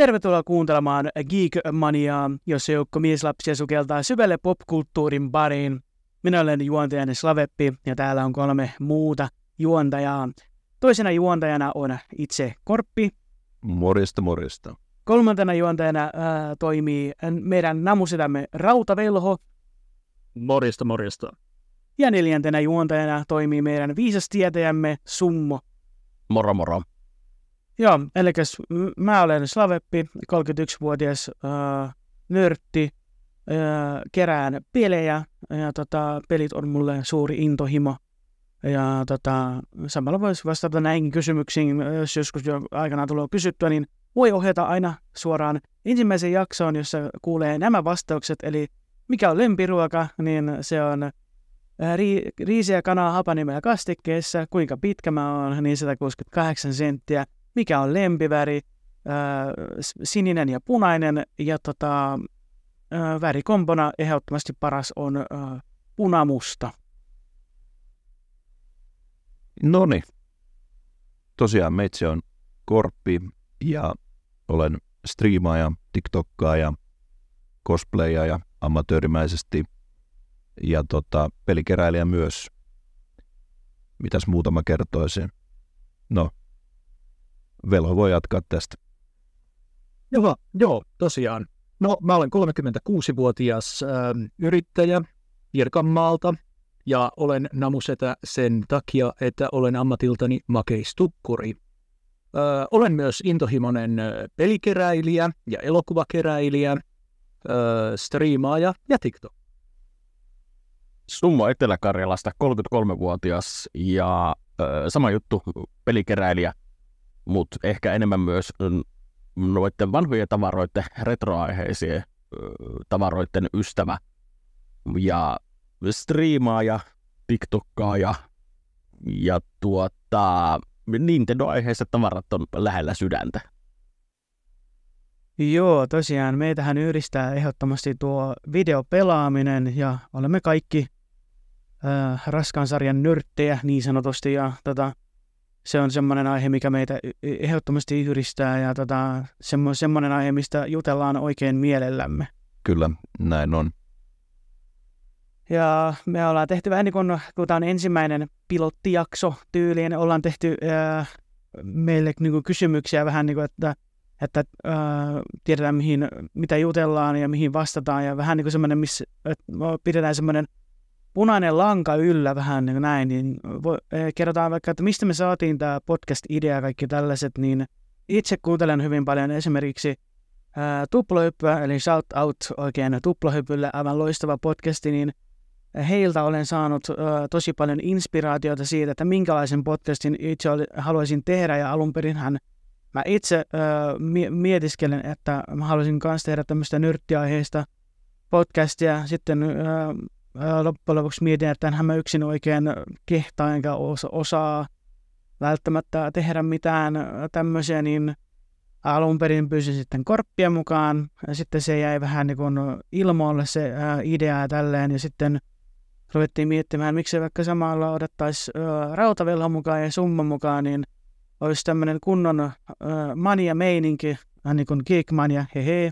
Tervetuloa kuuntelemaan Geek-maniaa, jossa joukko mieslapsia sukeltaa syvälle popkulttuurin pariin. Minä olen juontajani Slaveppi ja täällä on kolme muuta juontajaa. Toisena juontajana on itse Korppi. Morjesta, morjesta. Kolmantena juontajana ää, toimii meidän namusedämme Rautavelho. Morjesta, morjesta. Ja neljäntenä juontajana toimii meidän viisastietäjämme Summo. Moro moro. Joo, eli mä olen Slaveppi, 31-vuotias äh, nörtti, äh, kerään pelejä ja tota, pelit on mulle suuri intohimo. Ja tota, samalla voisi vastata näihin kysymyksiin, jos joskus jo aikana tulee kysyttyä, niin voi ohjata aina suoraan ensimmäiseen jaksoon, jossa kuulee nämä vastaukset, eli mikä on lempiruoka, niin se on ri- riisiä kanaa hapanimellä kastikkeessa, kuinka pitkä mä oon, niin 168 senttiä, mikä on lempiväri, ää, sininen ja punainen, ja tota, ää, värikombona ehdottomasti paras on ää, punamusta. Noni. Tosiaan meitsi on Korppi ja olen striimaaja, tiktokkaaja, cosplayaaja amatöörimäisesti ja tota, pelikeräilijä myös. Mitäs muutama kertoisin? No, Velho voi jatkaa tästä. Joo, joo, tosiaan. No, mä olen 36-vuotias äh, yrittäjä Pirkanmaalta ja olen namusetä sen takia, että olen ammatiltani makeistukkuri. Äh, olen myös intohimoinen pelikeräilijä ja elokuvakeräilijä, äh, striimaaja ja TikTok. Summo Etelä-Karjalasta, 33-vuotias ja äh, sama juttu, pelikeräilijä, mutta ehkä enemmän myös noiden vanhojen tavaroiden, retroaiheisien tavaroiden ystävä ja striimaaja, tiktokkaa ja tuota, Nintendo-aiheiset tavarat on lähellä sydäntä. Joo, tosiaan meitähän yhdistää ehdottomasti tuo videopelaaminen ja olemme kaikki äh, raskaan sarjan nörttejä niin sanotusti ja tota, se on semmoinen aihe, mikä meitä ehdottomasti yhdistää ja tota, semmo, semmoinen aihe, mistä jutellaan oikein mielellämme. Kyllä, näin on. Ja me ollaan tehty vähän niin kuin, kun tämä on ensimmäinen pilottijakso tyyliin, ollaan tehty ää, meille niin kuin kysymyksiä vähän niin kuin, että, että ää, tiedetään mihin, mitä jutellaan ja mihin vastataan ja vähän niin kuin semmoinen, missä että pidetään semmoinen – punainen lanka yllä vähän niin näin, niin voi, eh, kerrotaan vaikka, että mistä me saatiin tämä podcast-idea ja kaikki tällaiset, niin itse kuuntelen hyvin paljon esimerkiksi ää, eli shout out oikein Tuplahypylle, aivan loistava podcasti, niin heiltä olen saanut ää, tosi paljon inspiraatiota siitä, että minkälaisen podcastin itse oli, haluaisin tehdä, ja alun hän mä itse ää, mietiskelen, että mä haluaisin myös tehdä tämmöistä nyrttiaiheista podcastia, sitten ää, loppujen lopuksi mietin, että enhän mä yksin oikein kehtaa enkä osaa välttämättä tehdä mitään tämmöisiä, niin alun perin pyysin sitten korppia mukaan, ja sitten se jäi vähän niin kuin ilmoille se idea ja tälleen, ja sitten ruvettiin miettimään, miksi vaikka samalla odottaisi rautavelho mukaan ja summa mukaan, niin olisi tämmöinen kunnon mania meininki, niin kuin geekmania, hehe,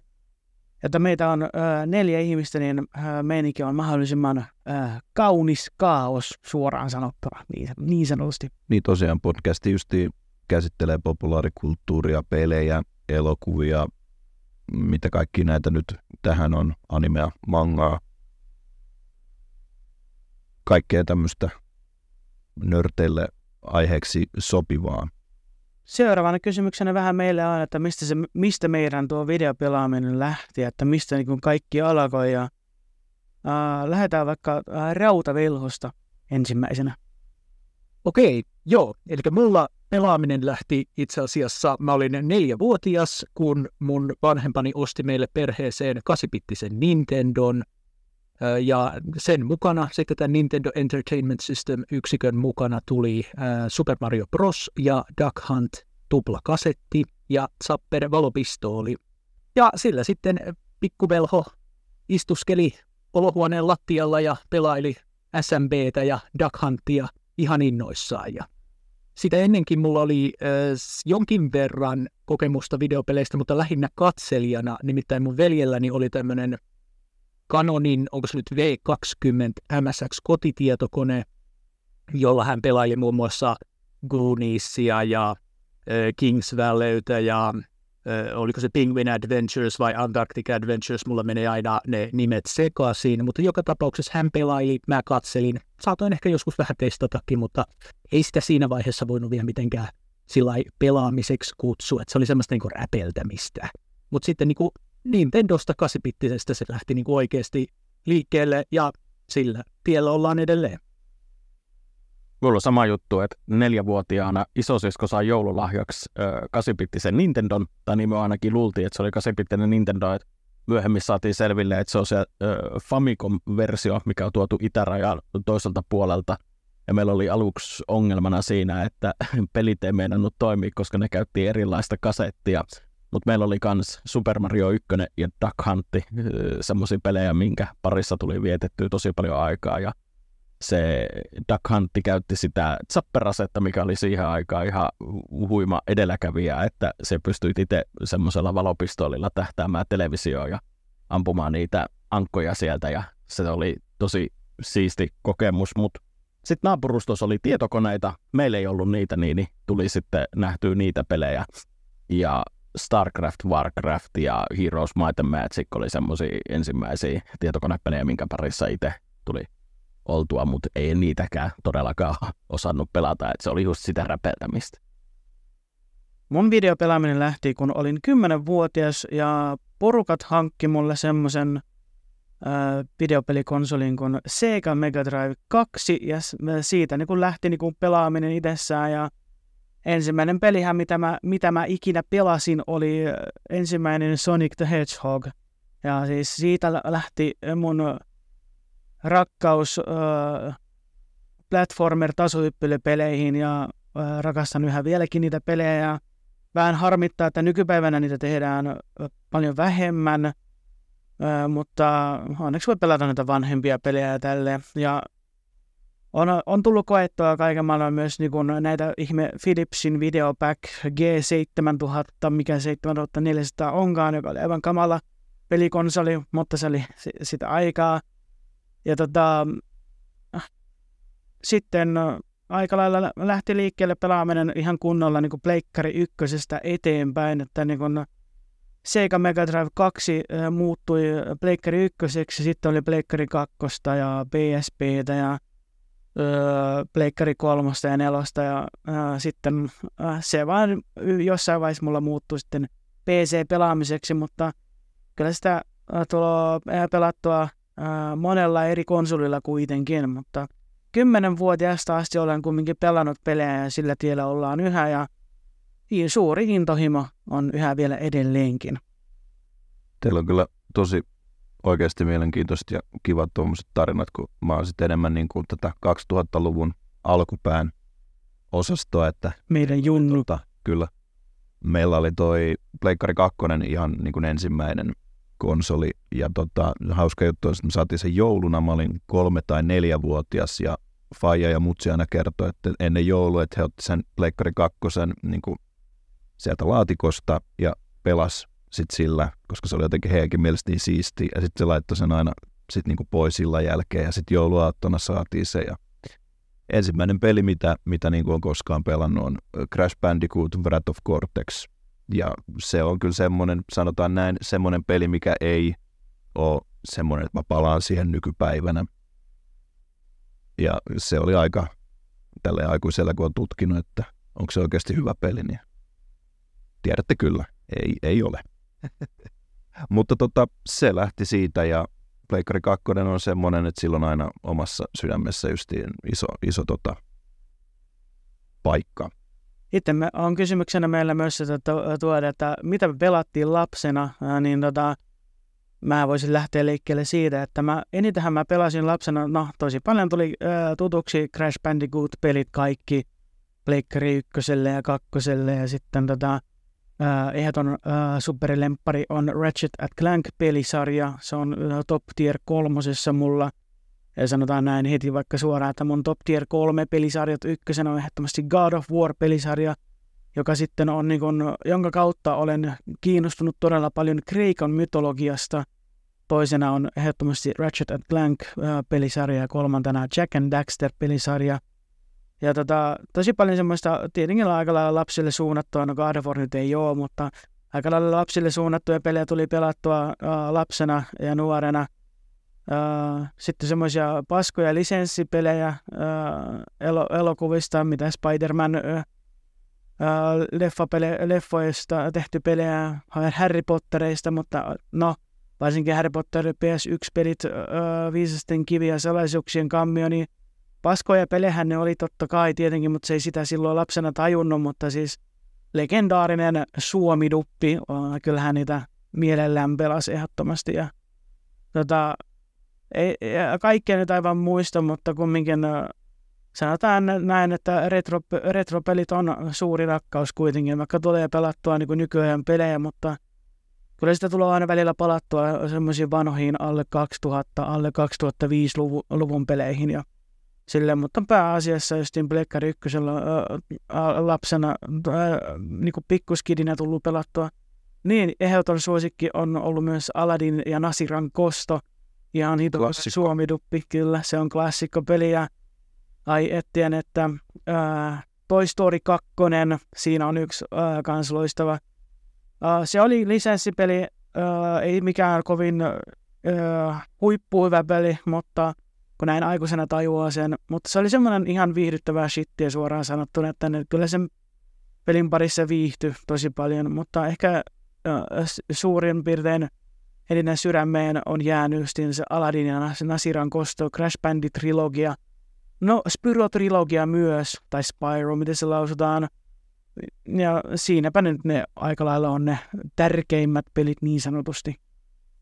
että meitä on äh, neljä ihmistä, niin äh, meininki on mahdollisimman äh, kaunis kaos suoraan sanottuna, niin, niin sanotusti. Niin tosiaan podcasti justi käsittelee populaarikulttuuria, pelejä, elokuvia, mitä kaikki näitä nyt tähän on, animea, mangaa, kaikkea tämmöistä nörteille aiheeksi sopivaa. Seuraavana kysymyksenä vähän meille on, että mistä, se, mistä meidän tuo videopelaaminen lähti, että mistä niin kuin kaikki alkoi. Ja, ää, lähdetään vaikka ää, rautavelhosta ensimmäisenä. Okei, joo. Eli mulla pelaaminen lähti itse asiassa, mä olin neljävuotias, kun mun vanhempani osti meille perheeseen kasipittisen Nintendon. Ja sen mukana, sitten tämän Nintendo Entertainment System yksikön mukana tuli Super Mario Bros. ja Duck Hunt tuplakasetti ja Zapper valopistooli. Ja sillä sitten pikkuvelho istuskeli olohuoneen lattialla ja pelaili SMBtä ja Duck Huntia ihan innoissaan. Ja sitä ennenkin mulla oli äh, jonkin verran kokemusta videopeleistä, mutta lähinnä katselijana. Nimittäin mun veljelläni oli tämmöinen Canonin, onko se nyt V20 MSX-kotitietokone, jolla hän pelaili muun muassa Gooniesia ja Kings Valleytä ja oliko se Penguin Adventures vai Antarctic Adventures, mulla menee aina ne nimet sekaisin, mutta joka tapauksessa hän pelaili, mä katselin, saatoin ehkä joskus vähän testatakin, mutta ei sitä siinä vaiheessa voinut vielä mitenkään sillä pelaamiseksi kutsua, että se oli semmoista niinku räpeltämistä. Mutta sitten niinku Nintendosta 8 se lähti niinku oikeasti liikkeelle ja sillä tiellä ollaan edelleen. Mulla on sama juttu, että neljävuotiaana isosisko sai joululahjaksi kasipittisen Nintendon, tai niin me ainakin luultiin, että se oli kasipittinen Nintendo, että myöhemmin saatiin selville, että se on se Famicom-versio, mikä on tuotu itärajan toiselta puolelta. Ja meillä oli aluksi ongelmana siinä, että pelit ei meinannut toimia, koska ne käytti erilaista kasettia. Mutta meillä oli myös Super Mario 1 ja Duck Hunt, semmoisia pelejä, minkä parissa tuli vietettyä tosi paljon aikaa. Ja se Duck Hunt käytti sitä zapperasetta, mikä oli siihen aikaan ihan huima edelläkävijä, että se pystyi itse semmoisella valopistoolilla tähtäämään televisioon ja ampumaan niitä ankkoja sieltä ja se oli tosi siisti kokemus, mutta sitten naapurustossa oli tietokoneita, meillä ei ollut niitä, niin, niin tuli sitten nähtyä niitä pelejä. Ja StarCraft, Warcraft ja Heroes Might and Magic oli semmoisia ensimmäisiä tietokonepelejä, minkä parissa itse tuli oltua, mutta ei niitäkään todellakaan osannut pelata, että se oli just sitä räpeltämistä. Mun videopelaaminen lähti, kun olin 10-vuotias ja porukat hankki mulle semmoisen videopelikonsolin kuin Sega Mega Drive 2 ja siitä niin kun lähti niin kun pelaaminen itsessään ja ensimmäinen pelihän, mitä mä, mitä mä ikinä pelasin, oli ensimmäinen Sonic the Hedgehog. Ja siis siitä lähti mun rakkaus äh, platformer-tasohyppelypeleihin ja äh, rakastan yhä vieläkin niitä pelejä. Ja vähän harmittaa, että nykypäivänä niitä tehdään paljon vähemmän, äh, mutta onneksi voi pelata näitä vanhempia pelejä tälle. Ja on, on tullut koettua kaiken maailman myös niin kuin näitä ihme Philipsin Videopack G7000, mikä 7400 onkaan, joka oli aivan kamala pelikonsoli, mutta se oli sitä aikaa. Ja tota, sitten aika lailla lähti liikkeelle pelaaminen ihan kunnolla niin kuin Pleikkari ykkösestä eteenpäin, että niin kuin Sega Mega Drive 2 muuttui Pleikkari ykköseksi, sitten oli Pleikkari 2 ja PSPtä ja Pleikkari kolmosta ja nelosta ja ää, sitten ää, se vaan jossain vaiheessa mulla muuttui sitten PC-pelaamiseksi, mutta kyllä sitä ää, tulee pelattua monella eri konsolilla kuitenkin, mutta kymmenenvuotiaasta asti olen kumminkin pelannut pelejä ja sillä tiellä ollaan yhä ja suuri intohimo on yhä vielä edelleenkin. Teillä on kyllä tosi oikeasti mielenkiintoiset ja kivat tuommoiset tarinat, kun mä oon sitten enemmän niin kuin tätä 2000-luvun alkupään osastoa, että meidän junnu. Tota, kyllä. Meillä oli toi Pleikkari 2 ihan niin kuin ensimmäinen konsoli. Ja tota, hauska juttu on, että me saatiin sen jouluna. Mä olin kolme tai neljä vuotias ja Faija ja Mutsi aina kertoi, että ennen joulua, että he otti sen Pleikkari 2 niin kuin sieltä laatikosta ja pelas sit sillä, koska se oli jotenkin heidänkin mielestä niin siisti. Ja sitten se laittoi sen aina sit niinku pois sillä jälkeen ja sitten jouluaattona saatiin se. Ja ensimmäinen peli, mitä, mitä niinku on koskaan pelannut, on Crash Bandicoot Wrath of Cortex – ja se on kyllä semmoinen, sanotaan näin, semmoinen peli, mikä ei ole semmoinen, että mä palaan siihen nykypäivänä. Ja se oli aika tälle aikuisella, kun on tutkinut, että onko se oikeasti hyvä peli, niin tiedätte kyllä, ei, ei ole. Mutta tota, se lähti siitä ja Pleikkari 2 on semmoinen, että silloin aina omassa sydämessä justiin iso, iso tota, paikka. Itse me, on kysymyksenä meillä myös että tuoda, että mitä me pelattiin lapsena, niin tota, mä voisin lähteä liikkeelle siitä, että mä, enitähän mä pelasin lapsena, no tosi paljon tuli ää, tutuksi Crash Bandicoot-pelit kaikki, Pleikkari ykköselle ja kakkoselle ja sitten tota, ehdoton ää, superlemppari on Ratchet at Clank-pelisarja, se on ää, top tier kolmosessa mulla, Ja sanotaan näin heti vaikka suoraan, että mun top tier kolme pelisarjat ykkösenä on ehdottomasti God of War-pelisarja, joka sitten on, niin kun, jonka kautta olen kiinnostunut todella paljon Kreikan mytologiasta. Toisena on ehdottomasti Ratchet Clank-pelisarja ja kolmantena Jack and Daxter-pelisarja. Ja tota, tosi paljon semmoista, tietenkin aika lailla lapsille suunnattua, no God of War nyt ei ole, mutta aika lailla lapsille suunnattuja pelejä tuli pelattua äh, lapsena ja nuorena. Sitten semmoisia paskoja lisenssipelejä äh, elo, elokuvista, mitä Spider-Man äh, leffapele, leffoista tehty pelejä Harry Pottereista, mutta no, varsinkin Harry Potter PS1-pelit, äh, Viisasten kivi ja salaisuuksien kammio, niin paskoja pelejähän ne oli totta kai tietenkin, mutta se ei sitä silloin lapsena tajunnut, mutta siis legendaarinen Suomi-duppi, kyllähän niitä mielellään pelasi ehdottomasti. Ja tota, ei, kaikkea nyt aivan muista, mutta kumminkin sanotaan näin, että retro, retropelit on suuri rakkaus kuitenkin, vaikka tulee pelattua niin kuin nykyään pelejä, mutta kyllä sitä tulee aina välillä palattua semmoisiin vanhoihin alle 2000, alle 2005 luvun, luvun peleihin ja sille, mutta pääasiassa justiin Plekkari ykkösellä lapsena niin kuin pikkuskidinä tullut pelattua. Niin ehdoton suosikki on ollut myös Aladdin ja Nasiran kosto. Ihan hito suomiduppi, kyllä. Se on klassikko peli ja ai ettien, että ää, Toy Story 2, siinä on yksi ää, kans loistava. Ää, se oli lisenssipeli, ää, ei mikään kovin ää, huippuhyvä peli, mutta kun näin aikuisena tajuaa sen. Mutta se oli semmoinen ihan viihdyttävää shittiä suoraan sanottuna, että ne, kyllä sen pelin parissa viihtyi tosi paljon, mutta ehkä suurin piirtein eniten sydämeen on jäänyt se Aladdin ja Nasiran kosto, Crash Bandit-trilogia, no Spyro-trilogia myös, tai Spyro, miten se lausutaan, ja siinäpä nyt ne aika lailla on ne tärkeimmät pelit niin sanotusti.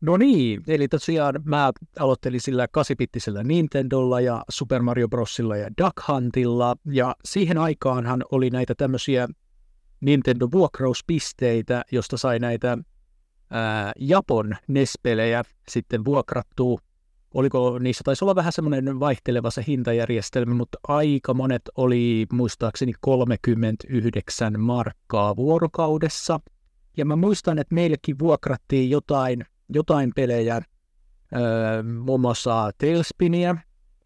No niin, eli tosiaan mä aloittelin sillä kasipittisellä Nintendolla ja Super Mario Brosilla ja Duck Huntilla, ja siihen aikaanhan oli näitä tämmöisiä Nintendo vuokrauspisteitä, josta sai näitä ää, Japon NES-pelejä sitten vuokrattua. Oliko niissä taisi olla vähän semmoinen vaihteleva se hintajärjestelmä, mutta aika monet oli muistaakseni 39 markkaa vuorokaudessa. Ja mä muistan, että meillekin vuokrattiin jotain jotain pelejä, öö, muun muassa Tailspinia,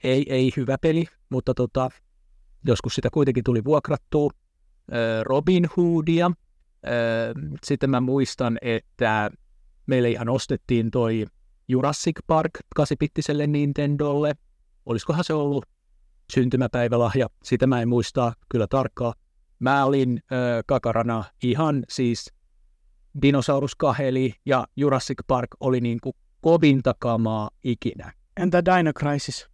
ei, ei hyvä peli, mutta tota, joskus sitä kuitenkin tuli vuokrattua, öö, Robin Hoodia, öö, sitten mä muistan, että meille ihan ostettiin toi Jurassic Park 8-pittiselle Nintendolle, olisikohan se ollut syntymäpäivälahja, sitä mä en muista kyllä tarkkaan. Mä olin ö, kakarana ihan siis Dinosaurus Kaheli ja Jurassic Park oli niin kuin kovinta kamaa ikinä. Entä Dino Crisis?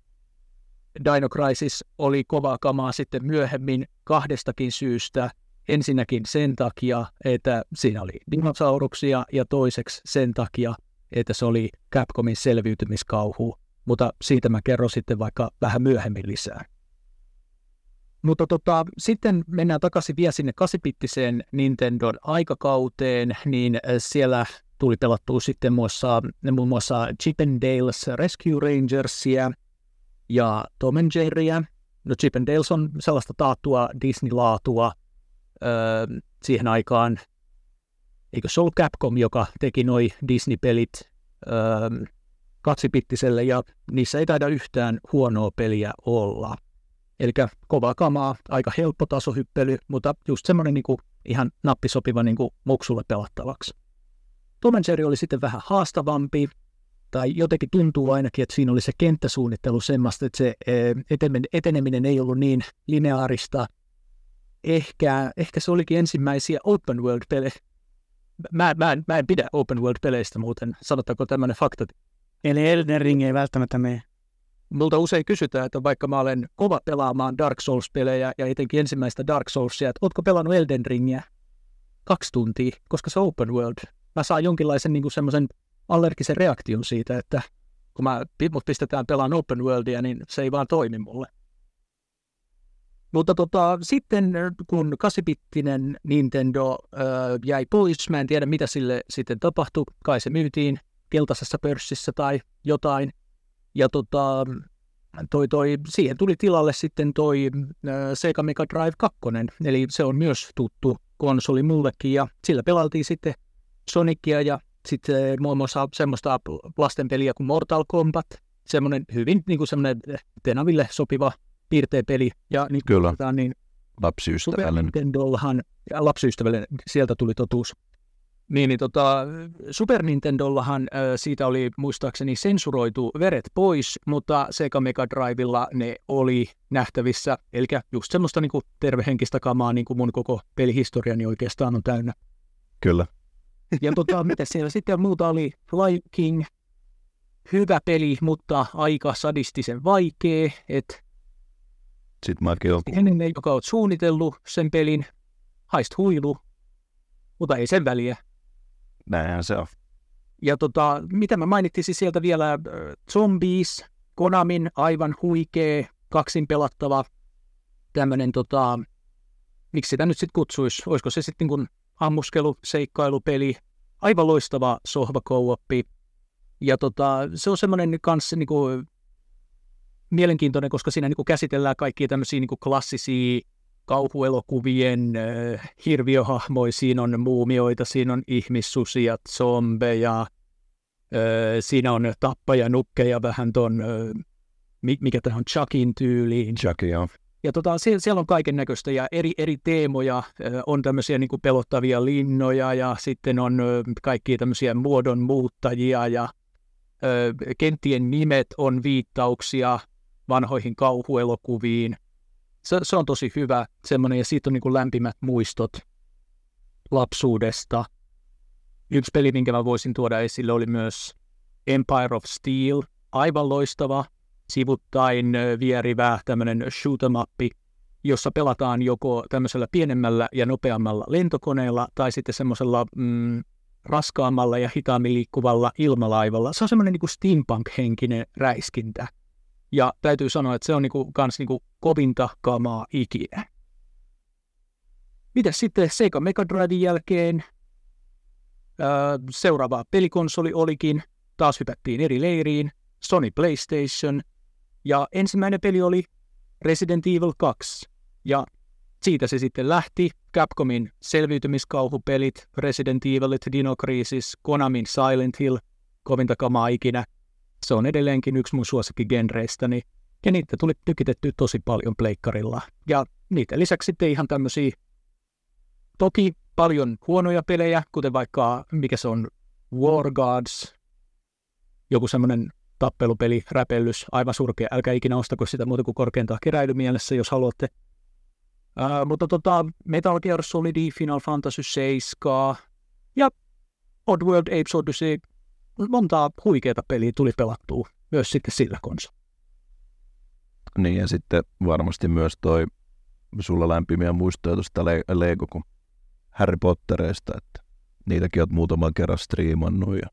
Dino Crisis oli kovaa kamaa sitten myöhemmin kahdestakin syystä. Ensinnäkin sen takia, että siinä oli dinosauruksia ja toiseksi sen takia, että se oli Capcomin selviytymiskauhu. Mutta siitä mä kerron sitten vaikka vähän myöhemmin lisää. Mutta tota, sitten mennään takaisin vielä sinne kasipittiseen Nintendon aikakauteen, niin äh, siellä tuli pelattua sitten muassa, muun muassa Chip and Dale's Rescue Rangersia ja Tom and Jerryä. No Chip and Dale's on sellaista taattua Disney-laatua öö, siihen aikaan. Eikö se ollut Capcom, joka teki noi Disney-pelit öö, katsipittiselle ja niissä ei taida yhtään huonoa peliä olla. Eli kovaa kamaa, aika helppo tasohyppely, mutta just semmoinen niin kuin ihan nappisopiva niin kuin muksulle pelattavaksi. Tom Jerry oli sitten vähän haastavampi, tai jotenkin tuntuu ainakin, että siinä oli se kenttäsuunnittelu semmoista, että se e, eteneminen ei ollut niin lineaarista. Ehkä, ehkä se olikin ensimmäisiä open world-pelejä. Mä, mä, mä en pidä open world-peleistä muuten, sanotaanko tämmöinen fakta. Eli Elden Ring ei välttämättä mene multa usein kysytään, että vaikka mä olen kova pelaamaan Dark Souls-pelejä ja etenkin ensimmäistä Dark Soulsia, että ootko pelannut Elden Ringiä kaksi tuntia, koska se open world. Mä saan jonkinlaisen niin semmoisen allergisen reaktion siitä, että kun mä, mut pistetään pelaan open worldia, niin se ei vaan toimi mulle. Mutta tota, sitten kun kasipittinen Nintendo äh, jäi pois, mä en tiedä mitä sille sitten tapahtui, kai se myytiin keltaisessa pörssissä tai jotain, ja tota, toi, toi, siihen tuli tilalle sitten toi äh, Sega Mega Drive 2, eli se on myös tuttu konsoli mullekin, ja sillä pelattiin sitten Sonicia ja sitten muun muassa semmoista lastenpeliä kuin Mortal Kombat, semmoinen hyvin niin kuin semmoinen Tenaville sopiva piirteä peli. Ja niin, Kyllä. Tota, niin Lapsiystävällinen. Nintendollahan, ja lapsiystävällinen, sieltä tuli totuus. Niin, niin tota, Super Nintendollahan äh, siitä oli muistaakseni sensuroitu veret pois, mutta Sega Mega Drivella ne oli nähtävissä. Eli just semmoista niin kuin tervehenkistä kamaa, niin kuin mun koko pelihistoriani oikeastaan on täynnä. Kyllä. Ja tota, mitä siellä sitten muuta oli? Fly King, hyvä peli, mutta aika sadistisen vaikea. Et Sitten mäkin olen ennen joka on suunnitellut sen pelin, haist huilu, mutta ei sen väliä. Näinhän se on. Ja tota, mitä mä mainitsin siis sieltä vielä, äh, Zombies, Konamin aivan huikee, kaksin pelattava, tämmöinen tota, miksi sitä nyt sitten kutsuisi, olisiko se sitten niin ammuskelu, seikkailupeli, aivan loistava sohvakouoppi. Ja tota, se on semmoinen kanssa niin kuin, mielenkiintoinen, koska siinä niin kuin käsitellään kaikkia tämmöisiä niin kuin klassisia kauhuelokuvien äh, hirviöhahmoja. Siinä on muumioita, siinä on ihmissusia, zombeja, äh, siinä on tappajanukkeja vähän ton, äh, mi- mikä tämä on, Chuckin tyyliin. Jackie, joo. Ja tota, siellä, siellä on kaiken näköistä ja eri, eri teemoja. Ö, On tämmöisiä niin pelottavia linnoja ja sitten on ö, kaikkia tämmöisiä muodon muuttajia ja ö, kenttien nimet on viittauksia vanhoihin kauhuelokuviin. Se, se on tosi hyvä semmoinen ja siitä on niin kuin lämpimät muistot lapsuudesta. Yksi peli, minkä mä voisin tuoda esille, oli myös Empire of Steel. Aivan loistava, sivuttain vierivä tämmöinen shoot 'em up, jossa pelataan joko tämmöisellä pienemmällä ja nopeammalla lentokoneella tai sitten semmoisella mm, raskaammalla ja hitaammin liikkuvalla ilmalaivalla. Se on semmoinen niin steampunk-henkinen räiskintä. Ja täytyy sanoa, että se on niinku, kans niinku kovinta kamaa ikinä. Mitäs sitten Sega Mega Driven jälkeen? Öö, seuraava pelikonsoli olikin, taas hypättiin eri leiriin, Sony PlayStation, ja ensimmäinen peli oli Resident Evil 2, ja siitä se sitten lähti, Capcomin selviytymiskauhupelit, Resident Evilit, Dino Crisis, Konamin Silent Hill, kovinta kamaa ikinä. Se on edelleenkin yksi mun suosikkigenreistäni, ja niitä tuli tykitetty tosi paljon pleikkarilla. Ja niiden lisäksi sitten ihan tämmöisiä, toki paljon huonoja pelejä, kuten vaikka, mikä se on, War Gods, joku semmoinen tappelupeli, räpellys, aivan surkea. Älkää ikinä ostako sitä muuta kuin korkeintaan keräilymielessä, jos haluatte. Ää, mutta tota, Metal Gear Solid, Final Fantasy 7 ja Oddworld Apes Odyssey, montaa huikeata peliä tuli pelattua myös sitten sillä konsolilla. Niin ja sitten varmasti myös toi sulla lämpimiä muistoja tuosta Le- Lego kun Harry Pottereista, että niitäkin oot muutaman kerran striimannut ja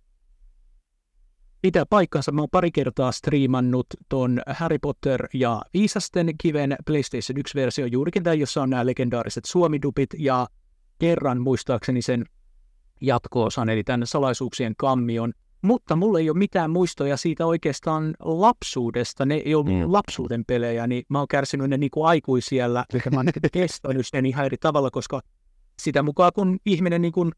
Pitää paikkansa, mä oon pari kertaa striimannut ton Harry Potter ja Viisasten kiven PlayStation 1-versio juurikin tämä, jossa on nämä legendaariset suomidupit ja kerran muistaakseni sen jatko-osan, eli tämän salaisuuksien kammion. Mutta mulla ei ole mitään muistoja siitä oikeastaan lapsuudesta. Ne ei ole Mm. lapsuuden pelejä, niin mä oon kärsinyt ne niin kuin aikuisiellä. Eli mä oon kestänyt sen ihan eri tavalla, koska sitä mukaan kun ihminen niin kuin,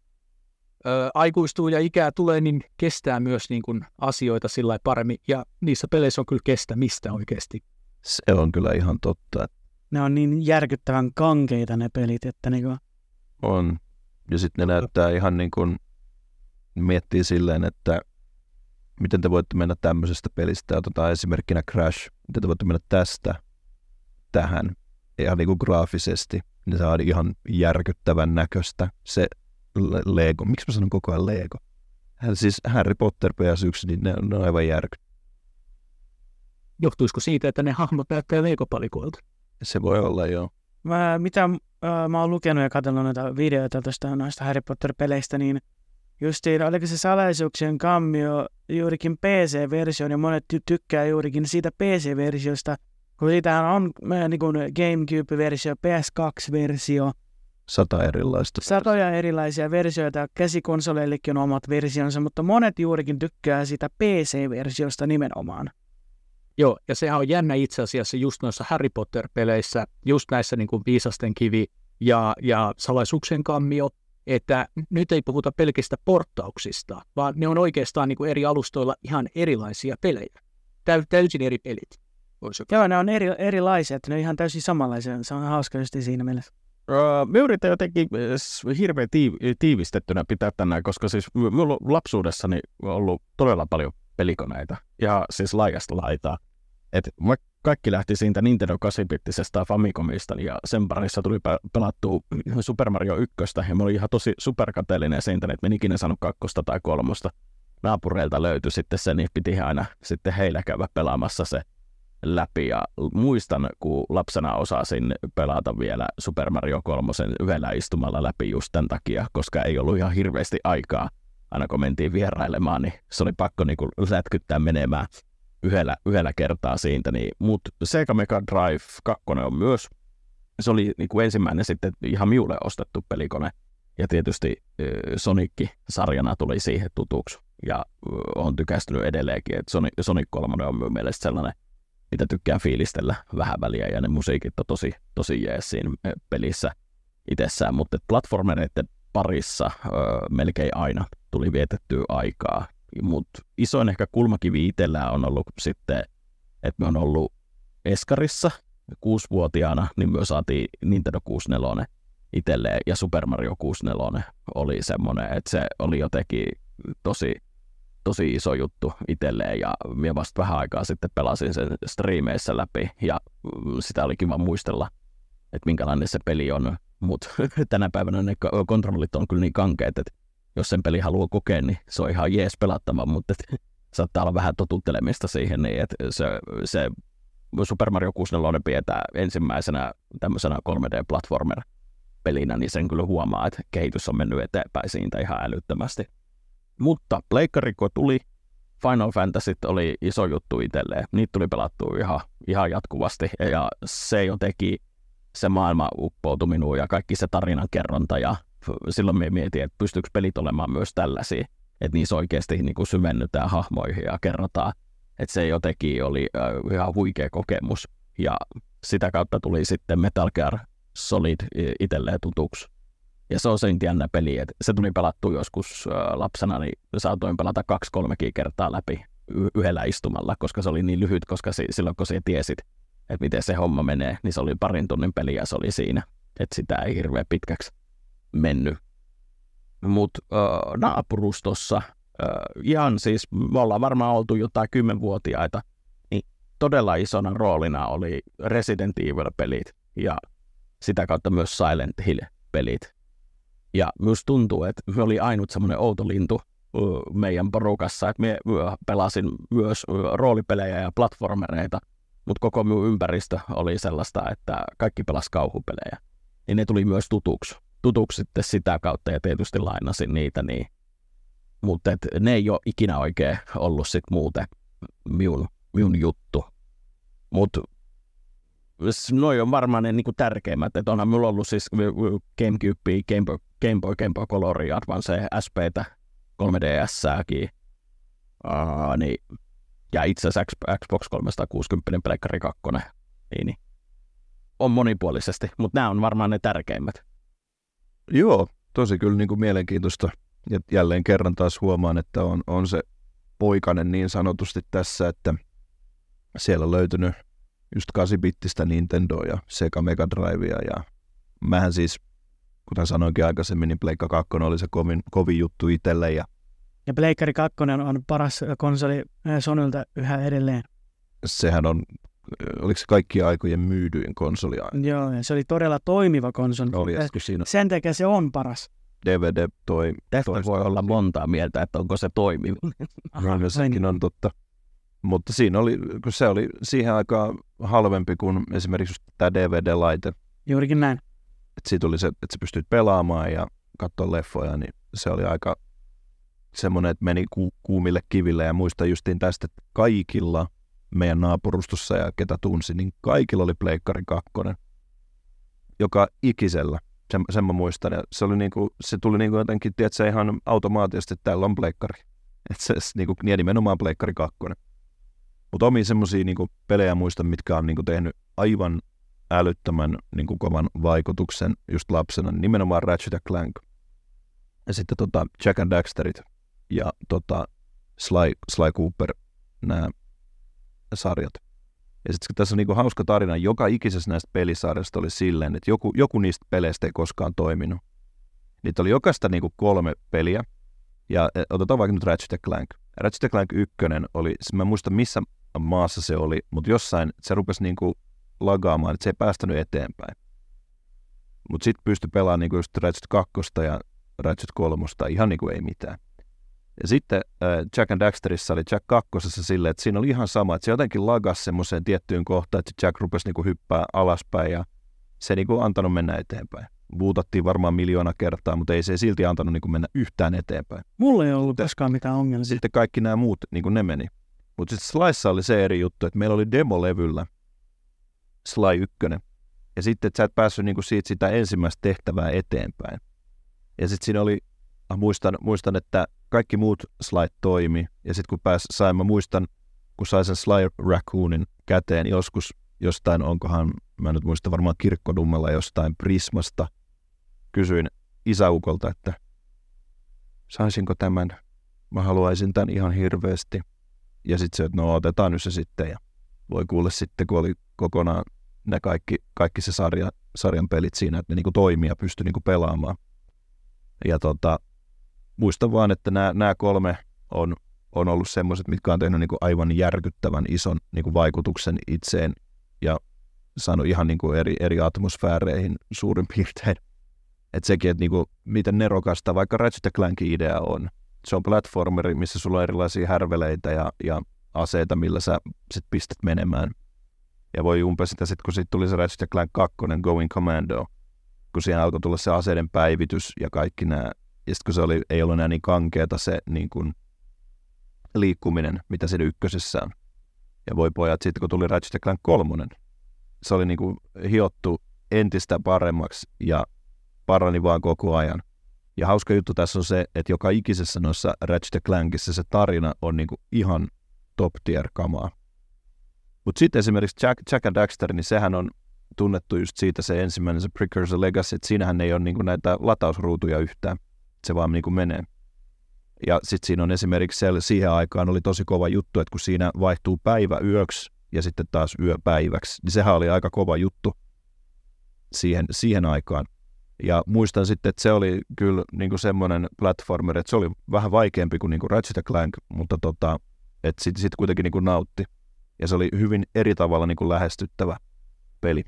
ö, aikuistuu ja ikää tulee, niin kestää myös niin kuin, asioita sillä paremmin. Ja niissä peleissä on kyllä kestämistä oikeasti. se on kyllä ihan totta, Ne on niin järkyttävän kankeita ne pelit, että niinku, on. Ja sitten ne näyttää ihan niin kuin, miettii silleen, että miten te voitte mennä tämmöisestä pelistä, otetaan esimerkkinä Crash, miten te voitte mennä tästä tähän, ihan niin kuin graafisesti, niin se on ihan järkyttävän näköistä se Le- Lego. Miksi mä sanon koko ajan Lego? Hän- Siis Harry Potter PS1, niin ne, ne on aivan järky. Johtuisiko siitä, että ne hahmot näyttää leikopalikoilta? Se voi olla joo. mä, mitä äh, mä oon lukenut ja katsonut noita videoita tuosta noista Harry Potter-peleistä, niin justiin, oliko se salaisuuksien kammio juurikin PC-versio, ja monet ty- tykkää juurikin siitä PC-versiosta, kun siitähän on äh, niin kuin GameCube-versio, PS2-versio, Sata erilaista. satoja erilaisia versioita, käsikonsoleillekin on omat versionsa, mutta monet juurikin tykkää siitä PC-versiosta nimenomaan. Joo, ja sehän on jännä itse asiassa just noissa Harry Potter-peleissä, just näissä niin kuin viisasten kivi ja, ja salaisuuksien kammio, että nyt ei puhuta pelkistä porttauksista, vaan ne on oikeastaan niin kuin eri alustoilla ihan erilaisia pelejä. Täy, täysin eri pelit. Joo, ne on eri, erilaisia, että ne on ihan täysin samanlaisia. Se on hauska just siinä mielessä. Uh, me yritän jotenkin hirveän tiiv- tiivistettynä pitää tänään, koska siis minulla on lapsuudessani ollut todella paljon pelikoneita ja siis laajasta laitaa. Et kaikki lähti siitä Nintendo 8-bittisestä Famicomista ja sen parissa tuli pelattu Super Mario 1 ja mä olin ihan tosi superkateellinen siitä, että en ikinä saanut kakkosta tai kolmosta. Naapureilta löytyi sitten se, niin piti aina sitten heillä käydä pelaamassa se läpi ja muistan, kun lapsena osasin pelata vielä Super Mario 3 yhdellä istumalla läpi just tämän takia, koska ei ollut ihan hirveästi aikaa. Aina kun mentiin vierailemaan, niin se oli pakko niin kuin lätkyttää menemään yhdellä, yhdellä kertaa siitä. Niin, Mutta Sega Mega Drive 2 on myös, se oli niin kuin ensimmäinen sitten ihan miulle ostettu pelikone. Ja tietysti Sonicki sarjana tuli siihen tutuksi ja on tykästynyt edelleenkin, että Sonic, Sonic 3 on minun mielestä sellainen mitä tykkään fiilistellä vähän väliä, ja ne musiikit on tosi, tosi jees siinä pelissä itsessään, mutta platformereiden parissa öö, melkein aina tuli vietettyä aikaa, mutta isoin ehkä kulmakivi itsellään on ollut sitten, että me on ollut Eskarissa kuusivuotiaana, niin myös saatiin Nintendo 64 itselleen, ja Super Mario 64 oli semmoinen, että se oli jotenkin tosi tosi iso juttu itselleen ja minä vasta vähän aikaa sitten pelasin sen striimeissä läpi ja mm, sitä oli kiva muistella, että minkälainen se peli on, mutta tänä päivänä ne kontrollit on kyllä niin kankeet, että jos sen peli haluaa kokea, niin se on ihan jees pelattava, mutta et, saattaa olla vähän totuttelemista siihen, niin että se, se Super Mario 64 pidetään ensimmäisenä tämmöisenä 3D-platformer-pelinä, niin sen kyllä huomaa, että kehitys on mennyt eteenpäin siitä ihan älyttömästi. Mutta pleikkariko tuli, Final Fantasy oli iso juttu itselleen. Niitä tuli pelattua ihan, ihan jatkuvasti ja se jo teki se maailma uppoutui minuun ja kaikki se tarinan kerronta ja silloin me mietin, että pystyykö pelit olemaan myös tällaisia, että niissä oikeasti niin kuin syvennytään hahmoihin ja kerrotaan, että se jotenkin oli äh, ihan huikea kokemus. Ja sitä kautta tuli sitten Metal Gear Solid itselleen tutuksi. Ja se on se jännä peli, että se tuli pelattu joskus äh, lapsena, niin saatoin pelata kaksi kolmekin kertaa läpi y- yhdellä istumalla, koska se oli niin lyhyt, koska si- silloin kun sä tiesit, että miten se homma menee, niin se oli parin tunnin peli ja se oli siinä, että sitä ei hirveän pitkäksi mennyt. Mutta äh, naapurustossa, äh, ihan siis, me ollaan varmaan oltu jotain kymmenvuotiaita, niin todella isona roolina oli Resident Evil-pelit ja sitä kautta myös Silent Hill-pelit. Ja myös tuntuu, että me oli ainut semmoinen outo lintu meidän porukassa, että me pelasin myös roolipelejä ja platformereita, mutta koko minun ympäristö oli sellaista, että kaikki pelasi kauhupelejä. Niin ne tuli myös tutuksi, tutuksi sitten sitä kautta ja tietysti lainasin niitä, niin mutta ne ei ole ikinä oikein ollut sit muuten minun, minun juttu. Mutta noin on varmaan ne niinku tärkeimmät, että onhan minulla ollut siis Gamecube, Game Boy, Game Boy, Game Boy Color, Advance, SPtä, 3DS-sääkin, uh, niin, ja itse asiassa Xbox 360, Pleikkari 2, niin, niin, on monipuolisesti, mutta nämä on varmaan ne tärkeimmät. Joo, tosi kyllä niin kuin mielenkiintoista. Ja jälleen kerran taas huomaan, että on, on se poikanen niin sanotusti tässä, että siellä on löytynyt just 8-bittistä Nintendo ja Sega Mega Drivea ja mähän siis, kuten sanoinkin aikaisemmin, niin Pleikka 2 oli se kovin, kovin juttu itselle ja ja Pleikkari 2 on paras konsoli Sonylta yhä edelleen. Sehän on, oliko se kaikkien aikojen myydyin konsoli aina? Joo, ja se oli todella toimiva konsoli. Oli, siinä... Sen takia se on paras. DVD toi... Tästä voi olla montaa mieltä, että onko se toimiva. no, sekin on totta. Mutta siinä oli, kun se oli siihen aikaan halvempi kuin esimerkiksi tämä DVD-laite. Juurikin näin. Että siitä oli se, että sä pystyt pelaamaan ja katsoa leffoja, niin se oli aika semmoinen, että meni ku- kuumille kiville ja muista justiin tästä, että kaikilla meidän naapurustossa ja ketä tunsi, niin kaikilla oli Pleikkari 2. Joka ikisellä, sen, sen mä muistan. Ja se, oli niinku, se tuli niinku jotenkin, tiedätkö, ihan automaattisesti, että täällä on Pleikkari. Että se niinku, niin nimenomaan Pleikkari 2. Mutta omia semmoisia niinku pelejä muistan, mitkä on niinku tehnyt aivan älyttömän niinku kovan vaikutuksen just lapsena, niin nimenomaan Ratchet Clank. Ja sitten tota Jack and Daxterit ja tota Sly, Sly Cooper, nämä sarjat. Ja sitten tässä on niinku hauska tarina, joka ikisessä näistä pelisarjasta oli silleen, että joku, joku niistä peleistä ei koskaan toiminut. Niitä oli jokaista niinku kolme peliä, ja e, otetaan vaikka nyt Ratchet Clank. Ratchet Clank 1 oli, siis mä en muista missä maassa se oli, mutta jossain se rupesi niinku lagaamaan, että se ei päästänyt eteenpäin. Mutta sitten pystyi pelaamaan niinku just Ratchet 2 ja Ratchet 3 ihan niinku ei mitään. Ja sitten äh, Jack and Daxterissa oli Jack 2 silleen, että siinä oli ihan sama, että se jotenkin lagasi semmoiseen tiettyyn kohtaan, että Jack rupesi niinku hyppää alaspäin ja se ei niinku antanut mennä eteenpäin. Vuutattiin varmaan miljoona kertaa, mutta ei se silti antanut niinku mennä yhtään eteenpäin. Mulla ei ollut koskaan mitään ongelmia. Sitten kaikki nämä muut, niinku ne meni. Mutta sitten Slyssa oli se eri juttu, että meillä oli demolevyllä Sly 1. Ja sitten, että sä et päässyt niinku siitä sitä ensimmäistä tehtävää eteenpäin. Ja sitten siinä oli, muistan, muistan, että kaikki muut slide toimi. Ja sitten kun pääs, sain, mä muistan, kun sain sen Sly Raccoonin käteen joskus jostain, onkohan, mä nyt muista varmaan kirkkodummella jostain Prismasta, kysyin isäukolta, että saisinko tämän, mä haluaisin tämän ihan hirveästi. Ja sitten se, että no otetaan nyt se sitten ja voi kuulla sitten, kun oli kokonaan ne kaikki, kaikki se sarja, sarjan pelit siinä, että ne niinku toimii ja pystyi niinku pelaamaan. Ja tota, muistan vaan, että nämä, nämä kolme on, on ollut semmoiset, mitkä on tehnyt niinku aivan järkyttävän ison niinku vaikutuksen itseen ja saanut ihan niinku eri, eri atmosfääreihin suurin piirtein. Että sekin, että niinku, miten nerokasta vaikka Ratchet Clankin idea on. Se on platformeri, missä sulla on erilaisia härveleitä ja, ja aseita, millä sä sit pistät menemään. Ja voi umpea sitä sitten, kun siitä tuli se Ratchet Clank 2, Going Commando, kun siihen alkoi tulla se aseiden päivitys ja kaikki nämä. Ja sitten kun se oli, ei ollut enää niin kankeeta se niin kuin, liikkuminen, mitä siinä ykkösessä on. Ja voi pojat, sitten kun tuli Ratchet Clank 3, se oli niin kuin hiottu entistä paremmaksi ja parani vaan koko ajan. Ja hauska juttu tässä on se, että joka ikisessä noissa Ratchet Clankissa se tarina on niin kuin ihan top tier kamaa. Mutta sitten esimerkiksi Jack, Jack and Daxter, niin sehän on tunnettu just siitä se ensimmäinen, se Precursor Legacy, että siinähän ei ole niinku näitä latausruutuja yhtään, se vaan niinku menee. Ja sitten siinä on esimerkiksi se, siihen aikaan oli tosi kova juttu, että kun siinä vaihtuu päivä yöksi ja sitten taas yö päiväksi, niin sehän oli aika kova juttu siihen, siihen aikaan. Ja muistan sitten, että se oli kyllä niin semmoinen platformer, että se oli vähän vaikeampi kuin, niin kuin Ratchet Clank, mutta tota, että sitten sit kuitenkin niin kuin nautti. Ja se oli hyvin eri tavalla niin kuin lähestyttävä peli.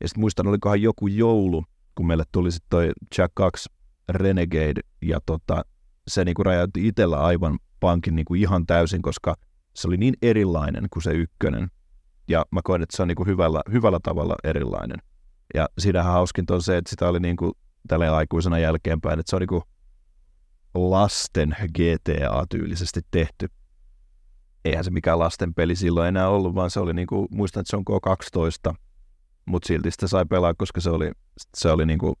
Ja sitten muistan, olikohan joku joulu, kun meille tuli sitten toi Jack 2 Renegade, ja tota, se niin kuin räjäytti itsellä aivan pankin niin kuin ihan täysin, koska se oli niin erilainen kuin se ykkönen. Ja mä koen, että se on niin kuin hyvällä, hyvällä tavalla erilainen. Ja siinähän hauskinta on se, että sitä oli niin kuin tälle aikuisena jälkeenpäin, että se on niin kuin lasten GTA-tyylisesti tehty eihän se mikään lasten peli silloin enää ollut, vaan se oli niin kuin, muistan, että se on K12, mutta silti sitä sai pelaa, koska se oli, se oli niin kuin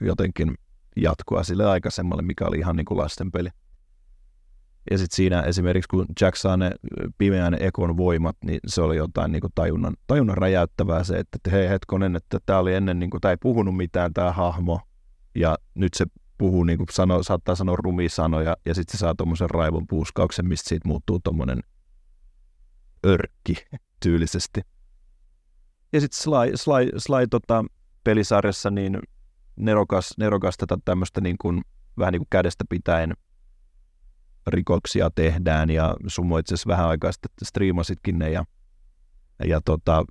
jotenkin jatkoa sille aikaisemmalle, mikä oli ihan niin kuin lasten peli. Ja sitten siinä esimerkiksi, kun Jack saa ne pimeän ekon voimat, niin se oli jotain niin kuin tajunnan, tajunnan räjäyttävää se, että hei hetkonen, että tämä oli ennen, niin kuin, tämä ei puhunut mitään tämä hahmo, ja nyt se puhuu, niin kuin sano, saattaa sanoa rumisanoja, ja sitten se saa tuommoisen raivon puuskauksen, mistä siitä muuttuu tuommoinen örkki tyylisesti. Ja sitten Sly, Sly, Sly tota, pelisarjassa niin nerokas, nerokas tätä tämmöistä niin kuin, vähän niin kuin kädestä pitäen rikoksia tehdään, ja sun itse asiassa vähän aikaa sitten striimasitkin ne, ja, ja tota,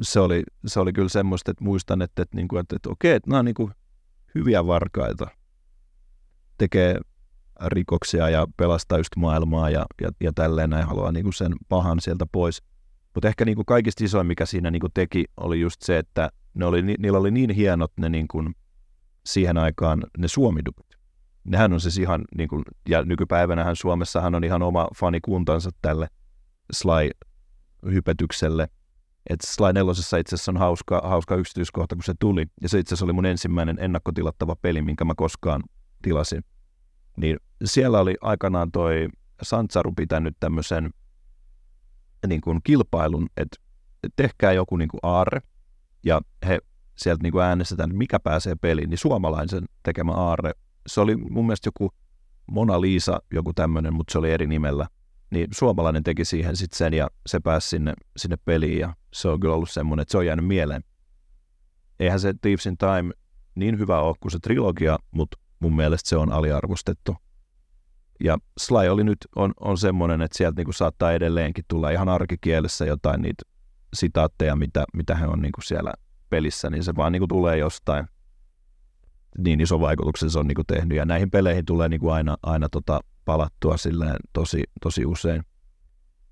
se, oli, se oli kyllä semmoista, että muistan, että, että, niin kuin, että, että okei, että nämä on niin kuin hyviä varkaita, tekee rikoksia ja pelastaa just maailmaa ja, ja, ja tälleen näin haluaa niin kuin sen pahan sieltä pois. Mutta ehkä niin kuin kaikista isoin, mikä siinä niin kuin teki, oli just se, että ne oli, niillä oli niin hienot ne niin kuin siihen aikaan ne suomidubit. Nehän on siis ihan, niin kuin, ja nykypäivänähän Suomessahan on ihan oma fanikuntansa tälle Sly-hypetykselle. että Sly 4 itse asiassa on hauska, hauska yksityiskohta, kun se tuli. Ja se itse asiassa oli mun ensimmäinen ennakkotilattava peli, minkä mä koskaan tilasin, niin siellä oli aikanaan toi Santsaru pitänyt tämmöisen niin kilpailun, että tehkää joku niin kuin aarre, ja he sieltä niin kuin äänestetään, mikä pääsee peliin, niin suomalaisen tekemä aarre, se oli mun mielestä joku Mona Lisa, joku tämmöinen, mutta se oli eri nimellä, niin suomalainen teki siihen sitten sen ja se pääsi sinne, sinne peliin ja se on kyllä ollut semmoinen, että se on jäänyt mieleen. Eihän se Thieves in Time niin hyvä ole kuin se trilogia, mutta mun mielestä se on aliarvostettu. Ja Sly oli nyt on, on semmoinen, että sieltä niinku saattaa edelleenkin tulla ihan arkikielessä jotain niitä sitaatteja, mitä, mitä he on niinku siellä pelissä, niin se vaan niinku tulee jostain. Niin iso vaikutuksen se on niinku tehnyt. Ja näihin peleihin tulee niinku aina, aina tota palattua silleen tosi, tosi usein.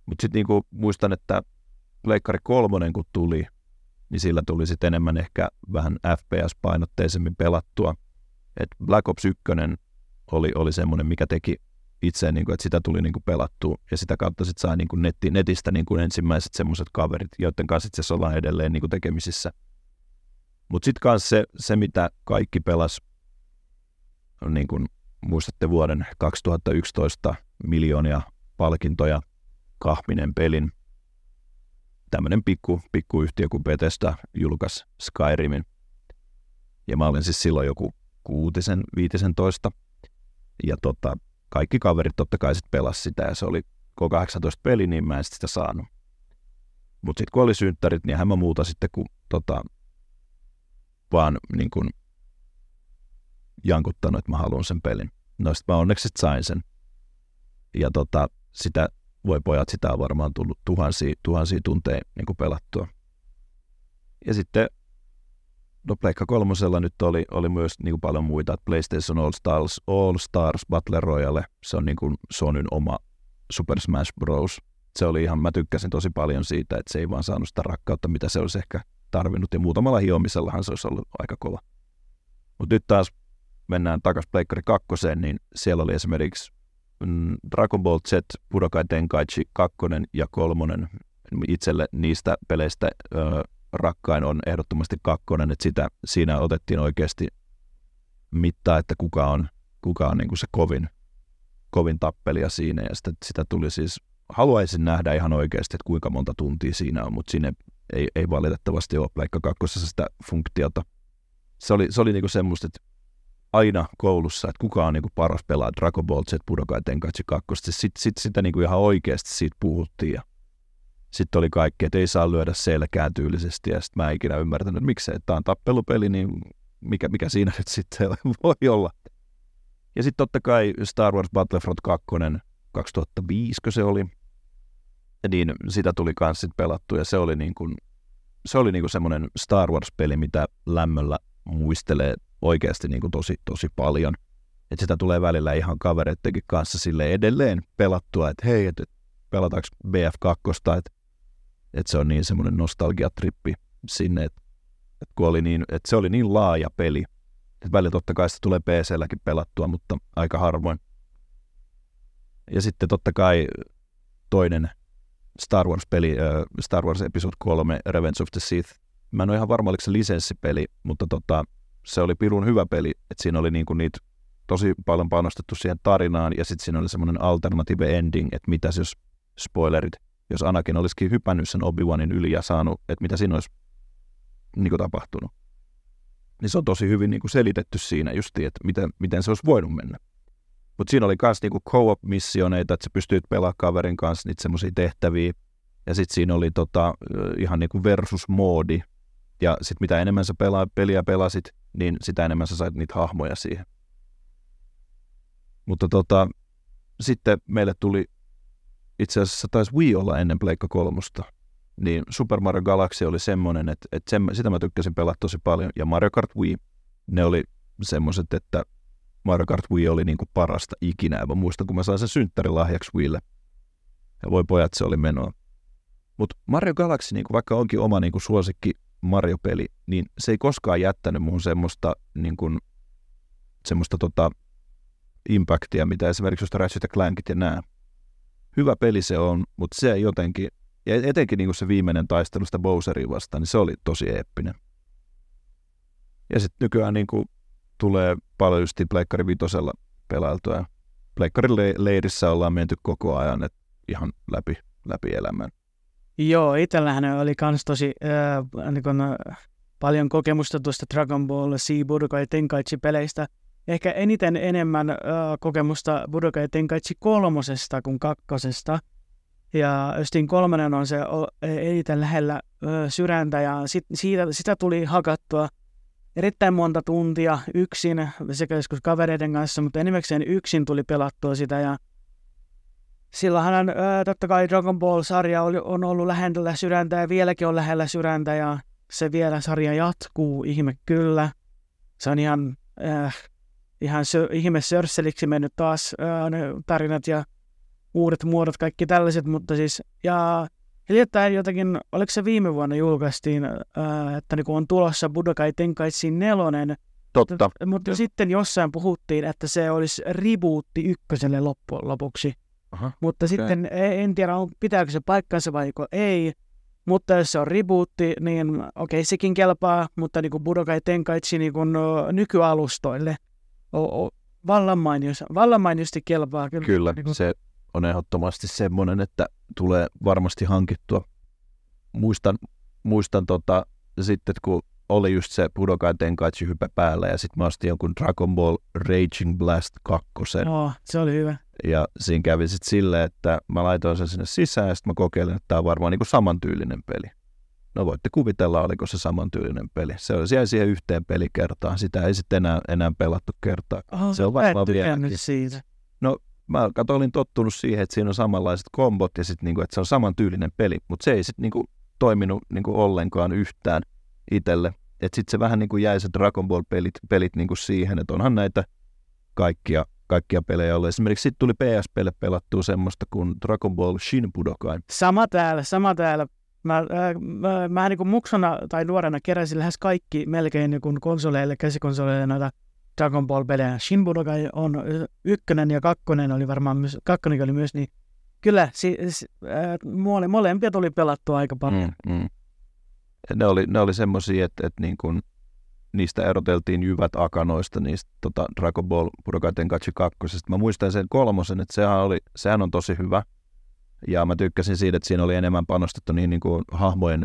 Mutta sitten niinku muistan, että Pleikkari kolmonen kun tuli, niin sillä tuli sitten enemmän ehkä vähän FPS-painotteisemmin pelattua. Et Black Ops 1 oli, oli semmoinen, mikä teki itse, niin kuin, että sitä tuli niin kuin pelattua ja sitä kautta sitten sai niin kuin netti, netistä niin kuin ensimmäiset semmoiset kaverit, joiden kanssa itse ollaan edelleen niin kuin tekemisissä. Mutta sitten kanssa se, se, mitä kaikki pelas, niin kuin muistatte vuoden 2011 miljoonia palkintoja kahminen pelin. Tämmöinen pikku, pikkuyhtiö kuin Bethesda julkaisi Skyrimin. Ja mä olin siis silloin joku kuutisen, viitisen toista. Ja tota, kaikki kaverit totta kai sitten pelasi sitä ja se oli K18 peli, niin mä en sitä saanut. Mutta sitten kun oli synttärit, niin hän mä muuta sitten kun tota, vaan niin kun jankuttanut, että mä haluan sen pelin. No sitten mä onneksi sain sen. Ja tota, sitä voi pojat, sitä on varmaan tullut tuhansia, tuhansia tunteja niin pelattua. Ja sitten no Pleikka kolmosella nyt oli, oli myös niin kuin paljon muita, että PlayStation All Stars, All Stars Battle Royale, se on niin kuin Sonyn oma Super Smash Bros. Se oli ihan, mä tykkäsin tosi paljon siitä, että se ei vaan saanut sitä rakkautta, mitä se olisi ehkä tarvinnut, ja muutamalla hiomisellahan se olisi ollut aika kova. Mutta nyt taas mennään takaisin Pleikkari 2, niin siellä oli esimerkiksi mm, Dragon Ball Z, Budokai Tenkaichi 2 ja 3. Itselle niistä peleistä ö, rakkain on ehdottomasti kakkonen, että sitä, siinä otettiin oikeasti mittaa, että kuka on, kuka on niin kuin se kovin, kovin tappelija siinä, ja sitä, sitä tuli siis, haluaisin nähdä ihan oikeasti, että kuinka monta tuntia siinä on, mutta siinä ei, ei valitettavasti ole Pleikka kakkosessa sitä funktiota. Se oli, se oli niinku semmoista, että aina koulussa, että kuka on niinku paras pelaa Dragon Ball Z Budokai Tenkaichi 2. Sitten sit, sitä niinku ihan oikeasti siitä puhuttiin sitten oli kaikki, että ei saa lyödä selkään tyylisesti, ja sitten mä en ikinä ymmärtänyt, että miksei, että tämä on tappelupeli, niin mikä, mikä siinä nyt sitten voi olla. Ja sitten totta kai Star Wars Battlefront 2, 2005 se oli, niin sitä tuli kans sitten pelattu, ja se oli niin kuin, se oli niin kuin semmoinen Star Wars-peli, mitä lämmöllä muistelee oikeasti niin kuin tosi, tosi paljon. Että sitä tulee välillä ihan kavereittenkin kanssa sille edelleen pelattua, että hei, että pelataanko BF2, että että se on niin semmoinen nostalgiatrippi sinne, että, kun oli niin, että se oli niin laaja peli, että välillä totta kai sitä tulee PC-lläkin pelattua, mutta aika harvoin. Ja sitten totta kai toinen Star Wars-peli, Star Wars Episode 3, Revenge of the Sith. Mä en ole ihan varma, oliko se lisenssipeli, mutta tota, se oli pirun hyvä peli, että siinä oli niinku niitä tosi paljon panostettu siihen tarinaan, ja sitten siinä oli semmoinen alternative ending, että mitäs jos spoilerit, jos Anakin olisikin hypännyt sen Obi-Wanin yli ja saanut, että mitä siinä olisi niin kuin tapahtunut. Niin se on tosi hyvin niin kuin selitetty siinä justi, että miten, miten se olisi voinut mennä. Mutta siinä oli myös niinku co-op-missioneita, että sä pystyit pelaamaan kaverin kanssa niitä semmoisia tehtäviä. Ja sitten siinä oli tota, ihan niinku versus-moodi. Ja sitten mitä enemmän sä pelaa, peliä pelasit, niin sitä enemmän sä sait niitä hahmoja siihen. Mutta tota, sitten meille tuli itse asiassa taisi Wii olla ennen Pleikka kolmosta, niin Super Mario Galaxy oli semmoinen, että, että sen, sitä mä tykkäsin pelata tosi paljon. Ja Mario Kart Wii, ne oli semmoiset, että Mario Kart Wii oli niin kuin parasta ikinä. Mä muistan, kun mä sain sen synttärilahjaksi Wiille. Ja voi pojat, se oli menoa. Mutta Mario Galaxy, niin kuin vaikka onkin oma niin kuin suosikki Mario-peli, niin se ei koskaan jättänyt muun semmoista, niin kuin, semmoista tota, impactia, mitä esimerkiksi just Ratchet Clankit ja nää hyvä peli se on, mutta se jotenkin, ja etenkin niin kuin se viimeinen taistelu sitä Bowseria vastaan, niin se oli tosi eeppinen. Ja sitten nykyään niin kuin tulee paljon just Pleikkari vitosella pelailtua. Pleikkarin leirissä ollaan menty koko ajan, että ihan läpi, läpi elämän. Joo, itsellähän oli kans tosi äh, niin kun, äh, paljon kokemusta tuosta Dragon Ball Z Budokai Tenkaichi peleistä. Ehkä eniten enemmän äh, kokemusta Budokai Tenkaichi kolmosesta kuin kakkosesta. Ja Östin kolmonen on se eniten lähellä äh, sydäntä ja sit, siitä, sitä tuli hakattua erittäin monta tuntia yksin sekä joskus kavereiden kanssa, mutta enimmäkseen yksin tuli pelattua sitä ja silloinhan ää, totta kai Dragon Ball-sarja oli, on ollut lähellä sydäntä ja vieläkin on lähellä sydäntä ja se vielä sarja jatkuu, ihme kyllä. Se on ihan, äh, ihan sö, ihme sörsseliksi mennyt taas äh, ne tarinat ja uudet muodot, kaikki tällaiset, mutta siis, ja hiljattain jotakin, oliko se viime vuonna julkaistiin, äh, että niin on tulossa Budokai Tenkaichi nelonen, Totta. Mutta, mutta sitten jossain puhuttiin, että se olisi rebootti ykköselle loppujen lopuksi. Aha, mutta okay. sitten e, en tiedä, pitääkö se paikkansa vai ei. Mutta jos se on rebootti, niin okei, okay, sekin kelpaa, mutta niin kuin Budokai Tenkaichi niin kuin, nykyalustoille o, o, vallan, vallan mainiosti kelpaa. Kyllä, kyllä niin kuin... se on ehdottomasti semmoinen, että tulee varmasti hankittua. Muistan, muistan tota, sitten, kun oli just se Budokai Tenkaichi hype päällä ja sitten mä ostin jonkun Dragon Ball Raging Blast 2. Oh, se oli hyvä. Ja siinä kävi sitten silleen, että mä laitoin sen sinne sisään ja sitten mä kokeilin, että tämä on varmaan niinku samantyylinen peli. No voitte kuvitella, oliko se samantyylinen peli. Se oli siellä siihen yhteen pelikertaan. Sitä ei sitten enää, enää pelattu kertaa. Oh, se on varmaan vielä. siitä. No mä kato, olin tottunut siihen, että siinä on samanlaiset kombot ja sitten niinku, että se on samantyylinen peli. Mutta se ei sitten niinku toiminut niinku ollenkaan yhtään itselle. Että sitten se vähän niin kuin jäi se Dragon Ball-pelit pelit niin kuin siihen, että onhan näitä kaikkia, kaikkia pelejä ollut. Esimerkiksi sitten tuli PSPlle pelattua semmoista kuin Dragon Ball Shin Budokai. Sama täällä, sama täällä. Mä, äh, mä, mä niin kuin muksona tai nuorena keräsin lähes kaikki melkein niin kuin konsoleille, käsikonsoleille noita Dragon Ball-pelejä. Shin Budokai on ykkönen ja kakkonen oli varmaan myös, kakkonen oli myös, niin kyllä si, äh, molempia tuli pelattua aika paljon. Mm, mm ne oli, ne oli semmoisia, että, että niin kuin, niistä eroteltiin jyvät akanoista niistä tota Dragon Ball Budokai Tenkaichi 2. Mä muistan sen kolmosen, että sehän, oli, sehän on tosi hyvä. Ja mä tykkäsin siitä, että siinä oli enemmän panostettu niin, niin kuin hahmojen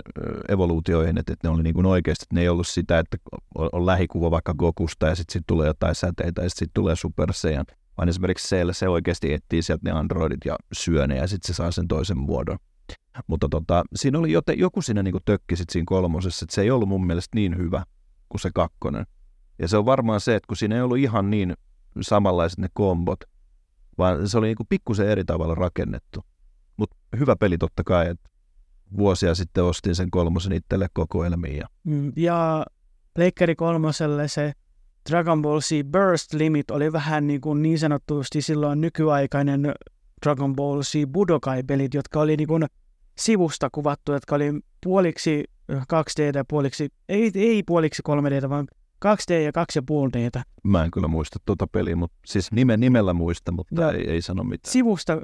evoluutioihin, että, että ne oli niin kuin oikeasti, että ne ei ollut sitä, että on, on lähikuva vaikka Gokusta ja sitten sit tulee jotain säteitä ja sitten sit tulee Super Saiyan. Vaan esimerkiksi siellä se oikeasti etsii sieltä ne androidit ja syö ne ja sitten se saa sen toisen muodon. Mutta tota, siinä oli jote, joku siinä niin tökki sit siinä kolmosessa, että se ei ollut mun mielestä niin hyvä kuin se kakkonen. Ja se on varmaan se, että kun siinä ei ollut ihan niin samanlaiset ne kombot, vaan se oli niin pikkusen eri tavalla rakennettu. Hyvä peli totta kai, että vuosia sitten ostin sen kolmosen itselle kokoelmiin. Ja, mm, ja Pleikkari kolmoselle se Dragon Ball Z Burst Limit oli vähän niin, kuin niin sanottusti silloin nykyaikainen Dragon Ball Z Budokai-pelit, jotka oli niin kuin sivusta kuvattu, jotka oli puoliksi 2D ja puoliksi, ei, ei puoliksi 3D, vaan 2D ja 2,5D. Mä en kyllä muista tuota peliä, mutta siis nimen nimellä muista, mutta ja ei, ei sano mitään. Sivusta äh,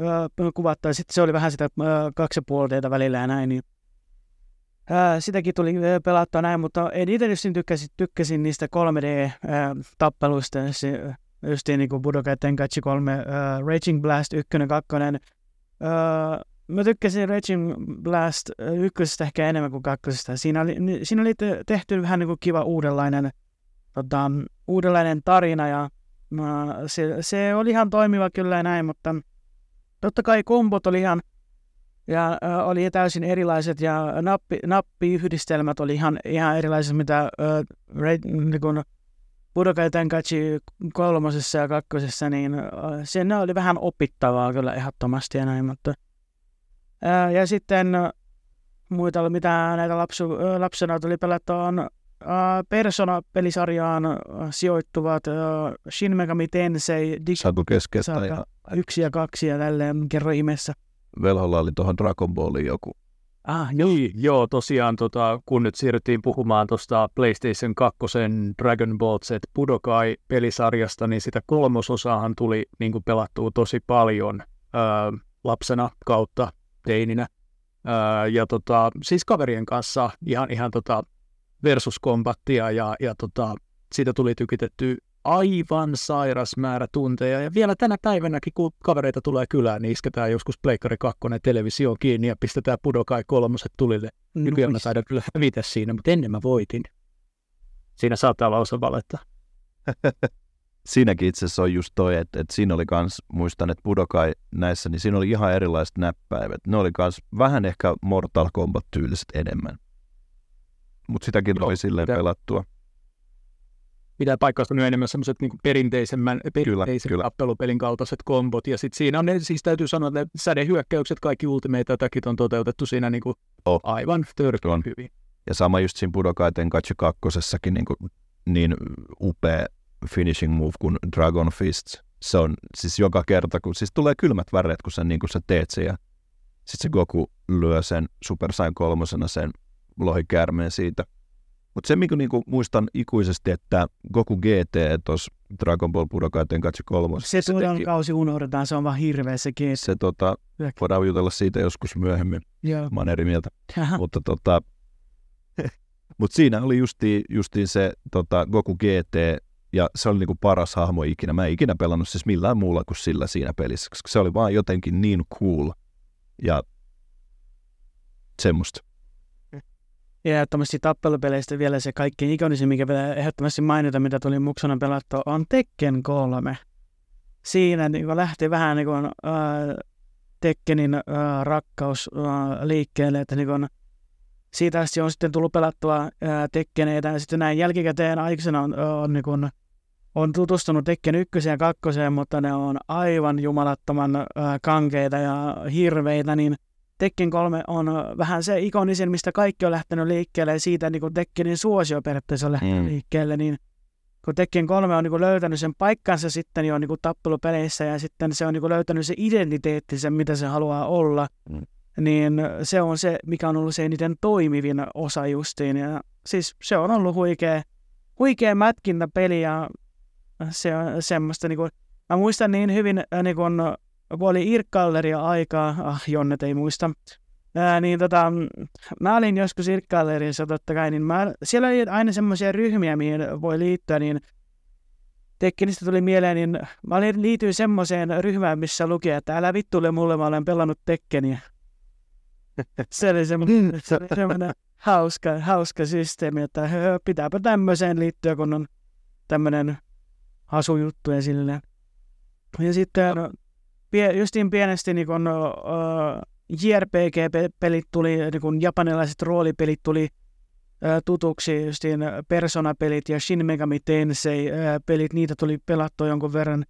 kuvattu ja sitten se oli vähän sitä äh, 2,5D välillä ja näin, niin äh, sitäkin tuli äh, pelattua näin, mutta en itse just tykkäsin, tykkäsin niistä 3D-tappeluista, äh, se, just niin kuin Budokai Tenkaichi 3, äh, Raging Blast 1, 2, äh, Mä tykkäsin Raging Blast ykkösestä ehkä enemmän kuin kakkosesta. Siinä oli, siinä oli tehty vähän niin kuin kiva uudenlainen, tota, uudenlainen tarina ja se, se, oli ihan toimiva kyllä näin, mutta totta kai kombot oli ihan ja äh, oli täysin erilaiset ja nappi, nappiyhdistelmät oli ihan, ihan erilaiset, mitä äh, niin kuin Budokai Tenkaichi kolmosessa ja kakkosessa, niin äh, se oli vähän opittavaa kyllä ehdottomasti ja näin, mutta ja sitten muita, mitä näitä lapsu, lapsena tuli pelattu, on Persona-pelisarjaan sijoittuvat Shin Megami Tensei, Saanko keskeyttää? Ja... Yksi ja kaksi ja tälleen kerro imessä. Velholla oli tuohon Dragon Balliin joku. Ah, joo. Niin, joo, tosiaan tota, kun nyt siirryttiin puhumaan tuosta PlayStation 2 Dragon Ball Z Budokai-pelisarjasta, niin sitä kolmososaahan tuli niin kuin pelattua tosi paljon öö, lapsena kautta teininä. Öö, ja tota, siis kaverien kanssa ihan, ihan tota versuskombattia ja, ja tota, siitä tuli tykitetty aivan sairas määrä tunteja. Ja vielä tänä päivänäkin, kun kavereita tulee kylään, niin isketään joskus Pleikkari 2 televisio kiinni ja pistetään Pudokai kolmoset tulille. Nykyään mä taidan kyllä hävitä siinä, mutta ennen mä voitin. Siinä saattaa olla osa valetta. Siinäkin itse asiassa on just toi, että, että siinä oli kans, muistan, että Budokai näissä, niin siinä oli ihan erilaiset näppäivät. Ne oli kans vähän ehkä Mortal Kombat-tyyliset enemmän. Mutta sitäkin Joo, oli silleen sitä- pelattua. pitää paikkaista nyt enemmän semmoiset niin perinteisemmän, perinteisen kyllä. tappelupelin kaltaiset kombot. Ja sitten siinä on ne, siis täytyy sanoa, että ne sädehyökkäykset, kaikki ultimate attackit on toteutettu siinä niin kuin Oh. aivan törkeän hyvin. Ja sama just siinä Budokai Tenkaichi 2 niin, kuin, niin upea finishing move kuin Dragon Fist. Se on siis joka kerta, kun siis tulee kylmät väreet, kun sä, niin kuin sä teet sen ja sitten se Goku lyö sen Super Saiyan kolmosena sen lohikäärmeen siitä. Mutta se, mikä niinku muistan ikuisesti, että Goku GT tuossa Dragon Ball Budokai Tenkaichi 3. Se teki- kausi unohdetaan, se on vaan hirveä se keis. se tota, voidaan jutella siitä joskus myöhemmin. Joo. Mä oon eri mieltä. mutta tota, mut siinä oli justiin, justiin se tota, Goku GT, ja se oli niinku paras hahmo ikinä. Mä en ikinä pelannut siis millään muulla kuin sillä siinä pelissä, koska se oli vaan jotenkin niin cool. Ja semmoista. Ja ehdottomasti tappelupeleistä vielä se kaikkein ikonisin, mikä vielä ehdottomasti mainita, mitä tuli muksuna pelattua, on Tekken 3. Siinä niin lähti vähän niin kuin, äh, Tekkenin äh, rakkaus äh, liikkeelle, että niin kuin, siitä asti on sitten tullut pelattua äh, Tekkeneitä ja sitten näin jälkikäteen aikana on, on, niin kuin, on tutustunut Tekken 1 ja 2, mutta ne on aivan jumalattoman äh, kankeita ja hirveitä, niin Tekken 3 on vähän se ikonisin, mistä kaikki on lähtenyt liikkeelle ja siitä niin Tekkenin suosio periaatteessa on lähtenyt Mm. liikkeelle, niin kun Tekken 3 on niin löytänyt sen paikkansa sitten jo niin kuin tappelupeleissä ja sitten se on niin löytänyt se identiteetti, sen mitä se haluaa olla, Mm. niin se on se, mikä on ollut se eniten toimivin osa justiin. Ja siis se on ollut huikea, huikea mätkintäpeli ja se on semmoista, niin kuin, mä muistan niin hyvin, äh, niin kuin, kun oli Irkkalleria aikaa, ah Jonnet ei muista, Ää, niin tota, mä olin joskus Irkkalleriassa totta kai, niin mä, siellä oli aina semmoisia ryhmiä, mihin voi liittyä, niin Tekkenistä tuli mieleen, niin mä olin, liityin semmoiseen ryhmään, missä luki, että älä vittuile mulle, mä olen pelannut Tekkeniä. Se oli semmoinen, se oli semmoinen hauska, hauska systeemi, että hö, pitääpä tämmöiseen liittyä, kun on tämmöinen hasujuttu ja silleen. Ja sitten no, pie, justiin pienesti niin kun, uh, JRPG-pelit tuli, niin kun japanilaiset roolipelit tuli ö, tutuksi, justiin Persona-pelit ja Shin Megami Tensei-pelit, niitä tuli pelattua jonkun verran.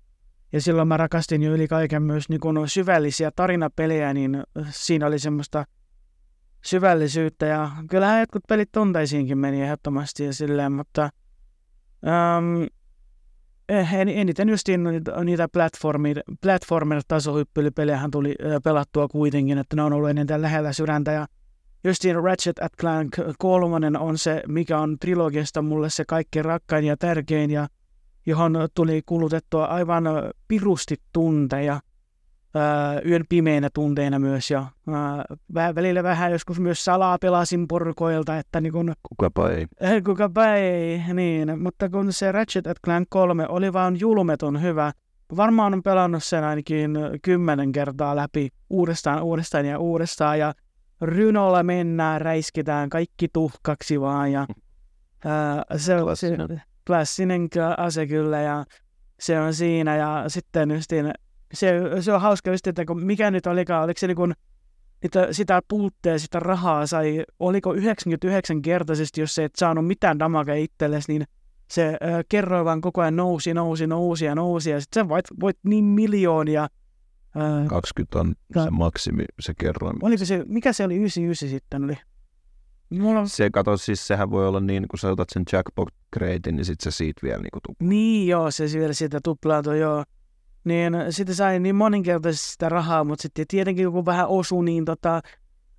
Ja silloin mä rakastin jo yli kaiken myös niin kun syvällisiä tarinapelejä, niin siinä oli semmoista syvällisyyttä. Ja kyllähän jotkut pelit tunteisiinkin meni ehdottomasti ja silleen, mutta um, eniten justiin niitä, platformi, platformer-tasohyppelypelejähän tuli ö, pelattua kuitenkin, että ne on ollut eniten lähellä sydäntä. Ja justiin Ratchet at Clank 3 on se, mikä on trilogiasta mulle se kaikkein rakkain ja tärkein, ja johon tuli kulutettua aivan pirusti tunteja, yön pimeinä tunteina myös, ja vä- välillä vähän joskus myös salaa pelasin porukoilta, että niin kun Kukapa ei. Eh, Kukapa ei, niin. Mutta kun se Ratchet at Clank 3 oli vaan julmeton hyvä. Varmaan on pelannut sen ainakin kymmenen kertaa läpi uudestaan, uudestaan ja uudestaan. Ja rynolla mennään, räiskitään kaikki tuhkaksi vaan. Ja, ää, se, on se, Klassinen. klassinen ase kyllä ja se on siinä. Ja sitten justiin, se, se on hauska just, että kun mikä nyt olikaan, oliko se niin kuin niitä, sitä pultteja, sitä rahaa sai, oliko 99-kertaisesti, jos se et saanut mitään damagea itsellesi, niin se ö, kerroi vaan koko ajan nousi, nousi, nousi ja nousi, ja sitten sä voit, voit niin miljoonia. Ö, 20 on Ka- se maksimi, se kerroin. oliko se, mikä se oli 99 sitten oli? Mulla on, Se kato, siis sehän voi olla niin, kun sä otat sen jackpot cratein, niin sit se siitä vielä niin kuin niin joo, se vielä sitä tuplaantui, joo. Niin sitten sai niin moninkertaisesti sitä rahaa, mutta sitten tietenkin kun vähän osui, niin tota,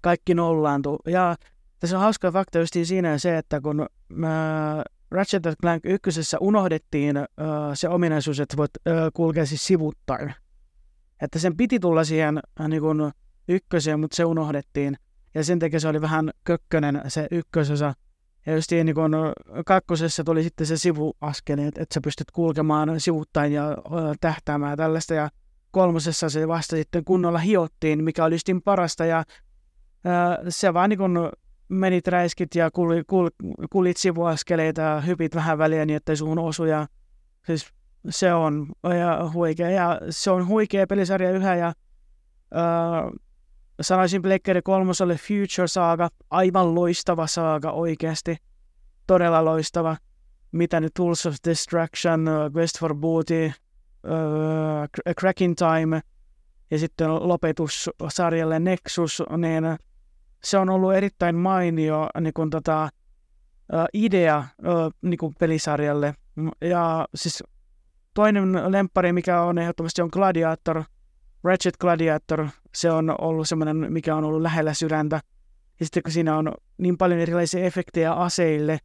kaikki nollaantui. Ja tässä on hauska fakta just siinä se, että kun äh, Ratchet Clank 1 unohdettiin äh, se ominaisuus, että voit äh, kulkea siis sivuttain. Että sen piti tulla siihen äh, niin kuin ykköseen, mutta se unohdettiin. Ja sen takia se oli vähän kökkönen se ykkösosa. Ja just niin kun kakkosessa tuli sitten se sivuaskeleet, että sä pystyt kulkemaan sivuttain ja tähtäämään tällaista. Ja kolmosessa se vasta sitten kunnolla hiottiin, mikä oli just parasta. Ja se vaan niin kun menit räiskit ja kul, kul, kulit sivuaskeleita ja hypit vähän väliä niin, ettei suhun osu. Ja siis se on ja huikea. Ja se on huikea pelisarja yhä ja sanoisin Pleikkari kolmoselle Future Saga, aivan loistava saaga oikeasti. Todella loistava. Mitä nyt Tools of Distraction, uh, Quest for Booty, uh, Cracking Time ja sitten lopetus sarjalle Nexus, niin se on ollut erittäin mainio niin kuin, tota, uh, idea niin kuin pelisarjalle. Ja siis toinen lempari, mikä on ehdottomasti on Gladiator – Ratchet Gladiator, se on ollut semmoinen, mikä on ollut lähellä sydäntä. Ja sitten kun siinä on niin paljon erilaisia efektejä aseille,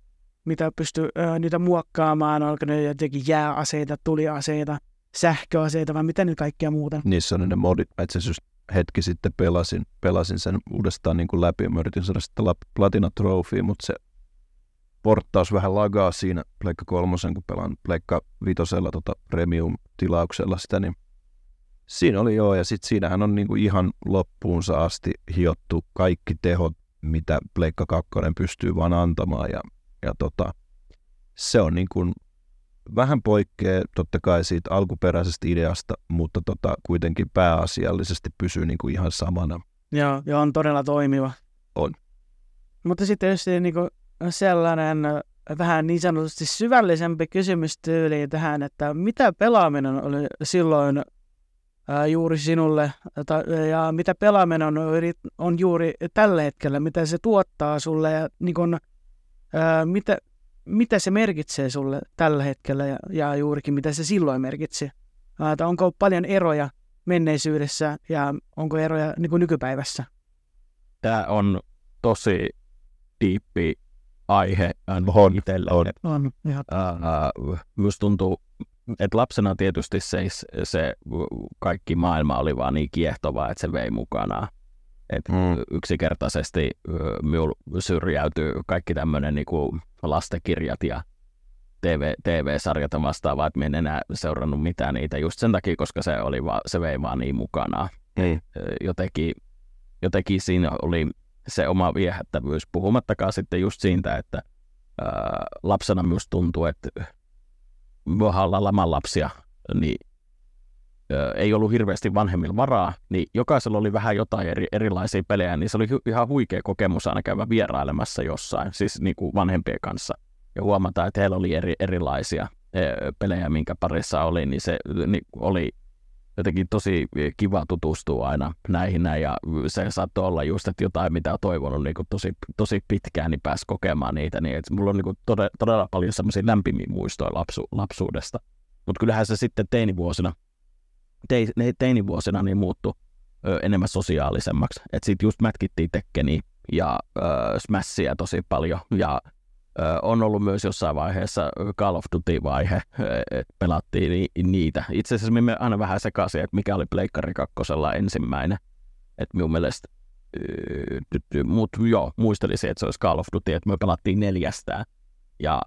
mitä pystyy ö, niitä muokkaamaan, onko ne jotenkin jääaseita, tuliaseita, sähköaseita vai mitä nyt kaikkea muuta. Niissä on ne modit. Itse asiassa hetki sitten pelasin, pelasin sen uudestaan niin kuin läpi. Mä yritin saada sitä Platina Trophy, mutta se porttaus vähän lagaa siinä Pleikka kolmosen, kun pelaan Pleikka vitosella tota premium-tilauksella sitä, niin Siinä oli joo, ja sitten siinähän on niinku ihan loppuunsa asti hiottu kaikki tehot, mitä Pleikka 2 pystyy vaan antamaan, ja, ja tota, se on niinku vähän poikkeaa totta kai siitä alkuperäisestä ideasta, mutta tota, kuitenkin pääasiallisesti pysyy niinku ihan samana. Joo, ja on todella toimiva. On. Mutta sitten jos niinku sellainen vähän niin sanotusti syvällisempi kysymystyyli tähän, että mitä pelaaminen oli silloin juuri sinulle ja mitä pelaaminen on, on juuri tällä hetkellä, mitä se tuottaa sulle ja niin kun, ää, mitä, mitä se merkitsee sulle tällä hetkellä ja, ja juurikin mitä se silloin merkitsi. Ää, onko paljon eroja menneisyydessä ja onko eroja niin nykypäivässä? Tämä on tosi diippi aihe on, itselle. On. on ihan. Uh, uh, tuntuu, et lapsena tietysti se, se kaikki maailma oli vaan niin kiehtovaa, että se vei mukanaan. Et mm. Yksinkertaisesti minulla syrjäytyy kaikki tämmöinen niinku lastekirjat ja TV, TV-sarjat ja vastaavaa, että en enää seurannut mitään niitä just sen takia, koska se, oli va, se vei vaan niin mukanaan. Mm. Jotenkin, jotenkin siinä oli se oma viehättävyys, puhumattakaan sitten just siitä, että ää, lapsena myös tuntuu, että olla laman lapsia, niin ei ollut hirveästi vanhemmilla varaa, niin jokaisella oli vähän jotain eri, erilaisia pelejä, niin se oli ihan huikea kokemus aina käydä vierailemassa jossain, siis niin kuin vanhempien kanssa. Ja huomata, että heillä oli eri, erilaisia pelejä, minkä parissa oli, niin se niin oli jotenkin tosi kiva tutustua aina näihin näin, ja se saattoi olla just, että jotain, mitä on toivonut niin tosi, tosi pitkään, niin pääsi kokemaan niitä, niin että mulla on niin todella, todella paljon semmoisia lämpimiä muistoja lapsu, lapsuudesta. Mutta kyllähän se sitten teinivuosina, te, teinivuosina niin muuttui ö, enemmän sosiaalisemmaksi, että sitten just mätkittiin Tekkeniä ja ö, Smashia tosi paljon, ja on ollut myös jossain vaiheessa Call of Duty-vaihe, että pelattiin ni- niitä. Itse asiassa me aina vähän sekaisin, että mikä oli Pleikkari kakkosella ensimmäinen. Että minun mielestä, mutta joo, muistelisin, että se olisi Call of Duty, että me pelattiin neljästään ja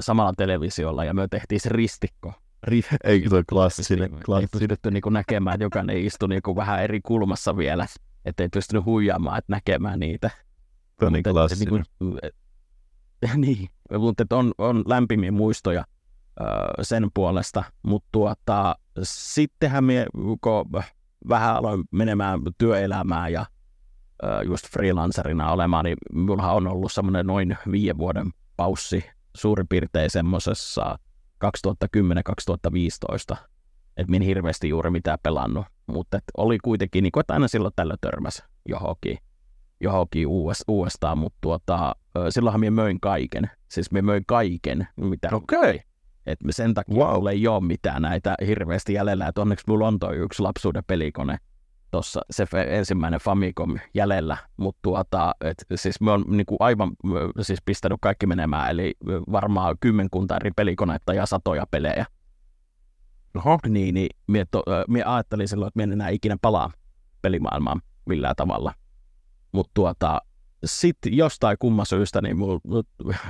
samalla televisiolla ja me tehtiin se ristikko. Ri- Ei tuo klassinen. klassinen. Ei pystytty niin näkemään, että jokainen istui niin vähän eri kulmassa vielä, että ei pystynyt huijaamaan, että näkemään niitä. Tuo on niin klassinen. Niin kuin, niin, mutta on, on lämpimiä muistoja ö, sen puolesta, mutta tuota, sittenhän me, kun vähän aloin menemään työelämään ja ö, just freelancerina olemaan, niin minulla on ollut semmoinen noin viiden vuoden paussi suurin piirtein semmoisessa 2010-2015, että minä hirveästi juuri mitään pelannut, mutta oli kuitenkin, niin kuin, että aina silloin tällä törmäs johonkin johonkin uudest, uudestaan, mutta tuota, silloinhan minä möin kaiken. Siis minä möin kaiken, mitä Okei. Okay. Et sen takia wow. mulla ei ole mitään näitä hirveästi jäljellä. Et onneksi mulla on toi yksi lapsuuden pelikone tuossa se ensimmäinen Famicom jäljellä, mutta tuota, et, siis me on niinku aivan siis pistänyt kaikki menemään, eli varmaan kymmenkunta eri pelikonetta ja satoja pelejä. Oho. Niin, niin mie, to, mie ajattelin silloin, että mie en enää ikinä palaa pelimaailmaan millään tavalla. Mutta tuota, sitten jostain kumman syystä niin mulla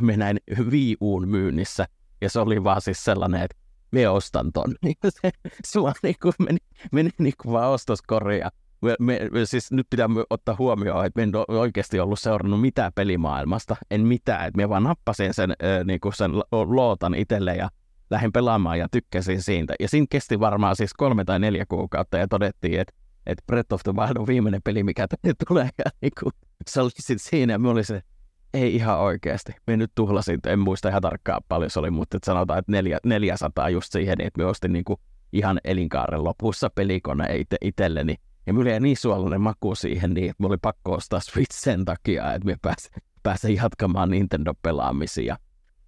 me näin Wii Uun myynnissä, ja se oli vaan siis sellainen, että me ostan ton. se, se vaan niin kuin meni, meni niin kuin vaan ostoskoriin, me, me, me, siis nyt pitää ottaa huomioon, että me en oikeasti ollut seurannut mitään pelimaailmasta, en mitään, että me vaan nappasin sen, äh, niin kuin sen lootan itselle ja lähdin pelaamaan ja tykkäsin siitä. Ja siinä kesti varmaan siis kolme tai neljä kuukautta ja todettiin, että, että Breath of the Wild on viimeinen peli, mikä tänne tulee. Ja niin kuin, se oli sitten siinä ja oli se, ei ihan oikeasti. Me nyt tuhlasin, en muista ihan tarkkaan paljon se oli, mutta että sanotaan, että neljä, 400 just siihen, että me ostin niin kuin ihan elinkaaren lopussa pelikone itse, itselleni. Ja minulla jäi niin suolainen maku siihen, niin että oli pakko ostaa Switch sen takia, että me pääsen, pääsen jatkamaan Nintendo-pelaamisia.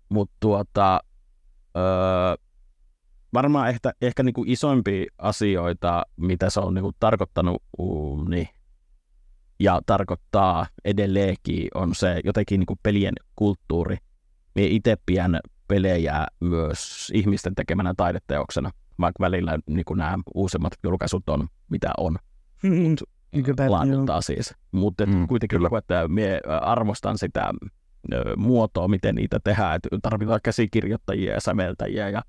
Mutta tuota, öö, varmaan ehkä, ehkä niin kuin isoimpia asioita, mitä se on niin kuin tarkoittanut uh, niin, ja tarkoittaa edelleenkin, on se jotenkin niin kuin pelien kulttuuri. Minä itse pidän pelejä myös ihmisten tekemänä taideteoksena, vaikka välillä niin kuin nämä uusimmat julkaisut on, mitä on. Mm, laadultaan siis. Mutta mm, kuitenkin, kyllä. että minä arvostan sitä muotoa, miten niitä tehdään. Että tarvitaan käsikirjoittajia ja säveltäjiä ja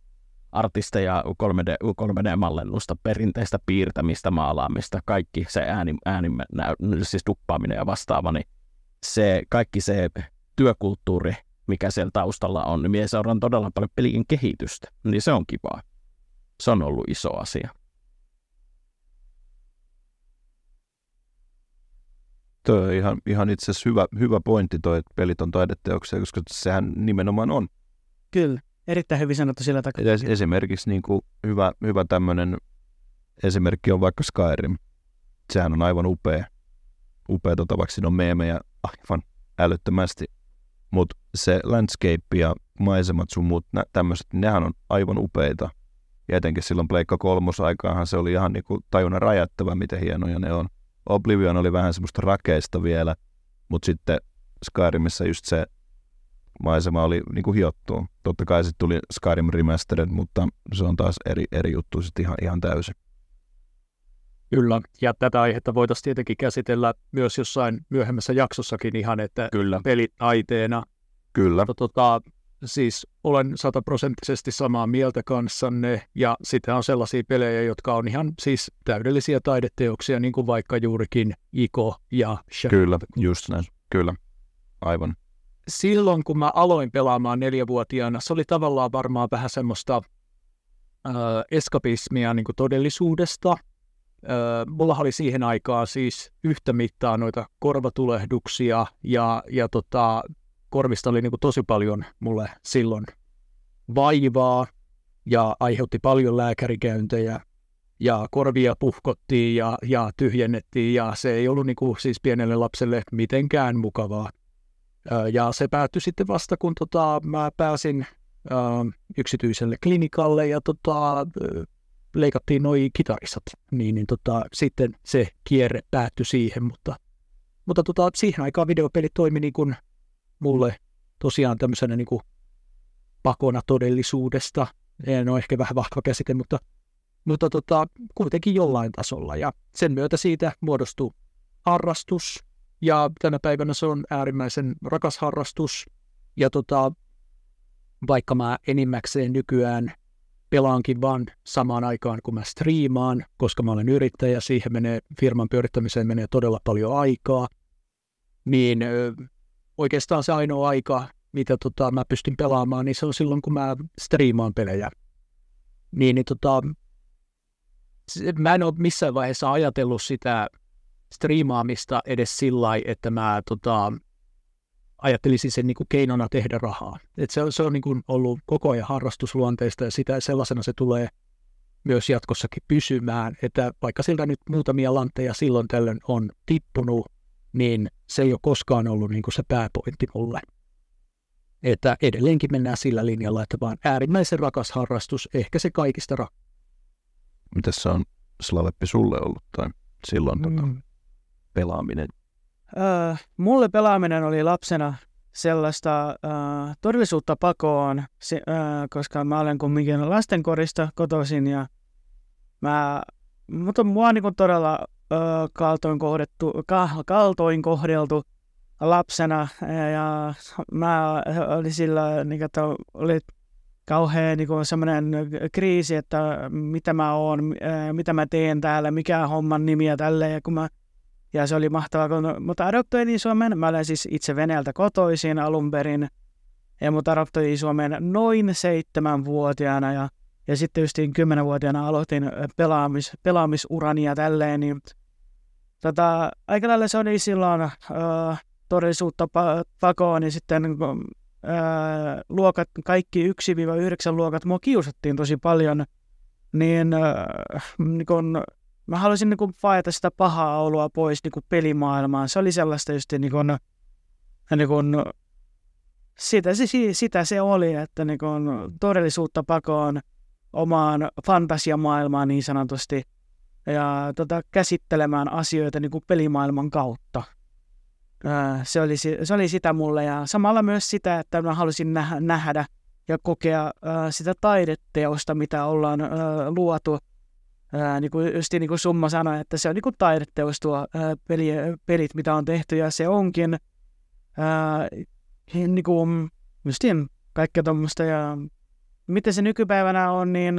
artisteja, 3D, 3D-mallennusta, perinteistä piirtämistä, maalaamista, kaikki se ääni, ääni siis duppaaminen ja vastaava, niin se, kaikki se työkulttuuri, mikä siellä taustalla on, niin minä seuraan todella paljon pelien kehitystä, niin se on kivaa. Se on ollut iso asia. Tuo on ihan, ihan itse asiassa hyvä, hyvä pointti toi, että pelit on taideteoksia, koska sehän nimenomaan on. Kyllä, erittäin hyvin sanottu sillä takaa. Es, esimerkiksi niin kuin hyvä, hyvä tämmöinen esimerkki on vaikka Skyrim. Sehän on aivan upea. Upea, tota, vaikka siinä on meemejä aivan älyttömästi. Mutta se landscape ja maisemat sun muut nä, tämmöiset, nehän on aivan upeita. Ja etenkin silloin Pleikka kolmosaikaanhan se oli ihan niin kuin tajunnan rajattava, miten hienoja ne on. Oblivion oli vähän semmoista rakeista vielä, mutta sitten Skyrimissa just se maisema oli niin kuin hiottu. Totta kai sitten tuli Skyrim Remastered, mutta se on taas eri, eri juttu sitten ihan, ihan täysin. Kyllä, ja tätä aihetta voitaisiin tietenkin käsitellä myös jossain myöhemmässä jaksossakin ihan, että Kyllä. pelit aiteena. Kyllä. Mutta, tota, siis olen sataprosenttisesti samaa mieltä kanssanne, ja sitten on sellaisia pelejä, jotka on ihan siis täydellisiä taideteoksia, niin kuin vaikka juurikin Iko ja Shadow Kyllä, just näin. Kyllä, aivan. Silloin, kun mä aloin pelaamaan neljävuotiaana, se oli tavallaan varmaan vähän semmoista äh, eskapismia niin kuin todellisuudesta. Äh, mulla oli siihen aikaan siis yhtä mittaa noita korvatulehduksia ja, ja tota, korvista oli niin kuin tosi paljon mulle silloin vaivaa ja aiheutti paljon lääkärikäyntejä ja korvia puhkottiin ja, ja tyhjennettiin ja se ei ollut niin kuin, siis pienelle lapselle mitenkään mukavaa. Ja se päättyi sitten vasta, kun tota, mä pääsin ä, yksityiselle klinikalle ja tota, leikattiin noi kitarisat, niin, niin tota, sitten se kierre päättyi siihen, mutta, mutta tota, siihen aikaan videopelit toimi niin kuin mulle tosiaan tämmöisenä niin kuin pakona todellisuudesta. En ole ehkä vähän vahva käsite, mutta, mutta tota, kuitenkin jollain tasolla. Ja sen myötä siitä muodostui harrastus, ja tänä päivänä se on äärimmäisen rakas harrastus. Ja tota, vaikka mä enimmäkseen nykyään pelaankin vaan samaan aikaan, kun mä striimaan, koska mä olen yrittäjä, siihen menee, firman pyörittämiseen menee todella paljon aikaa, niin oikeastaan se ainoa aika, mitä tota, mä pystyn pelaamaan, niin se on silloin, kun mä striimaan pelejä. Niin, niin tota, mä en ole missään vaiheessa ajatellut sitä striimaamista edes sillä että mä tota, ajattelisin sen niin kuin keinona tehdä rahaa. Et se, on, se on niin kuin ollut koko ajan harrastusluonteista ja sitä sellaisena se tulee myös jatkossakin pysymään, että vaikka siltä nyt muutamia lantteja silloin tällöin on tippunut, niin se ei ole koskaan ollut niin kuin se pääpointti mulle. Että edelleenkin mennään sillä linjalla, että vaan äärimmäisen rakas harrastus, ehkä se kaikista rakas. Mitäs se on Slaveppi sulle ollut tai silloin tota, mm. tota, pelaaminen? Öö, mulle pelaaminen oli lapsena sellaista öö, todellisuutta pakoon, se, öö, koska mä olen kumminkin lastenkorista kotoisin ja mä, mutta mua niin todella kaltoin, kohdettu, kaltoin kohdeltu lapsena ja mä olin sillä, niin että oli kauhean niin semmoinen kriisi, että mitä mä oon, mitä mä teen täällä, mikä on homman nimi ja tälleen. Ja, kun mä, ja se oli mahtavaa, kun mut adoptoitiin Suomeen. Mä olen siis itse Venäjältä kotoisin alun perin. Ja mut adoptoitiin Suomeen noin seitsemänvuotiaana ja, ja sitten just kymmenenvuotiaana aloitin pelaamis, pelaamisurani ja tälleen. Niin, tota, aika lailla se oli silloin äh, todellisuutta pakoon, niin sitten ää, luokat, kaikki 1-9 luokat, mua kiusattiin tosi paljon, niin, ää, niin kun, mä haluaisin niin kun, vaeta sitä pahaa oloa pois niin kun, pelimaailmaan. Se oli sellaista just niin kun, niin kun, sitä, se, sitä se oli, että niin kun, todellisuutta pakoon omaan fantasiamaailmaan niin sanotusti ja tota, käsittelemään asioita niin kuin pelimaailman kautta se, oli, se oli sitä mulle ja samalla myös sitä, että mä halusin nähdä ja kokea sitä taideteosta, mitä ollaan luotu. Niin kuin, just niin kuin Summa sanoi, että se on niin kuin taideteos tuo peli, pelit, mitä on tehty ja se onkin niin kuin, justiin kaikkea tuommoista ja miten se nykypäivänä on, niin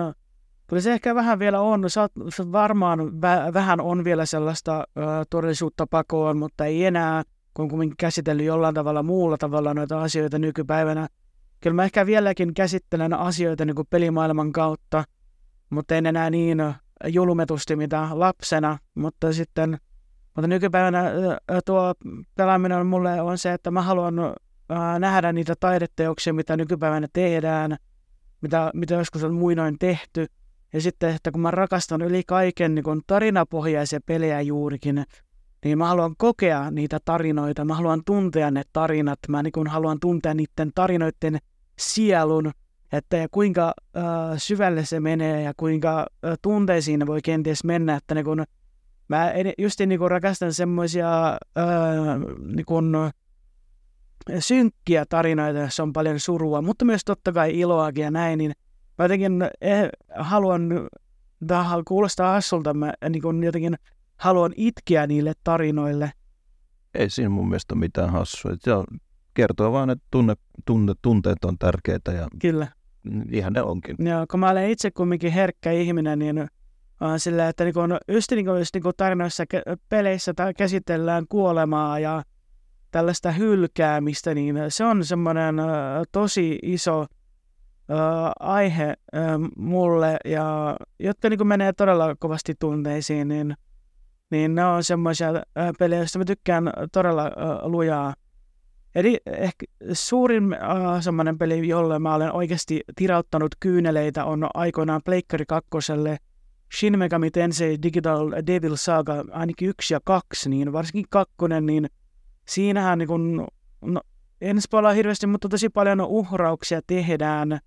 kyllä se ehkä vähän vielä on. Saat, varmaan vä, vähän on vielä sellaista ä, todellisuutta pakoon, mutta ei enää kun on käsitellyt jollain tavalla muulla tavalla noita asioita nykypäivänä. Kyllä mä ehkä vieläkin käsittelen asioita niin kuin pelimaailman kautta, mutta en enää niin julmetusti mitä lapsena, mutta sitten mutta nykypäivänä tuo pelaaminen on mulle on se, että mä haluan nähdä niitä taideteoksia, mitä nykypäivänä tehdään, mitä, mitä joskus on muinoin tehty. Ja sitten, että kun mä rakastan yli kaiken niin tarinapohjaisia pelejä juurikin, niin mä haluan kokea niitä tarinoita, mä haluan tuntea ne tarinat, mä niin haluan tuntea niiden tarinoiden sielun, että ja kuinka äh, syvälle se menee ja kuinka äh, tunteisiin voi kenties mennä, että niin kun, mä just niin kun rakastan semmoisia äh, niin kun, synkkiä tarinoita, joissa on paljon surua, mutta myös totta kai iloakin ja näin, niin mä jotenkin eh, haluan, tämä kuulostaa hassulta, mä niin kun jotenkin haluan itkeä niille tarinoille. Ei siinä mun mielestä mitään hassua. Se on, kertoo vaan, että tunne, tunne, tunteet on tärkeitä ja Kyllä. Ihan ne onkin. Joo, kun mä olen itse kumminkin herkkä ihminen, niin on sillä, että niin kun, just niin kuin, just niin kuin tarinoissa, peleissä tai käsitellään kuolemaa ja tällaista hylkäämistä, niin se on semmoinen uh, tosi iso uh, aihe uh, mulle, ja jotka niin menee todella kovasti tunteisiin, niin niin ne on semmoisia pelejä, joista mä tykkään todella äh, lujaa. Eli ehkä suurin äh, semmoinen peli, jolle mä olen oikeasti tirauttanut kyyneleitä, on aikoinaan Pleikkari 2. Shin Megami Tensei Digital Devil Saga ainakin yksi ja kaksi, niin varsinkin kakkonen, niin siinähän niin kun, no, en spoilaa hirveästi, mutta tosi paljon uhrauksia tehdään.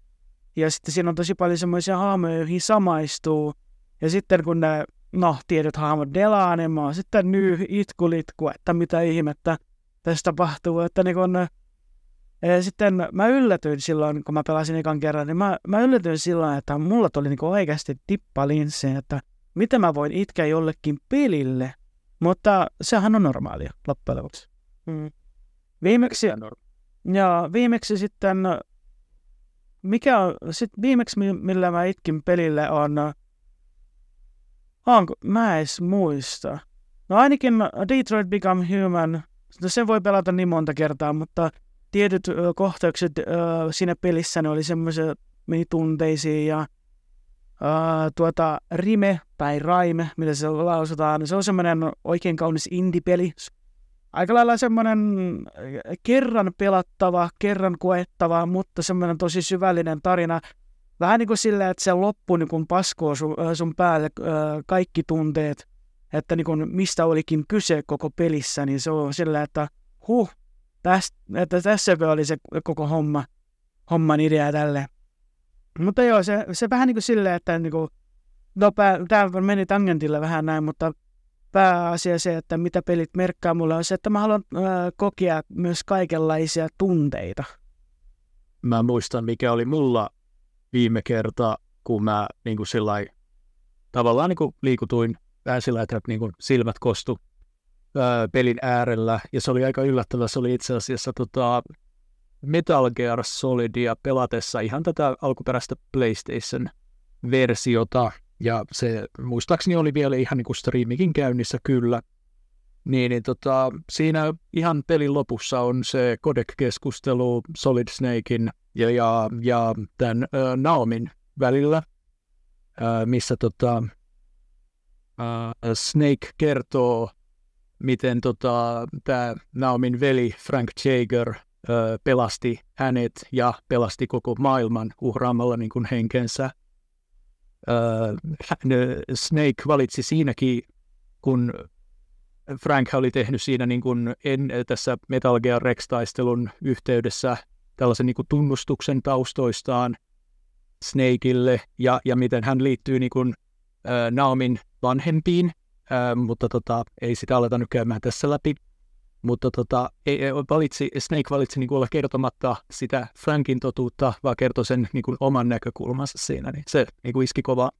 Ja sitten siinä on tosi paljon semmoisia haamoja, joihin samaistuu. Ja sitten kun ne no, tietyt hahmot Delane, mä oon sitten nyt itkulitku, että mitä ihmettä tässä tapahtuu, että niin kun, ja sitten mä yllätyin silloin, kun mä pelasin ekan kerran, niin mä, mä yllätyin silloin, että mulla tuli niin oikeasti tippalinssi, että miten mä voin itkeä jollekin pelille, mutta sehän on normaalia loppujen lopuksi. Mm. Viimeksi, ja viimeksi sitten, mikä on, sit viimeksi millä mä itkin pelille on Onko? Mä edes muista. No ainakin Detroit Become Human, no sen voi pelata niin monta kertaa, mutta tietyt ö, kohtaukset ö, siinä pelissä ne oli semmoisia meni tunteisiin ja ö, tuota, Rime tai Raime, mitä se lausutaan, se on semmoinen oikein kaunis indie-peli. Aika lailla semmoinen kerran pelattava, kerran koettava, mutta semmoinen tosi syvällinen tarina, vähän niin kuin sillä, että se loppu niin kuin paskoo sun, sun päälle kaikki tunteet, että niin kuin mistä olikin kyse koko pelissä, niin se on sillä, että huh, tästä, että tässä oli se koko homma, homman idea tälle. Mutta joo, se, se vähän niin kuin silleen, että niin kuin, no tämä meni tangentilla vähän näin, mutta pääasia se, että mitä pelit merkkaa mulle on se, että mä haluan äh, kokea myös kaikenlaisia tunteita. Mä muistan, mikä oli mulla viime kerta, kun mä niin kuin sillai, tavallaan niin kuin liikutuin että niin kuin silmät kostu ää, pelin äärellä, ja se oli aika yllättävää. Se oli itse asiassa tota, Metal Gear Solidia pelatessa ihan tätä alkuperäistä PlayStation-versiota, ja se muistaakseni oli vielä ihan niin kuin striimikin käynnissä kyllä. Niin, niin tota, siinä ihan pelin lopussa on se codec-keskustelu Solid Snakein ja, ja, ja tämän ä, Naomin välillä, ä, missä tota, Snake kertoo, miten tota, tämä Naomin veli Frank Jaeger ä, pelasti hänet ja pelasti koko maailman uhraamalla niin kuin henkensä. Snake valitsi siinäkin, kun Frank oli tehnyt siinä niin kuin en, tässä Metal Gear Rex-taistelun yhteydessä tällaisen niin kuin tunnustuksen taustoistaan Snakeille ja, ja miten hän liittyy niin kuin, ä, Naomin vanhempiin, ä, mutta tota, ei sitä aleta nyt käymään tässä läpi. Mutta tota, ei, valitsi, Snake valitsi niin kuin olla kertomatta sitä Frankin totuutta, vaan kertoi sen niin kuin oman näkökulmansa siinä, niin se niin kuin iski kovaa.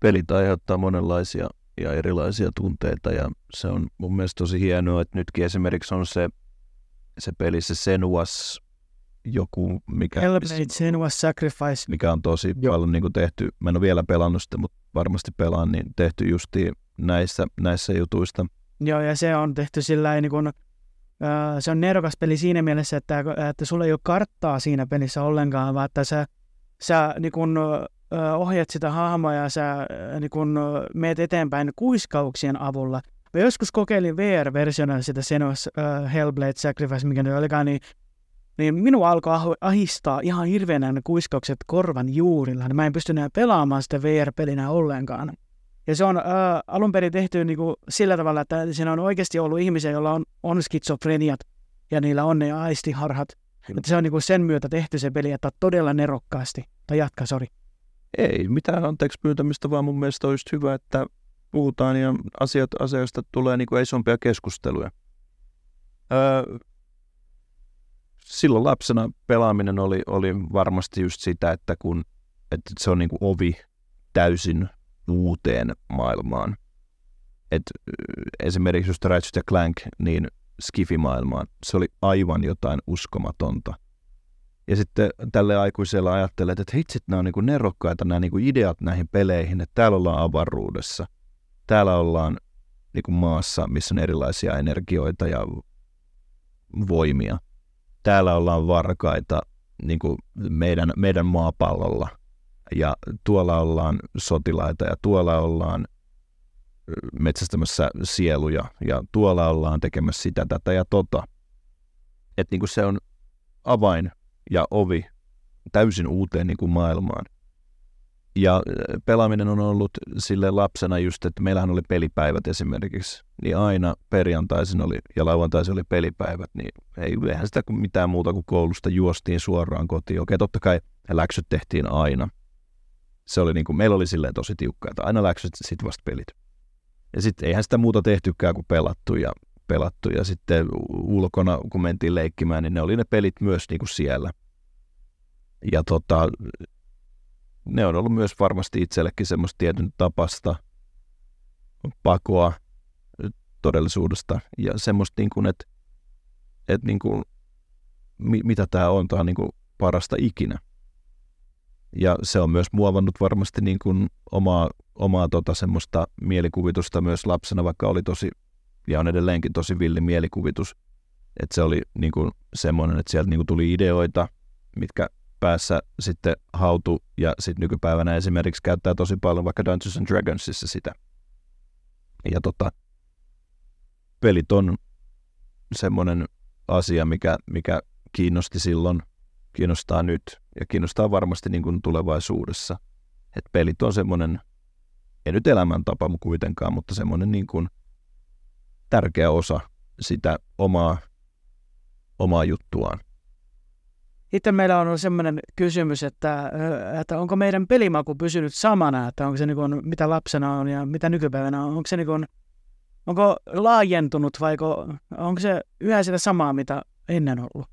Pelit aiheuttaa monenlaisia ja erilaisia tunteita ja se on mun mielestä tosi hienoa, että nytkin esimerkiksi on se, se peli, se Senuas joku, mikä, Hellblade Senua's Sacrifice. mikä on tosi Joo. paljon niin kuin tehty, mä en ole vielä pelannut sitä, mutta varmasti pelaan, niin tehty justiin näissä, näissä jutuista. Joo, ja se on tehty sillä niin kuin, äh, se on nerokas peli siinä mielessä, että, että sulla ei ole karttaa siinä pelissä ollenkaan, vaan että sä, sä niin kuin, äh, ohjat sitä hahmoa ja sä äh, niin kuin, äh, meet eteenpäin kuiskauksien avulla. Mä joskus kokeilin VR-versiona sitä Senua's äh, Hellblade Sacrifice, mikä nyt olikaan, niin niin minua alkoi ahistaa ihan hirveänä ne kuiskaukset korvan juurilla. Niin mä en pysty enää pelaamaan sitä VR-pelinä ollenkaan. Ja se on äh, alun perin tehty niin kuin sillä tavalla, että siinä on oikeasti ollut ihmisiä, joilla on, on skitsofreniat ja niillä on ne aistiharhat. Että se on niin kuin sen myötä tehty se peli, että todella nerokkaasti. Tai jatka, sori. Ei mitään anteeksi pyytämistä, vaan mun mielestä olisi hyvä, että puhutaan ja asiat, asioista tulee niin kuin isompia keskusteluja. Öö, silloin lapsena pelaaminen oli, oli varmasti just sitä, että, kun, että se on niin kuin ovi täysin uuteen maailmaan. Et, ö, esimerkiksi just Ratchet Clank, niin Skifi-maailmaan, se oli aivan jotain uskomatonta. Ja sitten tälle aikuiselle ajattelee, että hitsit, nämä on niinku nerokkaita nämä niinku ideat näihin peleihin, että täällä ollaan avaruudessa. Täällä ollaan niinku maassa, missä on erilaisia energioita ja voimia. Täällä ollaan varkaita niinku meidän, meidän maapallolla. Ja tuolla ollaan sotilaita ja tuolla ollaan metsästämässä sieluja ja tuolla ollaan tekemässä sitä, tätä ja tota. Että niinku se on avain ja ovi täysin uuteen niin kuin maailmaan. Ja äh, pelaaminen on ollut sille lapsena just, että meillähän oli pelipäivät esimerkiksi, niin aina perjantaisin oli ja lauantaisin oli pelipäivät, niin ei, eihän sitä mitään muuta kuin koulusta juostiin suoraan kotiin. Okei, totta kai läksyt tehtiin aina. Se oli niin kuin, meillä oli silleen tosi tiukka, että aina läksyt, sitten vasta pelit. Ja sitten eihän sitä muuta tehtykään kuin pelattu ja pelattu. Ja sitten ulkona, kun mentiin leikkimään, niin ne oli ne pelit myös niin kuin siellä. Ja tota, ne on ollut myös varmasti itsellekin semmoista tietyn tapasta pakoa todellisuudesta. Ja semmoista, niin kuin, että, että niin kuin, mi, mitä tämä on, tämä on niin kuin parasta ikinä. Ja se on myös muovannut varmasti niin kuin omaa, omaa tota semmoista mielikuvitusta myös lapsena, vaikka oli tosi ja on edelleenkin tosi villi mielikuvitus. Että se oli niin kuin semmoinen, että sieltä niin kuin tuli ideoita, mitkä päässä sitten hautu, ja sitten nykypäivänä esimerkiksi käyttää tosi paljon vaikka Dungeons and Dragonsissa sitä. Ja tota, pelit on semmoinen asia, mikä, mikä kiinnosti silloin, kiinnostaa nyt ja kiinnostaa varmasti niin kuin tulevaisuudessa. Et pelit on semmoinen, ei nyt elämäntapa kuitenkaan, mutta semmoinen niin kuin tärkeä osa sitä omaa, omaa juttuaan. Sitten meillä on ollut sellainen kysymys, että, että onko meidän pelimaku pysynyt samana, että onko se niin kuin, mitä lapsena on ja mitä nykypäivänä on, onko se niin kuin, onko laajentunut vai onko se yhä sitä samaa, mitä ennen ollut?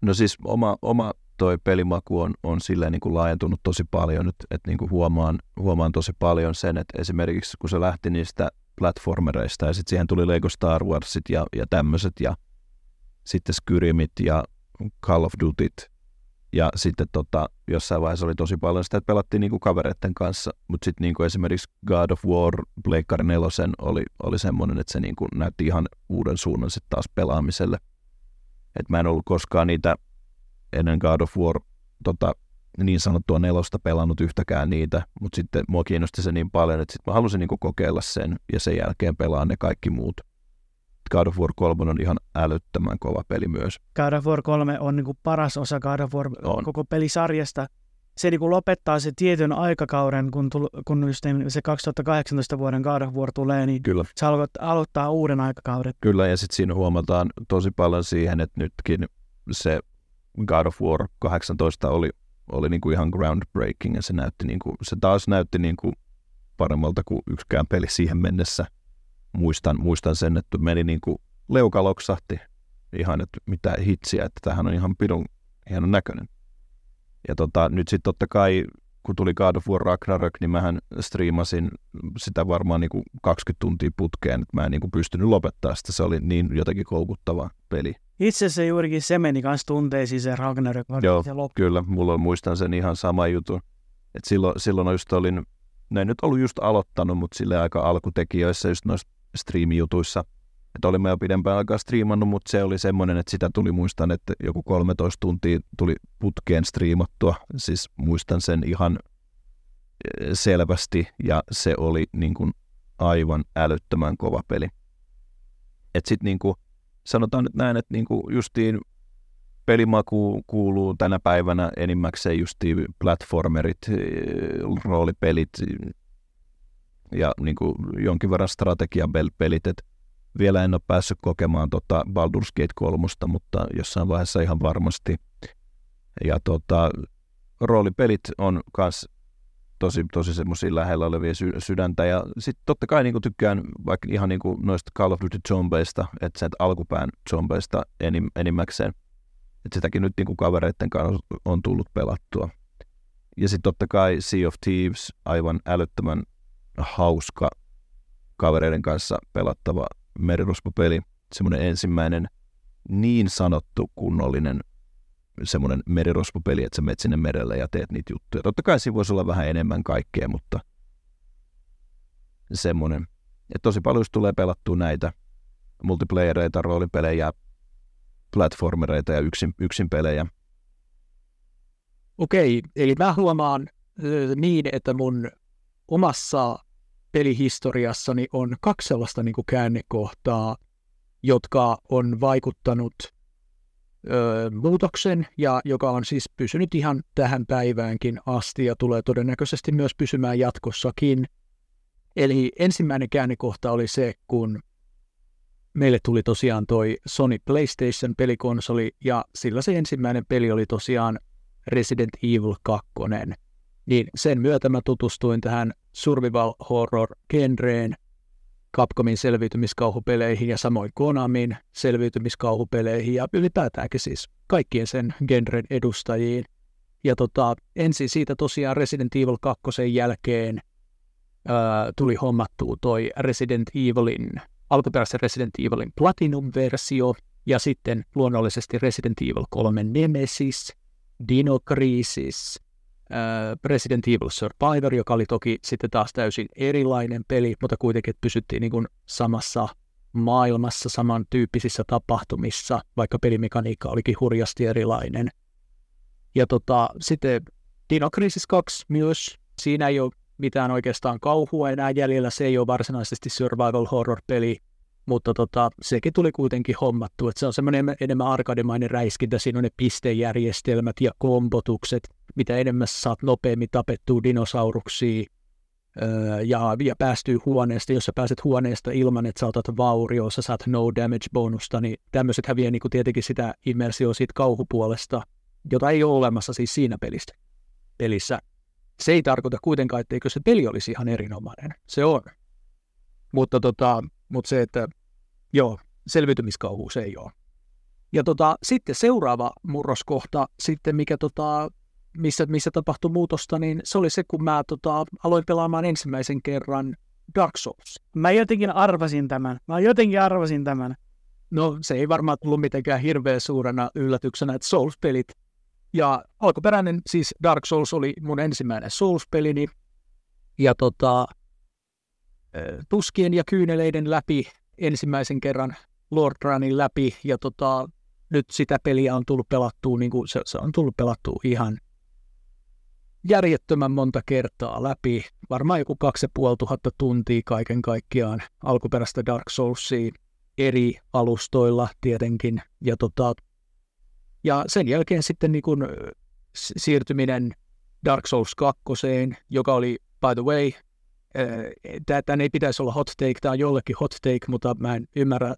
No siis oma, oma toi pelimaku on, on silleen niin kuin laajentunut tosi paljon nyt, että niin kuin huomaan, huomaan tosi paljon sen, että esimerkiksi kun se lähti niistä platformereista ja sitten siihen tuli Lego Star Warsit ja, ja tämmöiset ja sitten Skyrimit ja Call of Dutyt ja sitten tota, jossain vaiheessa oli tosi paljon sitä, että pelattiin niinku kavereiden kanssa, mutta sitten niinku esimerkiksi God of War Pleikkari 4 oli, oli semmoinen, että se niinku näytti ihan uuden suunnan sitten taas pelaamiselle. Et mä en ollut koskaan niitä ennen God of War tota, niin sanottua nelosta pelannut yhtäkään niitä, mutta sitten mua kiinnosti se niin paljon, että sitten mä halusin niinku kokeilla sen ja sen jälkeen pelaa ne kaikki muut. God of War 3 on ihan älyttömän kova peli myös. God of War 3 on niin kuin paras osa God of War On. koko pelisarjasta. Se niin kuin lopettaa se tietyn aikakauden, kun, tul, kun just niin se 2018 vuoden God of War tulee, niin Kyllä, se aloittaa, aloittaa uuden aikakauden. kyllä ja sitten siinä huomataan tosi paljon siihen, että nytkin se God of War 18 oli, oli niinku ihan groundbreaking ja se, näytti niinku, se taas näytti niinku paremmalta kuin yksikään peli siihen mennessä. Muistan, muistan sen, että meni niinku leuka loksahti ihan, että mitä hitsiä, että tämähän on ihan pidun hienon näköinen. Ja tota, nyt sitten totta kai, kun tuli God of War Ragnarök, niin mähän striimasin sitä varmaan niinku 20 tuntia putkeen, että mä en niinku pystynyt lopettaa sitä. Se oli niin jotenkin koukuttava peli. Itse asiassa juurikin se meni kanssa tunteisiin se Ragnarök. Joo, se loppu. Kyllä, mulla muistan sen ihan sama jutun. Et silloin, silloin just olin, no en nyt ollut just aloittanut, mutta sille aika alkutekijöissä just noissa striimijutuissa. Että olin mä jo pidempään aikaa striimannut, mutta se oli semmoinen, että sitä tuli, muistan, että joku 13 tuntia tuli putkeen striimattua. Siis muistan sen ihan eh, selvästi ja se oli niin kuin aivan älyttömän kova peli. Et sit niin kuin, sanotaan nyt näin, että niin kuin justiin pelimaku kuuluu tänä päivänä enimmäkseen justiin platformerit, eh, roolipelit ja niin kuin jonkin verran strategiapelit. Et vielä en ole päässyt kokemaan tota Baldur's Gate 3, mutta jossain vaiheessa ihan varmasti. Ja tota, roolipelit on myös tosi, tosi semmoisia lähellä olevia sy- sydäntä. Ja sitten totta kai niin tykkään vaikka ihan niin noista Call of Duty zombeista, että sen alkupään zombeista enim, enimmäkseen. Että sitäkin nyt niin kavereiden kanssa on tullut pelattua. Ja sitten totta kai Sea of Thieves, aivan älyttömän hauska kavereiden kanssa pelattava merirosvopeli. Semmoinen ensimmäinen niin sanottu kunnollinen semmoinen merirosvopeli, että sä menet sinne merelle ja teet niitä juttuja. Totta kai siinä voisi olla vähän enemmän kaikkea, mutta semmoinen. Ja tosi paljon tulee pelattua näitä multiplayereita, roolipelejä, platformereita ja yksin, yksin pelejä. Okei, eli mä huomaan niin, että mun omassa pelihistoriassani on kaksi sellaista niin kuin käännekohtaa, jotka on vaikuttanut ö, muutoksen ja joka on siis pysynyt ihan tähän päiväänkin asti ja tulee todennäköisesti myös pysymään jatkossakin. Eli ensimmäinen käännekohta oli se, kun meille tuli tosiaan toi Sony PlayStation pelikonsoli ja sillä se ensimmäinen peli oli tosiaan Resident Evil 2. Niin sen myötä mä tutustuin tähän survival horror genreen, Capcomin selviytymiskauhupeleihin ja samoin Konamin selviytymiskauhupeleihin ja ylipäätäänkin siis kaikkien sen genren edustajiin. Ja tota, ensin siitä tosiaan Resident Evil 2 jälkeen ää, tuli hommattua toi Resident Evilin, alkuperäisen Resident Evilin Platinum-versio ja sitten luonnollisesti Resident Evil 3 Nemesis, Dino Crisis, Resident Evil Survivor, joka oli toki sitten taas täysin erilainen peli, mutta kuitenkin pysyttiin niin kuin samassa maailmassa, samantyyppisissä tapahtumissa, vaikka pelimekaniikka olikin hurjasti erilainen. Ja tota, sitten Dino Crisis 2 myös, siinä ei ole mitään oikeastaan kauhua enää jäljellä, se ei ole varsinaisesti survival horror-peli, mutta tota, sekin tuli kuitenkin hommattu, että se on semmoinen enemmän arkademainen räiskintä, siinä on ne pistejärjestelmät ja kombotukset, mitä enemmän saat nopeammin tapettua dinosauruksia öö, ja, ja päästyy huoneesta, jos sä pääset huoneesta ilman, että sä otat vaurioa, sä saat no damage bonusta, niin tämmöiset häviää niin tietenkin sitä immersioa siitä kauhupuolesta, jota ei ole olemassa siis siinä pelistä, pelissä. Se ei tarkoita kuitenkaan, etteikö se peli olisi ihan erinomainen. Se on. Mutta tota, mutta se, että joo, selviytymiskauhu se ei ole. Ja tota, sitten seuraava murroskohta, sitten mikä tota, missä, missä tapahtui muutosta, niin se oli se, kun mä tota, aloin pelaamaan ensimmäisen kerran Dark Souls. Mä jotenkin arvasin tämän. Mä jotenkin arvasin tämän. No se ei varmaan tullut mitenkään hirveän suurena yllätyksenä, että Souls-pelit ja alkuperäinen siis Dark Souls oli mun ensimmäinen Souls-pelini ja tota, tuskien ja kyyneleiden läpi ensimmäisen kerran Lord Runin läpi ja tota, nyt sitä peliä on tullut pelattua, niin kuin se, se on tullut pelattua ihan järjettömän monta kertaa läpi. Varmaan joku 2500 tuntia kaiken kaikkiaan alkuperäistä Dark Soulsia eri alustoilla tietenkin. Ja, tota, ja sen jälkeen sitten niin kun, siirtyminen Dark Souls 2, joka oli, by the way, tämä ei pitäisi olla hot take, tämä on jollekin hot take, mutta mä en ymmärrä,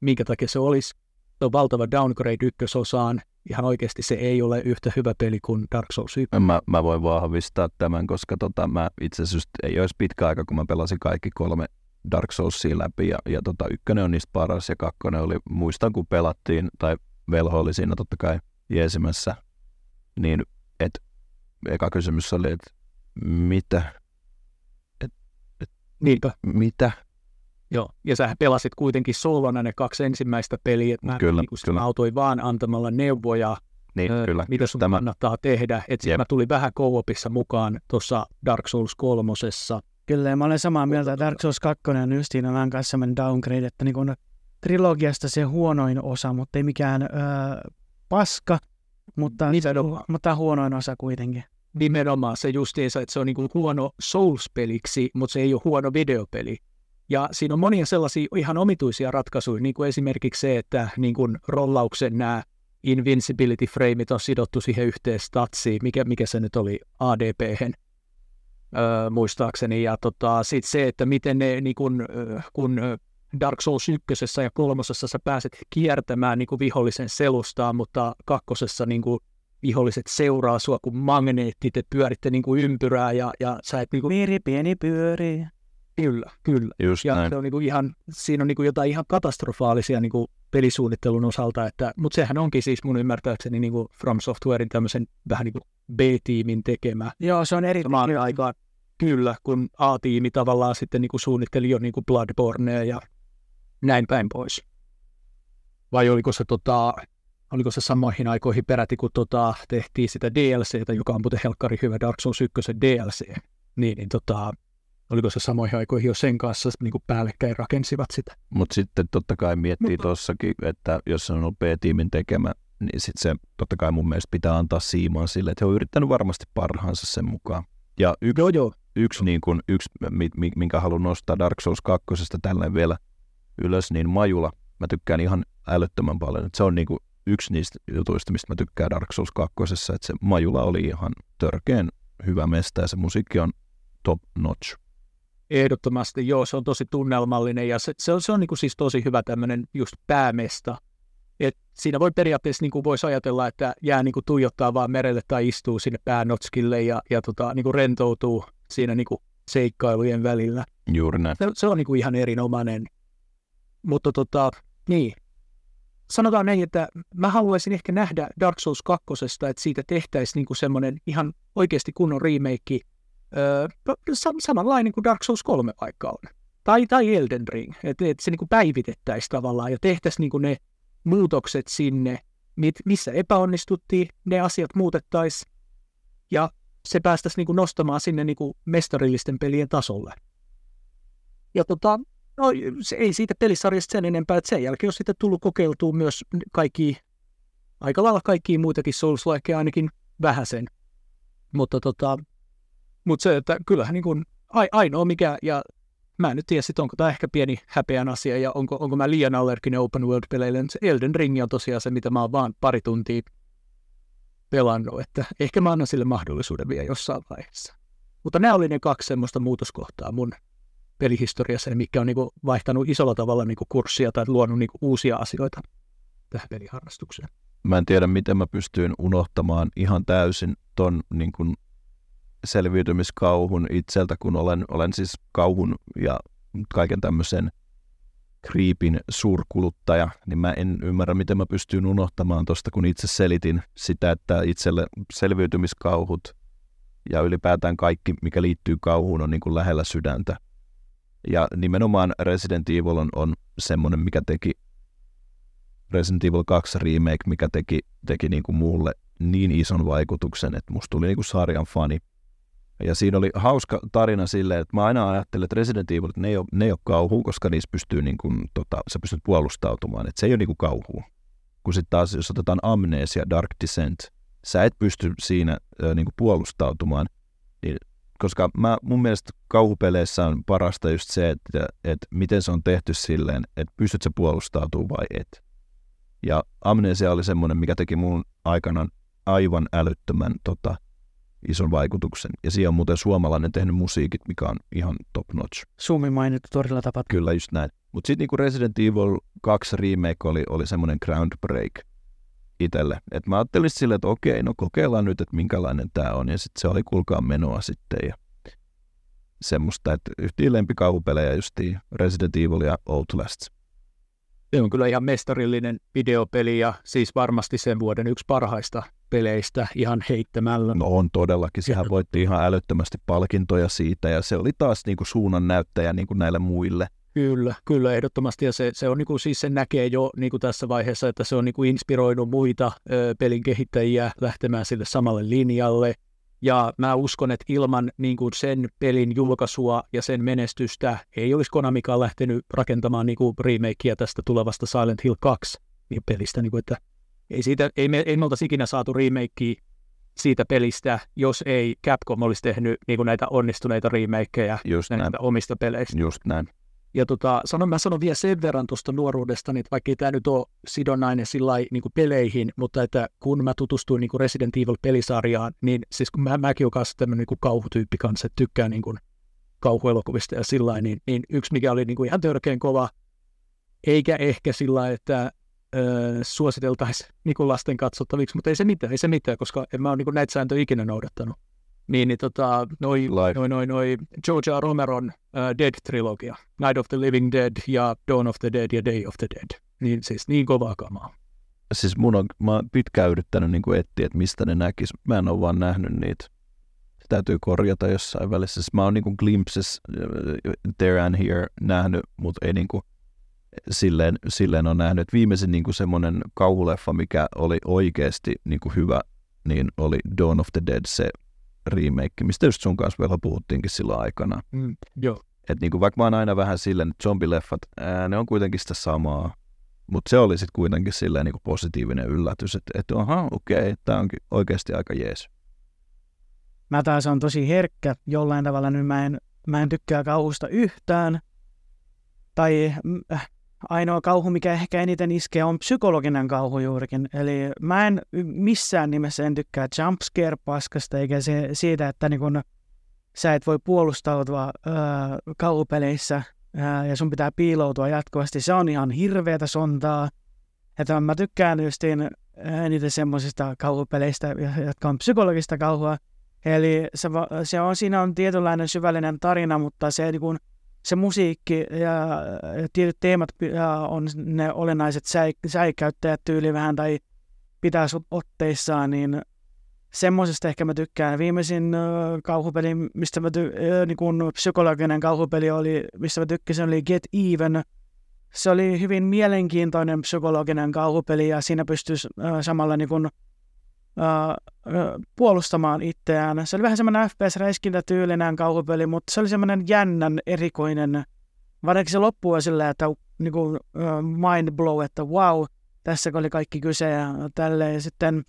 minkä takia se olisi. On valtava downgrade ykkösosaan. Ihan oikeasti se ei ole yhtä hyvä peli kuin Dark Souls 1. Mä, mä voin vahvistaa tämän, koska tota, mä itse asiassa ei olisi pitkä aika, kun mä pelasin kaikki kolme Dark Soulsia läpi ja, ja tota, ykkönen on niistä paras ja kakkonen oli, muistan kun pelattiin, tai velho oli siinä totta kai jeesimässä, niin et, eka kysymys oli, että mitä? Et, et, Niinpä. Mitä? Joo, ja sä pelasit kuitenkin solona ne kaksi ensimmäistä peliä, että mä Kyllä, niin kyllä. autoin vaan antamalla neuvoja, Niin, ö, kyllä. mitä sun Tämä, kannattaa tehdä. Että sitten mä tulin vähän co-opissa mukaan tuossa Dark Souls kolmosessa. Kyllä, ja mä olen samaa mieltä. Dark Souls 2 on justiin vähän kanssa semmoinen downgrade, että niin kun trilogiasta se huonoin osa, mutta ei mikään öö, paska, mutta, Nimenomaan. mutta huonoin osa kuitenkin. Nimenomaan se justiinsa, että se on niinku huono Souls-peliksi, mutta se ei ole huono videopeli. Ja siinä on monia sellaisia ihan omituisia ratkaisuja, niin kuin esimerkiksi se, että niin kuin rollauksen nämä invincibility frameit on sidottu siihen yhteen statsiin, mikä, mikä se nyt oli ADP-hen öö, muistaakseni. Ja tota, sitten se, että miten ne, niin kun, kun Dark Souls ykkösessä ja kolmosessa sä pääset kiertämään niin kuin vihollisen selustaa, mutta kakkosessa niin kuin viholliset seuraa sua kuin magneetti, te pyöritte niin kuin ympyrää ja, ja sä et niin kuin, Piiri pieni pyörii. Kyllä, kyllä. just Ja näin. se on niinku ihan, siinä on niinku jotain ihan katastrofaalisia niinku pelisuunnittelun osalta, että, mutta sehän onkin siis mun ymmärtääkseni niinku From Softwarein tämmöisen vähän niinku B-tiimin tekemä. Joo, se on eri. Samaan aikaan kyllä, kun A-tiimi tavallaan sitten niinku suunnitteli jo niinku Bloodbornea ja näin päin pois. Vai oliko se, tota, oliko se samoihin aikoihin peräti, kun tota, tehtiin sitä DLCtä, joka on muuten helkkari hyvä Dark Souls 1 DLC, niin, niin tota, oliko se samoihin aikoihin jo sen kanssa niin kuin päällekkäin rakensivat sitä. Mutta sitten totta kai miettii tuossakin, että jos se on ollut B-tiimin tekemä, niin sitten se totta kai mun mielestä pitää antaa siimaan sille, että he on yrittänyt varmasti parhaansa sen mukaan. Ja yksi, Joo, joo. yksi, niin kuin, yksi mi- mi- minkä haluan nostaa Dark Souls 2 tällä vielä ylös, niin Majula. Mä tykkään ihan älyttömän paljon. Et se on niin kuin yksi niistä jutuista, mistä mä tykkään Dark Souls 2, että se Majula oli ihan törkeen hyvä mesta ja se musiikki on top notch. Ehdottomasti, joo, se on tosi tunnelmallinen ja se, se on, se on niin kuin siis tosi hyvä tämmöinen just päämesta. Et siinä voi periaatteessa niin kuin voisi ajatella, että jää niin kuin tuijottaa vaan merelle tai istuu sinne päänotskille ja, ja tota, niin kuin rentoutuu siinä niin kuin seikkailujen välillä. Juuri näin. Se, se on niin kuin ihan erinomainen. Mutta tota, niin. Sanotaan näin, että mä haluaisin ehkä nähdä Dark Souls 2, että siitä tehtäisiin niin kuin semmoinen ihan oikeasti kunnon remake, öö, sam- samanlainen kuin Dark Souls 3 vaikka on. Tai, tai Elden Ring, että et se niin päivitettäisiin tavallaan ja tehtäisiin niin ne muutokset sinne, mit, missä epäonnistuttiin, ne asiat muutettaisiin ja se päästäisiin niin kuin nostamaan sinne niin kuin mestarillisten pelien tasolle. Ja tota, no, se ei siitä pelisarjasta sen enempää, että sen jälkeen on sitten tullut kokeiltua myös kaikki, aika lailla kaikkia muitakin souls ainakin vähäsen. Mutta tota, mutta se, että kyllähän niin kuin ai, ainoa mikä, ja mä en nyt tiedä sit, onko tämä ehkä pieni häpeän asia, ja onko, onko mä liian allerginen open world-peleille, se Elden Ring on tosiaan se, mitä mä oon vaan pari tuntia pelannut, että ehkä mä annan sille mahdollisuuden vielä jossain vaiheessa. Mutta nämä oli ne kaksi semmoista muutoskohtaa mun pelihistoriassa, mikä on niinku vaihtanut isolla tavalla niinku kurssia tai luonut niinku uusia asioita tähän peliharrastukseen. mä en tiedä, miten mä pystyin unohtamaan ihan täysin ton niin kuin selviytymiskauhun itseltä, kun olen, olen siis kauhun ja kaiken tämmöisen kriipin suurkuluttaja, niin mä en ymmärrä, miten mä pystyin unohtamaan tosta, kun itse selitin sitä, että itselle selviytymiskauhut ja ylipäätään kaikki, mikä liittyy kauhuun, on niin kuin lähellä sydäntä. Ja nimenomaan Resident Evil on, on semmoinen, mikä teki Resident Evil 2 remake, mikä teki, teki niin kuin mulle niin ison vaikutuksen, että musta tuli niin kuin sarjan fani. Ja siinä oli hauska tarina silleen, että mä aina ajattelin, että Resident Evil, ne ei ole, ne ei ole kauhu, koska niissä pystyy niin kuin, tota, sä pystyt puolustautumaan, että se ei ole niin kuin kauhu. Kun sitten taas, jos otetaan Amnesia, Dark Descent, sä et pysty siinä ö, niin kuin puolustautumaan, niin, koska mä, mun mielestä kauhupeleissä on parasta just se, että, että miten se on tehty silleen, että pystyt sä puolustautumaan vai et. Ja Amnesia oli semmoinen, mikä teki mun aikanaan aivan älyttömän tota, ison vaikutuksen. Ja siihen on muuten suomalainen tehnyt musiikit, mikä on ihan top notch. Suomi mainittu torilla tapat. Kyllä, just näin. Mutta sitten niinku Resident Evil 2 remake oli, oli semmoinen groundbreak itselle. Et mä ajattelin silleen, että okei, no kokeillaan nyt, että minkälainen tämä on. Ja sitten se oli kulkaa menoa sitten. Ja semmoista, että yhtiin lempikauhupelejä justiin Resident Evil ja Outlast. Se on kyllä ihan mestarillinen videopeli ja siis varmasti sen vuoden yksi parhaista peleistä ihan heittämällä. No on todellakin. Sehän voitti ihan älyttömästi palkintoja siitä ja se oli taas niinku suunnan näyttäjä niinku näille muille. Kyllä, kyllä ehdottomasti ja se, se on niinku, siis se näkee jo niinku tässä vaiheessa, että se on niinku inspiroinut muita ö, pelin kehittäjiä lähtemään sille samalle linjalle. Ja mä uskon, että ilman niin kuin sen pelin julkaisua ja sen menestystä ei olisi Konamikaan lähtenyt rakentamaan niin kuin remakea tästä tulevasta Silent Hill 2 niin pelistä. Niin kuin, että ei, siitä, ei, me, ei me oltaisi ikinä saatu remakea siitä pelistä, jos ei Capcom olisi tehnyt niin kuin näitä onnistuneita remakeja Just näistä näin. omista peleistä. Just näin. Ja tota, sanon, mä sanon vielä sen verran tuosta nuoruudesta, että vaikka tämä nyt ole sidonnainen sillä niin peleihin, mutta että kun mä tutustuin niin kuin Resident Evil-pelisarjaan, niin siis kun mä, mäkin olen kanssa tämmöinen niin kauhutyyppi kanssa, että tykkään niin kuin kauhuelokuvista ja sillä niin, niin yksi mikä oli niin kuin ihan törkeän kova, eikä ehkä sillä että öö, suositeltaisiin niin lasten katsottaviksi, mutta ei se mitään, ei se mitään, koska en mä ole niin kuin näitä sääntöjä ikinä noudattanut. Niin, niin tota, noi, Life. noi, noi, noi Georgia Romeron uh, Dead-trilogia, Night of the Living Dead ja Dawn of the Dead ja Day of the Dead. Niin siis niin kovaa kamaa. Siis mun on, mä oon pitkään yrittänyt niin kuin etsiä, että mistä ne näkis. Mä en ole vaan nähnyt niitä. Se täytyy korjata jossain välissä. Siis mä oon niin kuin glimpses äh, there and here nähnyt, mutta ei niin kuin silleen, silleen on nähnyt. Viimeisin niin kuin semmoinen kauhuleffa, mikä oli oikeasti niin kuin hyvä, niin oli Dawn of the Dead se remake, mistä just sun kanssa vielä puhuttiinkin silloin aikana. Mm, joo. Et niin kuin vaikka mä oon aina vähän silleen, että zombileffat, ää, ne on kuitenkin sitä samaa. Mutta se oli sitten kuitenkin silleen niin kuin positiivinen yllätys, että et, aha, okei, okay, tämä onkin oikeasti aika jees. Mä taas on tosi herkkä jollain tavalla, nyt mä en, mä en tykkää kauhusta yhtään. Tai mm, äh, ainoa kauhu, mikä ehkä eniten iskee, on psykologinen kauhu juurikin. Eli mä en missään nimessä en tykkää jumpscare-paskasta, eikä se, siitä, että niin kun sä et voi puolustautua öö, kauhupeleissä ää, ja sun pitää piiloutua jatkuvasti. Se on ihan hirveätä sontaa. Että mä tykkään justiin eniten semmoisista kauhupeleistä, jotka on psykologista kauhua. Eli se, se on, siinä on tietynlainen syvällinen tarina, mutta se, niin kun, se musiikki ja, tietyt teemat on ne olennaiset säi, säikäyttäjät tyyli vähän tai pitää sut otteissaan, niin semmoisesta ehkä mä tykkään. Viimeisin äh, kauhupeli, mistä mä ty- niin kun psykologinen kauhupeli oli, mistä mä tykkäsin, oli Get Even. Se oli hyvin mielenkiintoinen psykologinen kauhupeli ja siinä pystyisi samalla niin kun, puolustamaan itseään. Se oli vähän semmoinen FPS-räiskintätyylinen kauhupeli, mutta se oli semmoinen jännän, erikoinen. Varsinkin se loppu on sillä, että niin kuin, mind blow, että wow, tässä oli kaikki kyse ja tälleen. Sitten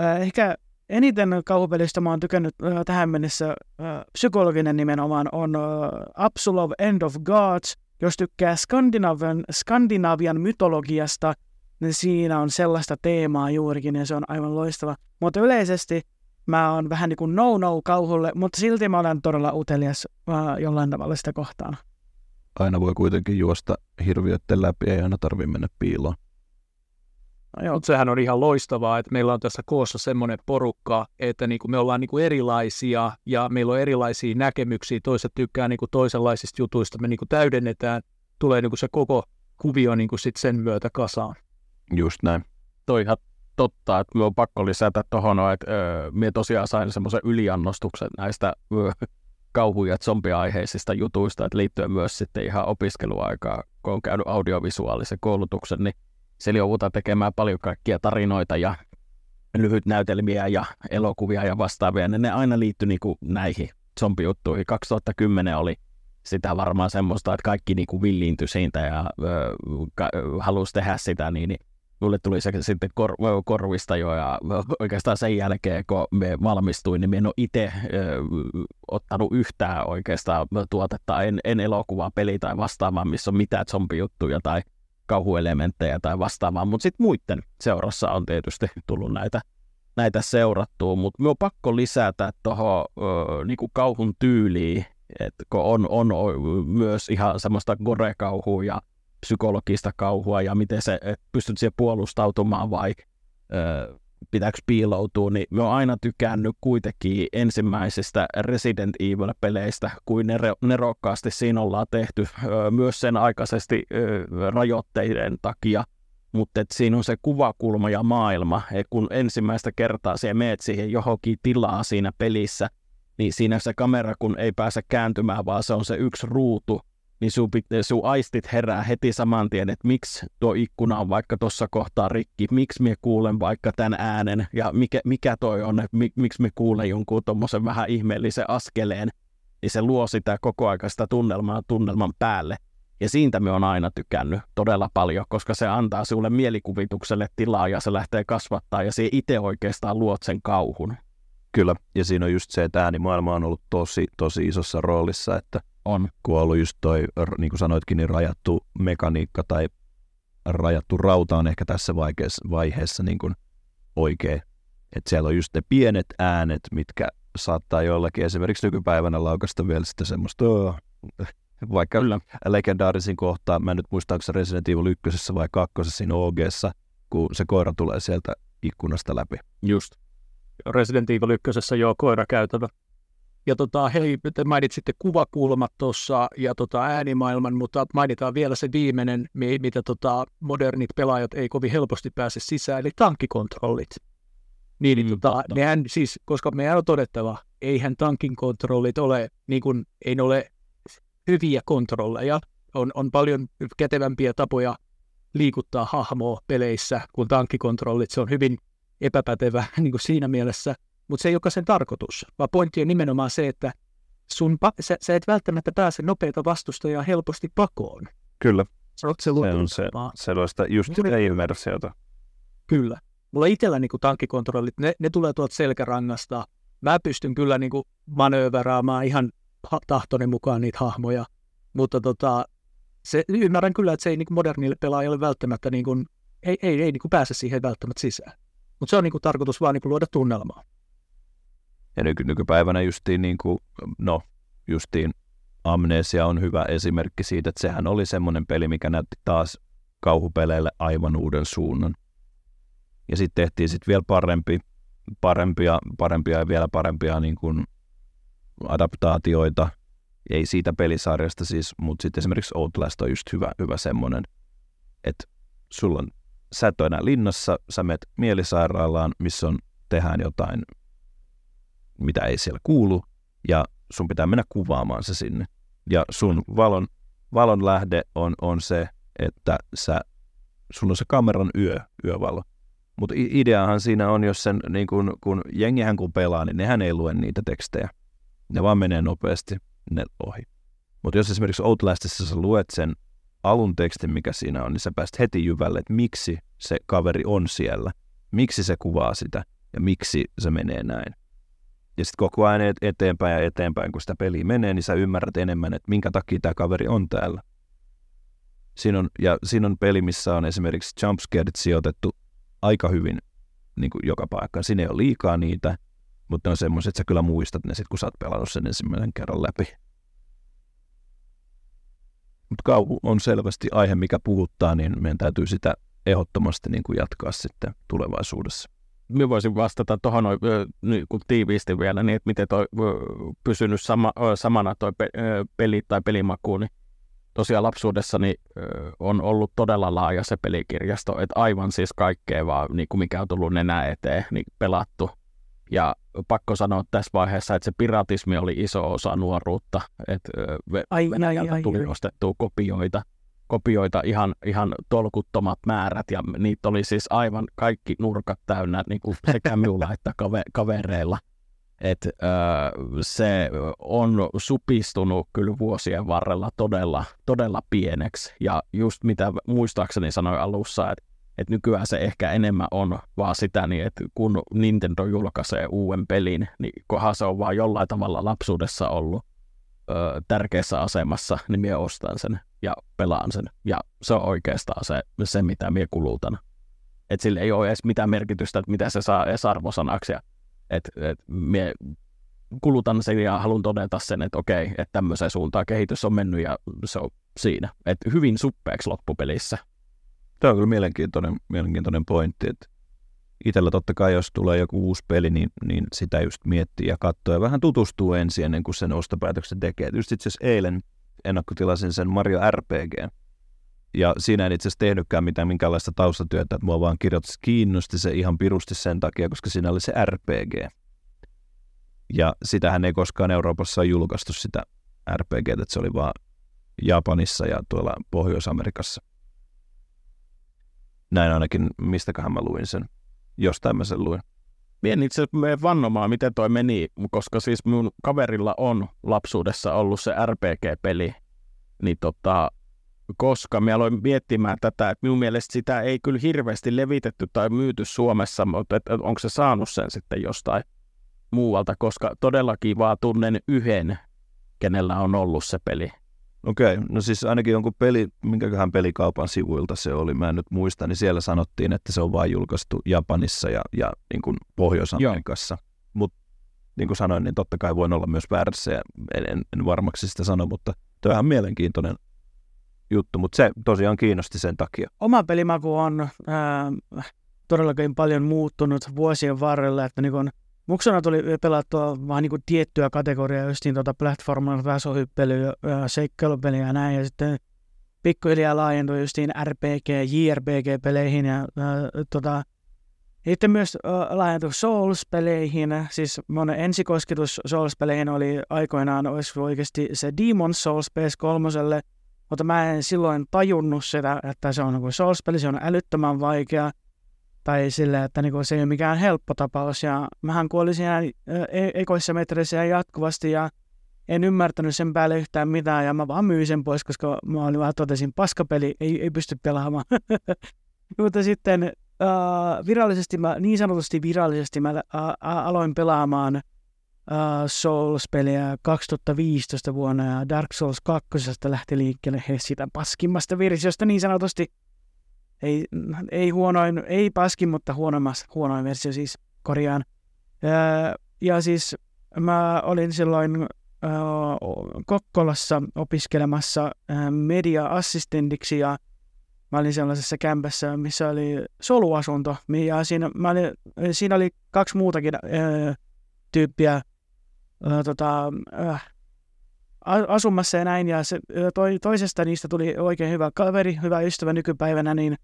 äh, ehkä eniten kauhupelistä mä oon tykännyt äh, tähän mennessä äh, psykologinen nimenomaan on äh, Absolov End of Gods. Jos tykkää Skandinavian, Skandinavian mytologiasta, niin siinä on sellaista teemaa juurikin ja se on aivan loistava. Mutta yleisesti mä oon vähän niin kuin no-no kauhulle, mutta silti mä olen todella utelias äh, jollain tavalla sitä kohtaan. Aina voi kuitenkin juosta hirviöiden läpi, ei aina tarvitse mennä piiloon. No, joo, Mutta sehän on ihan loistavaa, että meillä on tässä koossa semmoinen porukka, että niinku me ollaan niinku erilaisia ja meillä on erilaisia näkemyksiä. Toiset tykkää niinku toisenlaisista jutuista, me niinku täydennetään, tulee niinku se koko kuvio niinku sit sen myötä kasaan. Just näin. toi ihan totta, että on pakko lisätä tuohon, että öö, minä tosiaan sain semmoisen yliannostuksen näistä öö, kauhu- ja zombiaiheisista jutuista, että liittyen myös sitten ihan opiskeluaikaa, kun on käynyt audiovisuaalisen koulutuksen, niin siellä joudutaan tekemään paljon kaikkia tarinoita ja lyhyt näytelmiä ja elokuvia ja vastaavia, niin ne aina liittyi niin näihin zombijuttuihin. 2010 oli sitä varmaan semmoista, että kaikki niin kuin villiintyi siitä ja ö, ka, halusi tehdä sitä, niin, niin mulle tuli se sitten kor, korvista jo ja oikeastaan sen jälkeen, kun me valmistuin, niin me en ole itse ottanut yhtään oikeastaan tuotetta, en, en elokuvaa, peli tai vastaavaa, missä on mitään zombijuttuja tai kauhuelementtejä tai vastaavaa, mutta sitten muiden seurassa on tietysti tullut näitä, näitä seurattua, mutta me on pakko lisätä tuohon niinku kauhun tyyliin, että kun on, on myös ihan semmoista gore-kauhua ja psykologista kauhua ja miten se, pystyt siihen puolustautumaan vai ö, pitääkö piiloutua, niin me on aina tykännyt kuitenkin ensimmäisistä Resident Evil-peleistä, kuin ne nerokkaasti siinä ollaan tehty ö, myös sen aikaisesti ö, rajoitteiden takia, mutta et siinä on se kuvakulma ja maailma, et kun ensimmäistä kertaa se meet siihen johonkin tilaa siinä pelissä, niin siinä se kamera kun ei pääse kääntymään, vaan se on se yksi ruutu, niin sun, sun aistit herää heti saman tien, että miksi tuo ikkuna on vaikka tuossa kohtaa rikki, miksi me kuulen vaikka tämän äänen ja mikä, mikä toi on, että miksi me kuulen jonkun tuommoisen vähän ihmeellisen askeleen, niin se luo sitä koko aika sitä tunnelmaa tunnelman päälle. Ja siitä me on aina tykännyt todella paljon, koska se antaa sinulle mielikuvitukselle tilaa ja se lähtee kasvattaa ja se itse oikeastaan luot sen kauhun. Kyllä, ja siinä on just se, että äänimaailma on ollut tosi, tosi isossa roolissa, että on. Kun on ollut just toi, niin kuin sanoitkin, niin rajattu mekaniikka tai rajattu rauta on ehkä tässä vaiheessa niin kuin oikea. Että siellä on just ne pienet äänet, mitkä saattaa jollakin esimerkiksi nykypäivänä laukasta vielä sitä semmoista, oh, vaikka Kyllä. legendaarisin kohtaa, mä en nyt muista, onko se Resident Evil 1 vai 2 siinä og kun se koira tulee sieltä ikkunasta läpi. Just. Resident Evil 1 joo, koira käytävä. Ja tota, hei, te mainitsitte kuvakulmat tuossa ja tota, äänimaailman, mutta mainitaan vielä se viimeinen, mitä tota, modernit pelaajat ei kovin helposti pääse sisään, eli tankkikontrollit. Niin, mm, tota, nehän siis, koska meidän on todettava, eihän tankin kontrollit ole, niin kuin, ei ne ole hyviä kontrolleja. On, on paljon kätevämpiä tapoja liikuttaa hahmoa peleissä kuin tankkikontrollit. Se on hyvin epäpätevä niin kuin siinä mielessä mutta se ei ole sen tarkoitus, vaan pointti on nimenomaan se, että sun pa- sä, sä et välttämättä pääse nopeita vastustajia helposti pakoon. Kyllä. Se on se, se sellaista just ei-immersiota. Kyllä. Mulla itsellä niin tankkikontrollit, ne, ne tulee tuolta selkärangasta. Mä pystyn kyllä niin manööveraamaan ihan tahtoni mukaan niitä hahmoja, mutta tota, se, ymmärrän kyllä, että se ei niin modernille pelaajalle välttämättä niin kuin, ei, ei, ei niin pääse siihen välttämättä sisään. Mutta se on niin kuin tarkoitus vaan niin luoda tunnelmaa. Ja nyky, nykypäivänä justiin, niin kuin, no, justiin Amnesia on hyvä esimerkki siitä, että sehän oli semmoinen peli, mikä näytti taas kauhupeleille aivan uuden suunnan. Ja sitten tehtiin sitten vielä parempi, parempia, parempia ja vielä parempia niin kuin adaptaatioita. Ei siitä pelisarjasta siis, mutta sitten esimerkiksi Outlast on just hyvä, hyvä semmoinen, että sulla on, sä et ole enää linnassa, sä menet mielisairaalaan, missä on, tehdään jotain mitä ei siellä kuulu, ja sun pitää mennä kuvaamaan se sinne. Ja sun valon, valon lähde on, on se, että sä, sun on se kameran yö, yövalo. Mutta ideahan siinä on, jos sen, niin kun, kun jengihän kun pelaa, niin nehän ei lue niitä tekstejä. Ne vaan menee nopeasti ne ohi. Mutta jos esimerkiksi Outlastissa sä luet sen alun tekstin, mikä siinä on, niin sä pääst heti jyvälle, että miksi se kaveri on siellä, miksi se kuvaa sitä ja miksi se menee näin. Ja sitten koko ajan eteenpäin ja eteenpäin, kun sitä peli menee, niin sä ymmärrät enemmän, että minkä takia tämä kaveri on täällä. Siinä on, ja siinä on peli, missä on esimerkiksi jumpscaret sijoitettu aika hyvin niin kuin joka paikkaan. Siinä ei ole liikaa niitä, mutta ne on semmoiset, että sä kyllä muistat ne sitten, kun sä oot pelannut sen ensimmäisen kerran läpi. Mutta kauhu on selvästi aihe, mikä puhuttaa, niin meidän täytyy sitä ehdottomasti niin kuin jatkaa sitten tulevaisuudessa minä voisin vastata tuohon niin tiiviisti vielä, niin että miten toi pysynyt sama, samana toi pe, peli tai pelimaku, niin tosiaan lapsuudessani on ollut todella laaja se pelikirjasto, että aivan siis kaikkea vaan, niin kuin mikä on tullut nenä eteen, niin pelattu. Ja pakko sanoa tässä vaiheessa, että se piratismi oli iso osa nuoruutta, että ai, Venäjältä ai, tuli ai. ostettua kopioita, kopioita ihan, ihan tolkuttomat määrät, ja niitä oli siis aivan kaikki nurkat täynnä niin kuin sekä minulla että kave, kavereilla. Et, ö, se on supistunut kyllä vuosien varrella todella, todella pieneksi, ja just mitä muistaakseni sanoin alussa, että et nykyään se ehkä enemmän on vaan sitä, niin että kun Nintendo julkaisee uuden pelin, niin kohan se on vaan jollain tavalla lapsuudessa ollut ö, tärkeässä asemassa, niin minä ostan sen ja pelaan sen. Ja se on oikeastaan se, se mitä minä kulutan. Et sillä ei ole edes mitään merkitystä, että mitä se saa edes arvosanaksi. Ja, et, mie kulutan sen ja haluan todeta sen, että okei, että tämmöiseen suuntaan kehitys on mennyt ja se on siinä. Et hyvin suppeeksi loppupelissä. Tämä on kyllä mielenkiintoinen, mielenkiintoinen pointti, että itsellä totta kai, jos tulee joku uusi peli, niin, niin sitä just miettii ja katsoo ja vähän tutustuu ensin ennen kuin sen ostopäätöksen tekee. Just itse asiassa eilen ennakkotilasin sen Mario RPG. Ja siinä en itse asiassa tehnytkään mitään minkäänlaista taustatyötä, että mua vaan kirjoitti, kiinnosti se ihan pirusti sen takia, koska siinä oli se RPG. Ja sitähän ei koskaan Euroopassa julkaistu sitä RPG, että se oli vaan Japanissa ja tuolla Pohjois-Amerikassa. Näin ainakin, mistäköhän mä luin sen. Jostain mä sen luin. Mien itse asiassa vannomaan, miten toi meni, koska siis mun kaverilla on lapsuudessa ollut se RPG-peli, niin tota, koska mä aloin miettimään tätä, että minun mielestä sitä ei kyllä hirveästi levitetty tai myyty Suomessa, mutta että onko se saanut sen sitten jostain muualta, koska todellakin vaan tunnen yhden, kenellä on ollut se peli. Okei, no siis ainakin jonkun peli, minkäköhän pelikaupan sivuilta se oli, mä en nyt muista, niin siellä sanottiin, että se on vain julkaistu Japanissa ja, ja niin kuin Pohjois-Amerikassa. Mutta niin kuin sanoin, niin totta kai voin olla myös väärässä ja en, en, en varmaksi sitä sano, mutta tuo on ihan mielenkiintoinen juttu, mutta se tosiaan kiinnosti sen takia. Oma pelimaku on ää, todellakin paljon muuttunut vuosien varrella, että niin kun Muksona tuli pelattua vaan niin tiettyä kategoriaa, just niin tuota platformer, väsohyppelyä, seikkailupeliä ja näin, ja sitten pikkuhiljaa laajentui justiin RPG, JRPG-peleihin ja ää, tota, sitten myös ää, laajentui Souls-peleihin, siis mun ensikosketus Souls-peleihin oli aikoinaan, olisi oikeasti se Demon Souls PS3, mutta mä en silloin tajunnut sitä, että se on niin Souls-peli, se on älyttömän vaikea, tai sille, että niinku se ei ole mikään helppo tapaus. Ja mähän kuolin siinä e- ekoissa metreissä jatkuvasti ja en ymmärtänyt sen päälle yhtään mitään ja mä vaan myin sen pois, koska mä olin vaan totesin, paskapeli ei, ei pysty pelaamaan. Mutta sitten uh, virallisesti, mä, niin sanotusti virallisesti mä uh, aloin pelaamaan uh, Souls-peliä 2015 vuonna ja Dark Souls 2 lähti liikkeelle he sitä paskimmasta versiosta niin sanotusti. Ei, ei huonoin, ei paskin, mutta huonoimmas, huonoin versio siis korjaan. Ja, siis mä olin silloin äh, Kokkolassa opiskelemassa äh, media-assistentiksi ja mä olin sellaisessa kämpässä, missä oli soluasunto. Ja siinä, mä olin, siinä oli kaksi muutakin äh, tyyppiä tota, äh, asumassa ja näin, ja se, toi, toisesta niistä tuli oikein hyvä kaveri, hyvä ystävä nykypäivänä, niin,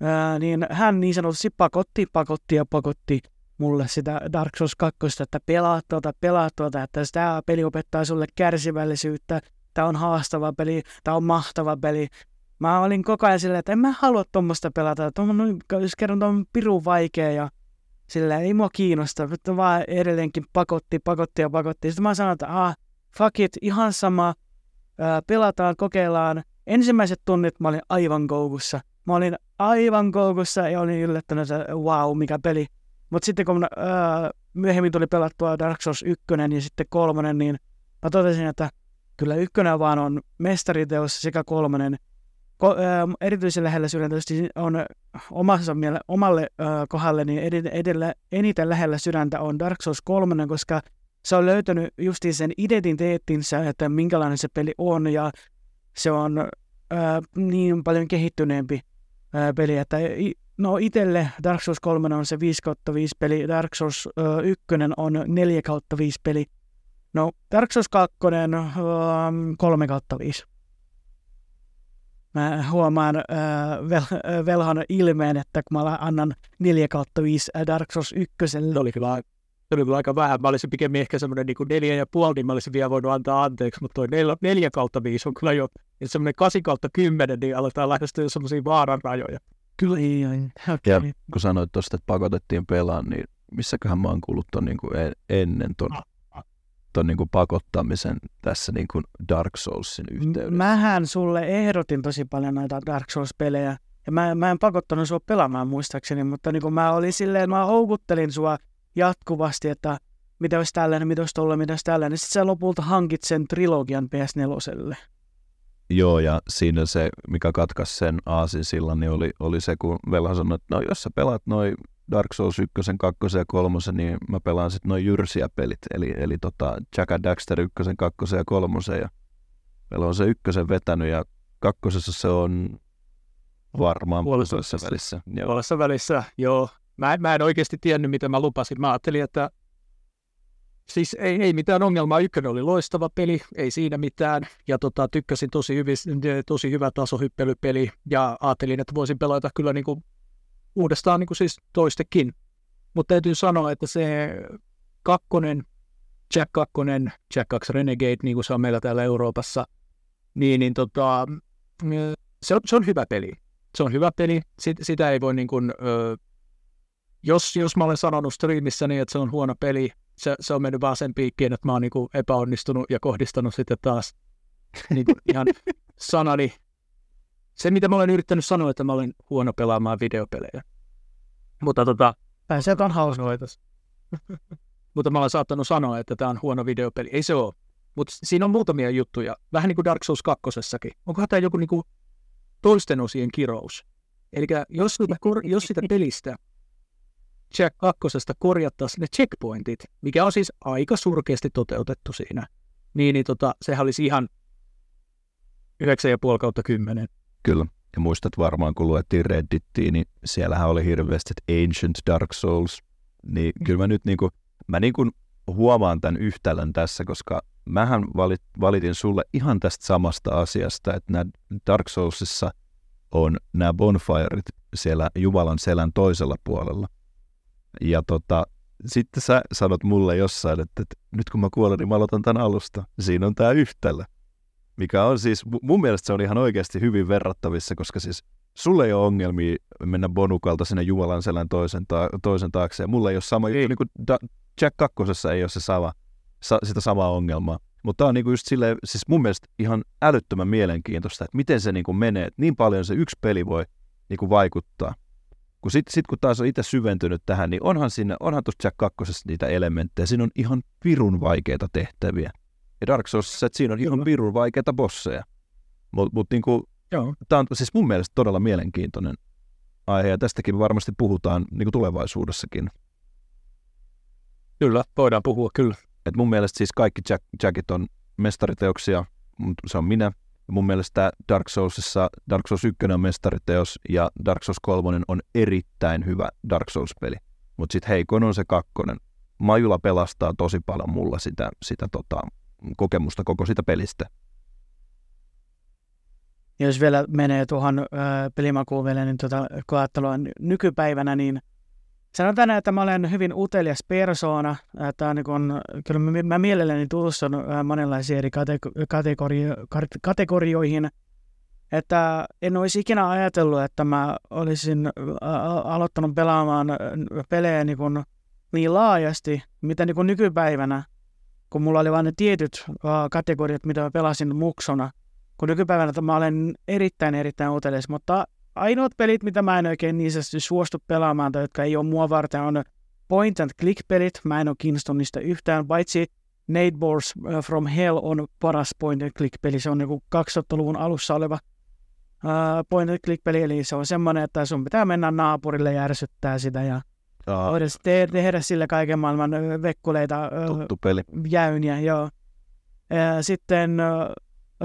ää, niin hän niin sanotusti pakotti, pakotti ja pakotti mulle sitä Dark Souls 2, että pelaa tuota, pelaa tuota, että tämä peli opettaa sulle kärsivällisyyttä, tämä on haastava peli, tämä on mahtava peli. Mä olin koko ajan silleen, että en mä halua tuommoista pelata, tuommoinen, jos kerran on pirun vaikea ja sillä ei mua kiinnosta, mutta vaan edelleenkin pakotti, pakotti ja pakotti. Sitten mä sanoin, että ah, fuck it, ihan sama, ää, pelataan, kokeillaan. Ensimmäiset tunnit mä olin aivan koukussa. Mä olin aivan koukussa ja olin yllättänyt, että wow, mikä peli. Mutta sitten kun ää, myöhemmin tuli pelattua Dark Souls 1 ja sitten kolmonen, niin mä totesin, että kyllä ykkönen vaan on mestariteos sekä kolmonen. Ko- erityisen lähellä sydäntä on omassa miele- omalle ää, kohdalle, niin ed- edellä, eniten lähellä sydäntä on Dark Souls 3, koska se on löytänyt justiin sen identiteettinsä, että minkälainen se peli on ja se on ää, niin paljon kehittyneempi ää, peli, että no itelle Dark Souls 3 on se 5 5 peli, Dark Souls ää, 1 on 4 5 peli, no Dark Souls 2 ää, 3 5. Mä huomaan ää, vel, velhon ilmeen, että kun mä annan 4 5 Dark Souls 1. Se oli kyllä se oli aika vähän. Mä olisin pikemmin ehkä semmoinen niin neljä ja puoli, niin mä olisin vielä voinut antaa anteeksi, mutta toi neljä, neljä kautta viisi on kyllä jo, ja semmoinen kasi kautta kymmenen, niin aletaan lähestyä semmoisia vaaran rajoja. Kyllä, ei, ei. Ja Okay. kun sanoit tuosta, että pakotettiin pelaamaan, niin missäköhän mä oon kuullut ton niin kuin e- ennen ton, ton niin kuin pakottamisen tässä niin kuin Dark Soulsin yhteydessä? Mähän sulle ehdotin tosi paljon näitä Dark Souls-pelejä, ja mä, mä en pakottanut sua pelaamaan muistaakseni, mutta niin kuin mä olin silleen, mä houkuttelin sua jatkuvasti, että mitä olisi tällainen, mitä olisi tollainen, mitä olisi tällainen. Sitten sä lopulta hankit sen trilogian PS4. Joo, ja siinä se, mikä katkaisi sen aasin sillan, niin oli, oli se, kun Velha sanoi, että no jos sä pelaat noin Dark Souls 1, 2 ja 3, niin mä pelaan sitten noin jyrsiä pelit, eli, eli tota Jack and Daxter 1, 2 ja 3, ja meillä on se ykkösen vetänyt, ja kakkosessa se on varmaan Puolessa puolessa välissä. Joo. Puolessa välissä, joo. Mä, mä en oikeasti tiennyt, mitä mä lupasin. Mä ajattelin, että siis ei, ei mitään ongelmaa. Ykkönen oli loistava peli, ei siinä mitään. Ja tota, tykkäsin tosi, hyvin, tosi hyvä tasohyppelypeli. Ja ajattelin, että voisin pelata kyllä niin kuin uudestaan niin kuin siis toistekin. Mutta täytyy sanoa, että se kakkonen, Jack 2, Jack 2 Renegade, niin kuin se on meillä täällä Euroopassa, niin, niin tota, se on, se on hyvä peli. Se on hyvä peli. Sit, sitä ei voi niin kuin, ö, jos, jos mä olen sanonut striimissä niin, että se on huono peli, se, se on mennyt vaan sen piikkiin, että mä oon niin kuin epäonnistunut ja kohdistanut sitten taas niin kuin ihan sanani. Se, mitä mä olen yrittänyt sanoa, että mä olen huono pelaamaan videopelejä. Mutta, tota, Pääsee on hauska. mutta mä olen saattanut sanoa, että tämä on huono videopeli. Ei se ole. Mutta siinä on muutamia juttuja. Vähän niin kuin Dark Souls 2. Onkohan tämä joku niin kuin toisten osien kirous? Eli jos, sitä jos sitä pelistä Jack 2. korjattaisiin ne checkpointit, mikä on siis aika surkeasti toteutettu siinä, niin, niin tota, sehän olisi ihan 9,5 kautta 10. Kyllä. Ja muistat varmaan, kun luettiin Reddittiin, niin siellähän oli hirveästi Ancient Dark Souls. Niin kyllä mä nyt niinku, mä niinku huomaan tämän yhtälön tässä, koska mähän valit, valitin sulle ihan tästä samasta asiasta, että nämä Dark Soulsissa on nämä bonfiret siellä Jumalan selän toisella puolella. Ja tota, sitten sä sanot mulle jossain, että, että nyt kun mä kuolen, niin mä aloitan tämän alusta. Siinä on tämä yhtälö mikä on siis, mu- mun mielestä se on ihan oikeasti hyvin verrattavissa, koska siis sulle ei ole ongelmia mennä bonukalta sinne Jumalan selän toisen, ta- toisen taakse, ja mulla ei ole sama juttu, niin kuin da- Jack 2 ei ole se sama, sa- sitä samaa ongelmaa. Mutta tämä on niinku just silleen, siis mun mielestä ihan älyttömän mielenkiintoista, että miten se niinku menee, että niin paljon se yksi peli voi niinku vaikuttaa. Kun sitten sit, kun taas on itse syventynyt tähän, niin onhan siinä, onhan tuossa Jack 2 niitä elementtejä, siinä on ihan pirun vaikeita tehtäviä. Ja Dark Soulsissa, että siinä on ihan pirun vaikeita bosseja. Mutta mut niinku, tämä on siis mun mielestä todella mielenkiintoinen aihe, ja tästäkin varmasti puhutaan niinku tulevaisuudessakin. Kyllä, voidaan puhua kyllä. Et mun mielestä siis kaikki Jack, Jackit on mestariteoksia, mut se on minä. Mun mielestä Dark Soulsissa Dark Souls 1 on mestariteos ja Dark Souls 3 on erittäin hyvä Dark Souls-peli. Mutta sitten heikoin on se kakkonen. Majula pelastaa tosi paljon mulla sitä, sitä tota, kokemusta koko sitä pelistä. Ja jos vielä menee tuohon ö, pelimakuun vielä, niin tota, kun ajattelua ny- nykypäivänä, niin sanotaan, että mä olen hyvin utelias persoona. Että niin kun, kyllä mä, mä mielelläni tutussun ö, monenlaisiin eri kate- kategori- kar- kategorioihin. Että en olisi ikinä ajatellut, että mä olisin aloittanut pelaamaan ö, pelejä niin, kun, niin laajasti, mitä niin kun nykypäivänä, kun mulla oli vain ne tietyt kategoriat, mitä mä pelasin muksona – kun nykypäivänä mä olen erittäin erittäin utelias, mutta ainoat pelit, mitä mä en oikein niin sanotusti suostu pelaamaan tai jotka ei ole mua varten, on point and click pelit. Mä en ole kiinnostunut niistä yhtään, paitsi Neighbors from Hell on paras point and click peli. Se on niin 2000-luvun alussa oleva uh, point and click peli, eli se on semmoinen, että sun pitää mennä naapurille ja ärsyttää sitä ja Aa, voida te- tehdä sille kaiken maailman vekkuleita, tuttu peli. jäyniä, joo. Ja sitten ö,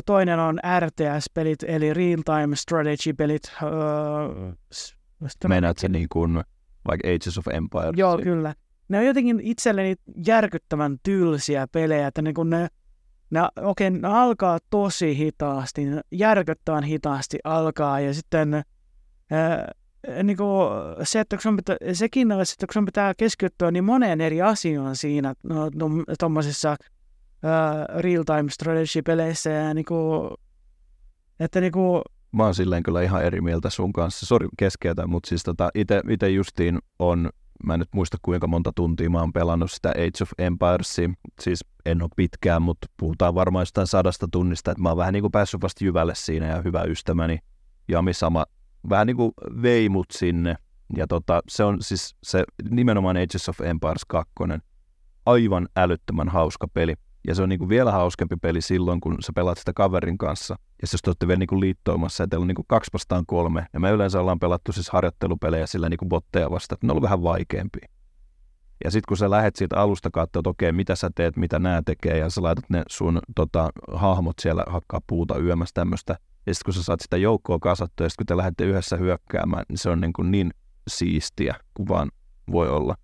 toinen on RTS-pelit, eli real-time strategy-pelit. Öö, s- mistä mä- Meinaat se niin kuin vaikka Ages of Empires? Joo, kyllä. Ne on jotenkin itselleni järkyttävän tylsiä pelejä, että niin kun ne, ne, okei, ne alkaa tosi hitaasti, järkyttävän hitaasti alkaa, ja sitten ää, niin kuin, se, että sun pitää, sekin on, että kun sun pitää keskittyä niin moneen eri asiaan siinä no, tuommoisissa no, uh, real-time strategy-peleissä ja niin kuin, että niin kuin, Mä oon silleen kyllä ihan eri mieltä sun kanssa. Sori keskeytä, mutta siis tota, ite justiin on, mä en nyt muista kuinka monta tuntia mä oon pelannut sitä Age of Empiresia. Siis en ole pitkään, mutta puhutaan varmaan jostain sadasta tunnista, että mä oon vähän niin kuin päässyt vasta jyvälle siinä ja hyvä ystäväni Jami sama vähän niin kuin vei mut sinne. Ja tota, se on siis se nimenomaan Age of Empires 2, aivan älyttömän hauska peli. Ja se on niin kuin vielä hauskempi peli silloin, kun sä pelaat sitä kaverin kanssa. Ja jos te olette vielä niin kuin liittoimassa ja teillä on niin kuin kaksi vastaan kolme. Ja me yleensä ollaan pelattu siis harjoittelupelejä sillä niin kuin botteja vasta, että ne on ollut vähän vaikeampia. Ja sitten kun sä lähet siitä alusta katsoa, että okei, mitä sä teet, mitä nämä tekee, ja sä laitat ne sun tota, hahmot siellä hakkaa puuta yömässä tämmöistä. Ja sitten kun sä saat sitä joukkoa kasattua, ja sitten kun te lähdette yhdessä hyökkäämään, niin se on niin, kuin niin siistiä kuin vaan voi olla.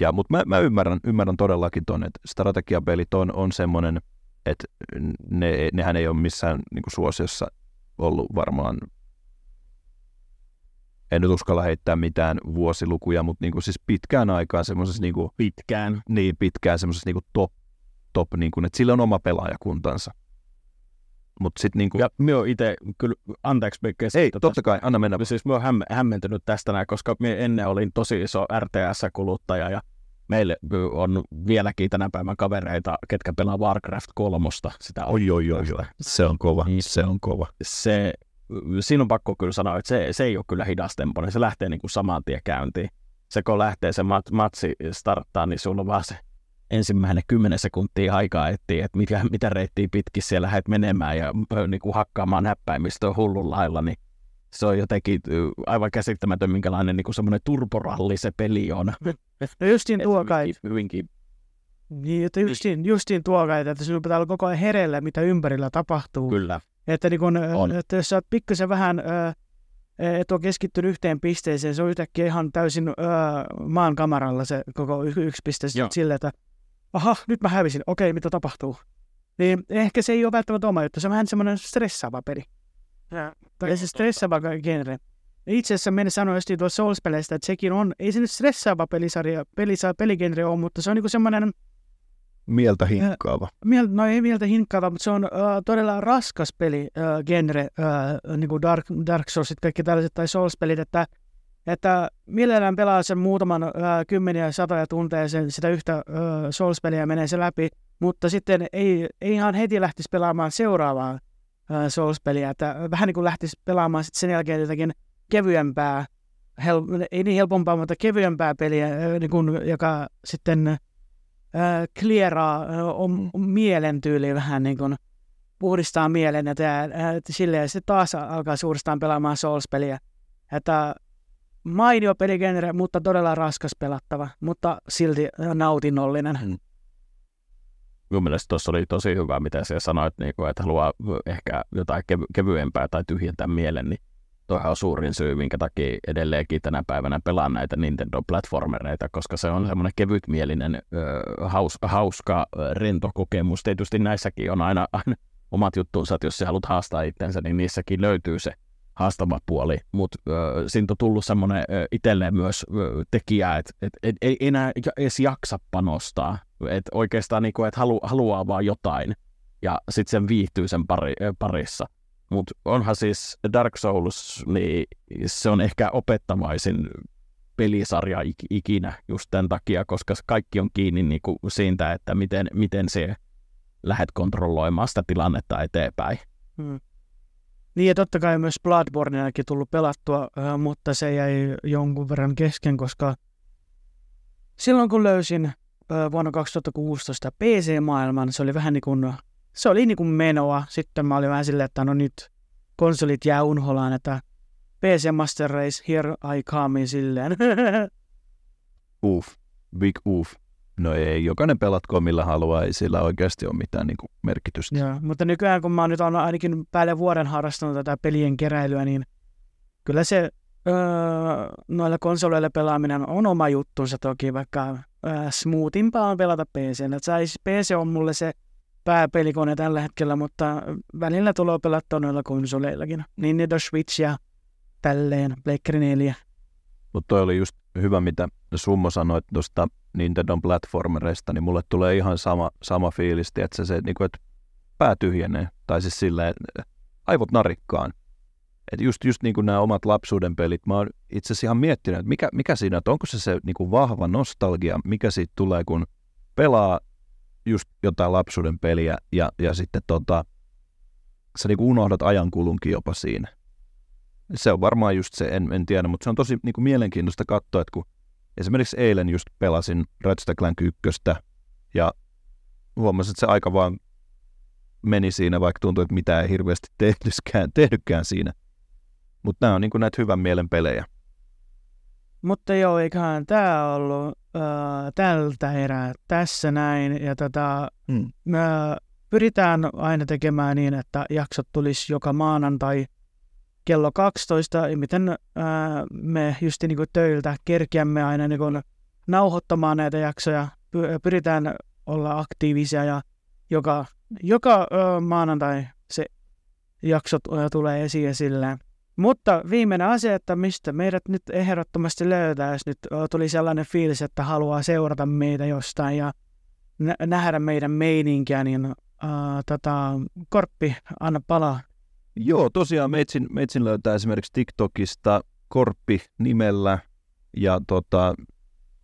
Ja, mutta mä, mä ymmärrän, ymmärrän todellakin ton, että strategiapelit on, on semmoinen, että ne, nehän ei ole missään niin kuin suosiossa ollut varmaan, en nyt uskalla heittää mitään vuosilukuja, mutta niin kuin siis pitkään aikaan semmoisessa niin kuin, pitkään, niin pitkään semmoisessa niin kuin top, top niin kuin, että sillä on oma pelaajakuntansa. Mutta sitten niinku... Ja me on itse, kyllä, anteeksi Bekke. Ei, tota, totta kai, anna mennä. Siis mä oon häm, hämmentynyt tästä näin, koska me ennen olin tosi iso RTS-kuluttaja ja meille on vieläkin tänä päivän kavereita, ketkä pelaa Warcraft 3. Sitä oi, oi, oi, oi. Se on kova, niin, se on kova. Se, siinä on pakko kyllä sanoa, että se, se ei ole kyllä hidastempoinen, se lähtee niin kuin saman tien käyntiin. Se kun lähtee se mat, matsi starttaa, niin sulla on vaan se ensimmäinen kymmenen sekuntia aikaa etsiä, että mitä, mitä reittiä pitkin siellä lähdet menemään ja niin kuin hakkaamaan näppäimistöä hullun lailla, niin se on jotenkin aivan käsittämätön, minkälainen niin semmoinen turporalli se peli on. No justiin tuo kai. Hyvinkin. Niin, että justiin, justiin tuo kai, että sinun pitää olla koko ajan herellä, mitä ympärillä tapahtuu. Kyllä. Että, niin kun, että jos sä oot pikkasen vähän, et ole keskittynyt yhteen pisteeseen, se on yhtäkkiä ihan täysin maan kamaralla se koko yksi piste sille, että aha, nyt mä hävisin, okei, mitä tapahtuu? Niin ehkä se ei ole välttämättä oma juttu, se on vähän semmoinen stressaava peli. Ja, tai se stressaava genre. Itse asiassa menen sanoa just tuossa Souls-peleistä, että sekin on, ei se nyt stressaava pelisarja, pelisarja peligenre ole, mutta se on niinku semmoinen... Mieltä hinkkaava. Äh, miel, no ei mieltä hinkkaava, mutta se on äh, todella raskas peli, äh, genre, äh, niin kuin Dark, Dark Soulsit, kaikki tällaiset, tai Souls-pelit, että että mielellään pelaa sen muutaman äh, kymmeniä satoja tunteja sen, sitä yhtä äh, Souls-peliä menee se läpi, mutta sitten ei, ei ihan heti lähtisi pelaamaan seuraavaa äh, Souls-peliä, että vähän niin kuin lähtisi pelaamaan sitten sen jälkeen jotakin kevyempää, hel, ei niin helpompaa, mutta kevyempää peliä, niin kuin, joka sitten clearaa äh, om, om mielen tyyli vähän niin kuin puhdistaa mielen ja äh, silleen, sitten taas alkaa suurestaan pelaamaan Souls-peliä. Että mainio peligenre, mutta todella raskas pelattava, mutta silti nautinnollinen. Hmm. Mun mielestä tuossa oli tosi hyvä, mitä sä sanoit, niin kuin, että haluaa ehkä jotain kev- kevyempää tai tyhjentää mielen, niin toihan on suurin syy, minkä takia edelleenkin tänä päivänä pelaan näitä Nintendo-platformereita, koska se on semmoinen kevytmielinen, haus, hauska, rento kokemus. Tietysti näissäkin on aina, aina omat juttuunsa, että jos sä haluat haastaa itsensä, niin niissäkin löytyy se haastava puoli, mutta siinä on tullut semmoinen itselleen myös ö, tekijä, että et, et, ei enää edes jaksa panostaa, että oikeastaan niinku, et halu, haluaa vaan jotain ja sitten sen viihtyy sen pari, parissa. Mutta onhan siis Dark Souls, niin se on ehkä opettavaisin pelisarja ikinä just tämän takia, koska kaikki on kiinni niinku siitä, että miten, miten se lähdet kontrolloimaan sitä tilannetta eteenpäin. Hmm. Niin ja totta kai myös Bloodborneakin tullut pelattua, mutta se jäi jonkun verran kesken, koska silloin kun löysin vuonna 2016 PC-maailman, se oli vähän niin kuin, se oli niin kuin menoa. Sitten mä olin vähän silleen, että no nyt konsolit jää unholaan, että PC Master Race, here I come silleen. Uff, big uff. No ei, jokainen pelatko millä haluaa, ei sillä oikeasti ole mitään niin kuin, merkitystä. Joo, mutta nykyään kun mä oon nyt ainakin päälle vuoden harrastanut tätä pelien keräilyä, niin kyllä se öö, noilla konsoleilla pelaaminen on oma juttunsa toki, vaikka öö, smoothimpaa on pelata PC. Siis PC on mulle se pääpelikone tällä hetkellä, mutta välillä tulee pelattua noilla konsoleillakin. Niin Nintendo Switch ja tälleen, Pleikkari 4. Mutta toi oli just hyvä, mitä Summo sanoi tuosta Nintendo platformereista, niin mulle tulee ihan sama, sama fiilis, että se, se niin kuin, että pää tyhjenee, tai siis silleen, aivot narikkaan. Että just, just niin kuin nämä omat lapsuuden pelit, mä oon itse asiassa ihan miettinyt, että mikä, mikä siinä, että onko se se niin kuin vahva nostalgia, mikä siitä tulee, kun pelaa just jotain lapsuuden peliä ja, ja sitten tota, sä niin kuin unohdat ajankulunkin jopa siinä. Se on varmaan just se, en, en tiedä, mutta se on tosi niin kuin mielenkiintoista katsoa, että kun esimerkiksi eilen just pelasin Ratchet Clank 1 ja huomasin, että se aika vaan meni siinä, vaikka tuntui, että mitä ei hirveästi tehdykään, tehdykään siinä. Mutta nämä on niin näitä hyvän mielen pelejä. Mutta joo, eiköhän tämä ollut äh, tältä erää tässä näin. Ja tota, hmm. me pyritään aina tekemään niin, että jaksot tulisi joka maanantai kello 12. Ja miten äh, me just niin töiltä kerkiämme aina niin kuin nauhoittamaan näitä jaksoja. Pyritään olla aktiivisia ja joka, joka äh, maanantai se jaksot tulee esiin silleen. Mutta viimeinen asia, että mistä meidät nyt ehdottomasti löytää, jos nyt tuli sellainen fiilis, että haluaa seurata meitä jostain ja nähdä meidän meininkiä, niin uh, tota, Korppi, anna palaa. Joo, tosiaan meitsin, meitsin löytää esimerkiksi TikTokista Korppi nimellä ja tota,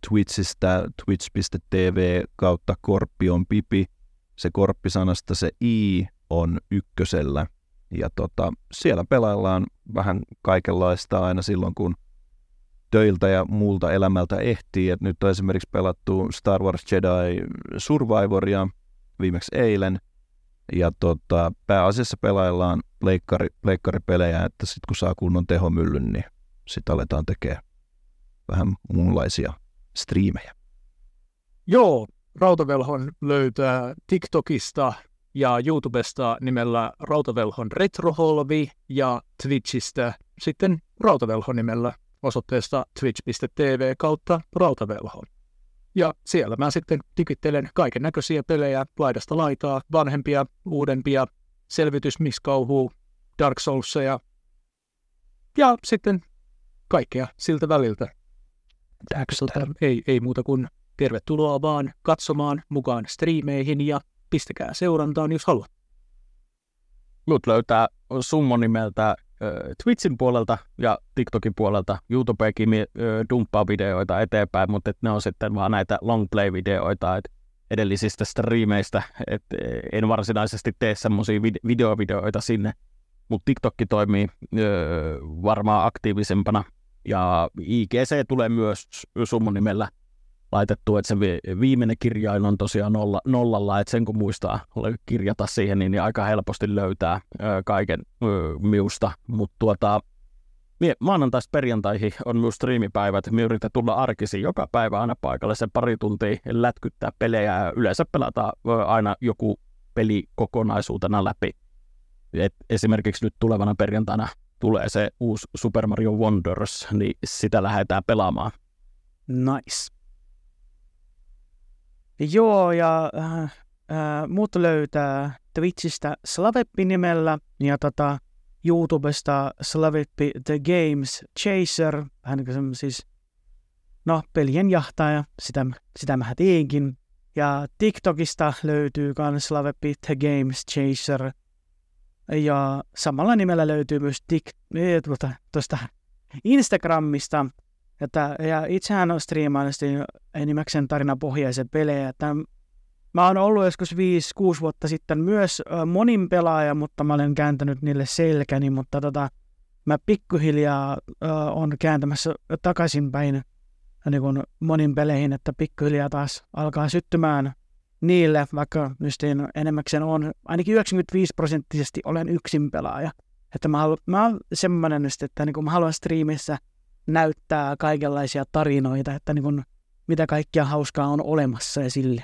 Twitchistä twitch.tv kautta Korppi on pipi. Se Korppi-sanasta se i on ykkösellä ja tota, siellä pelaillaan vähän kaikenlaista aina silloin, kun töiltä ja muulta elämältä ehtii. Et nyt on esimerkiksi pelattu Star Wars Jedi Survivoria viimeksi eilen. Ja tota, pääasiassa pelaillaan pleikkari, pleikkaripelejä, että sitten kun saa kunnon tehomyllyn, niin sitten aletaan tekemään vähän muunlaisia striimejä. Joo, Rautavelhon löytää TikTokista ja YouTubesta nimellä Rautavelhon Retroholvi ja Twitchistä sitten Rautavelhon nimellä osoitteesta twitch.tv kautta Rautavelhon. Ja siellä mä sitten digittelen kaiken näköisiä pelejä laidasta laitaa, vanhempia, uudempia, selvitysmiskauhuu, Dark Soulsia ja sitten kaikkea siltä väliltä. Tota, ei, ei muuta kuin tervetuloa vaan katsomaan mukaan striimeihin ja pistäkää seurantaan, jos haluat. Mut löytää summo nimeltä Twitchin puolelta ja TikTokin puolelta. YouTubekin dumppaa videoita eteenpäin, mutta ne on sitten vaan näitä long play-videoita et edellisistä striimeistä. Et en varsinaisesti tee semmoisia videovideoita sinne, mutta TikTokki toimii ö, varmaan aktiivisempana. Ja IGC tulee myös summon nimellä laitettu, että se viimeinen kirjain on tosiaan nolla, nollalla, että sen kun muistaa kirjata siihen, niin, niin aika helposti löytää ö, kaiken ö, miusta. Mutta tuota, maanantaista perjantaihin on myös striimipäivät. Me yritän tulla arkisin joka päivä aina paikalle se pari tuntia lätkyttää pelejä yleensä pelataan aina joku peli kokonaisuutena läpi. Et esimerkiksi nyt tulevana perjantaina tulee se uusi Super Mario Wonders, niin sitä lähdetään pelaamaan. Nice. Joo, ja äh, äh, muut löytää Twitchistä Slaveppi-nimellä ja tota, YouTubesta Slaveppi The Games Chaser, niin kuin siis, no, pelien jahtaja, sitä, sitä mä teinkin. Ja TikTokista löytyy myös Slaveppi The Games Chaser. Ja samalla nimellä löytyy myös tik, eh, tuota, tuosta Instagramista että, ja itsehän on striimaillut enimmäkseen tarinapohjaisen pelejä. Että mä oon ollut joskus 5-6 vuotta sitten myös monin pelaaja, mutta mä olen kääntänyt niille selkäni, mutta tota, mä pikkuhiljaa äh, on kääntämässä takaisinpäin niin kuin monin peleihin, että pikkuhiljaa taas alkaa syttymään niille, vaikka nyt enemmäkseen on, ainakin 95 prosenttisesti olen yksin pelaaja. Että mä, halu, mä oon semmoinen, että niin mä haluan striimissä näyttää kaikenlaisia tarinoita, että niin kuin, mitä kaikkia hauskaa on olemassa ja sille.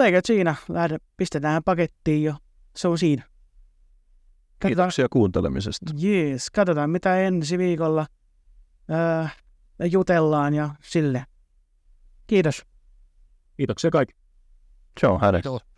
Eikö siinä? Lähde, pistetään pakettiin jo. Se on siinä. Katsotaan, Kiitoksia kuuntelemisesta. Jees, katsotaan mitä ensi viikolla öö, jutellaan ja sille. Kiitos. Kiitoksia kaikki. Ciao, hänestä.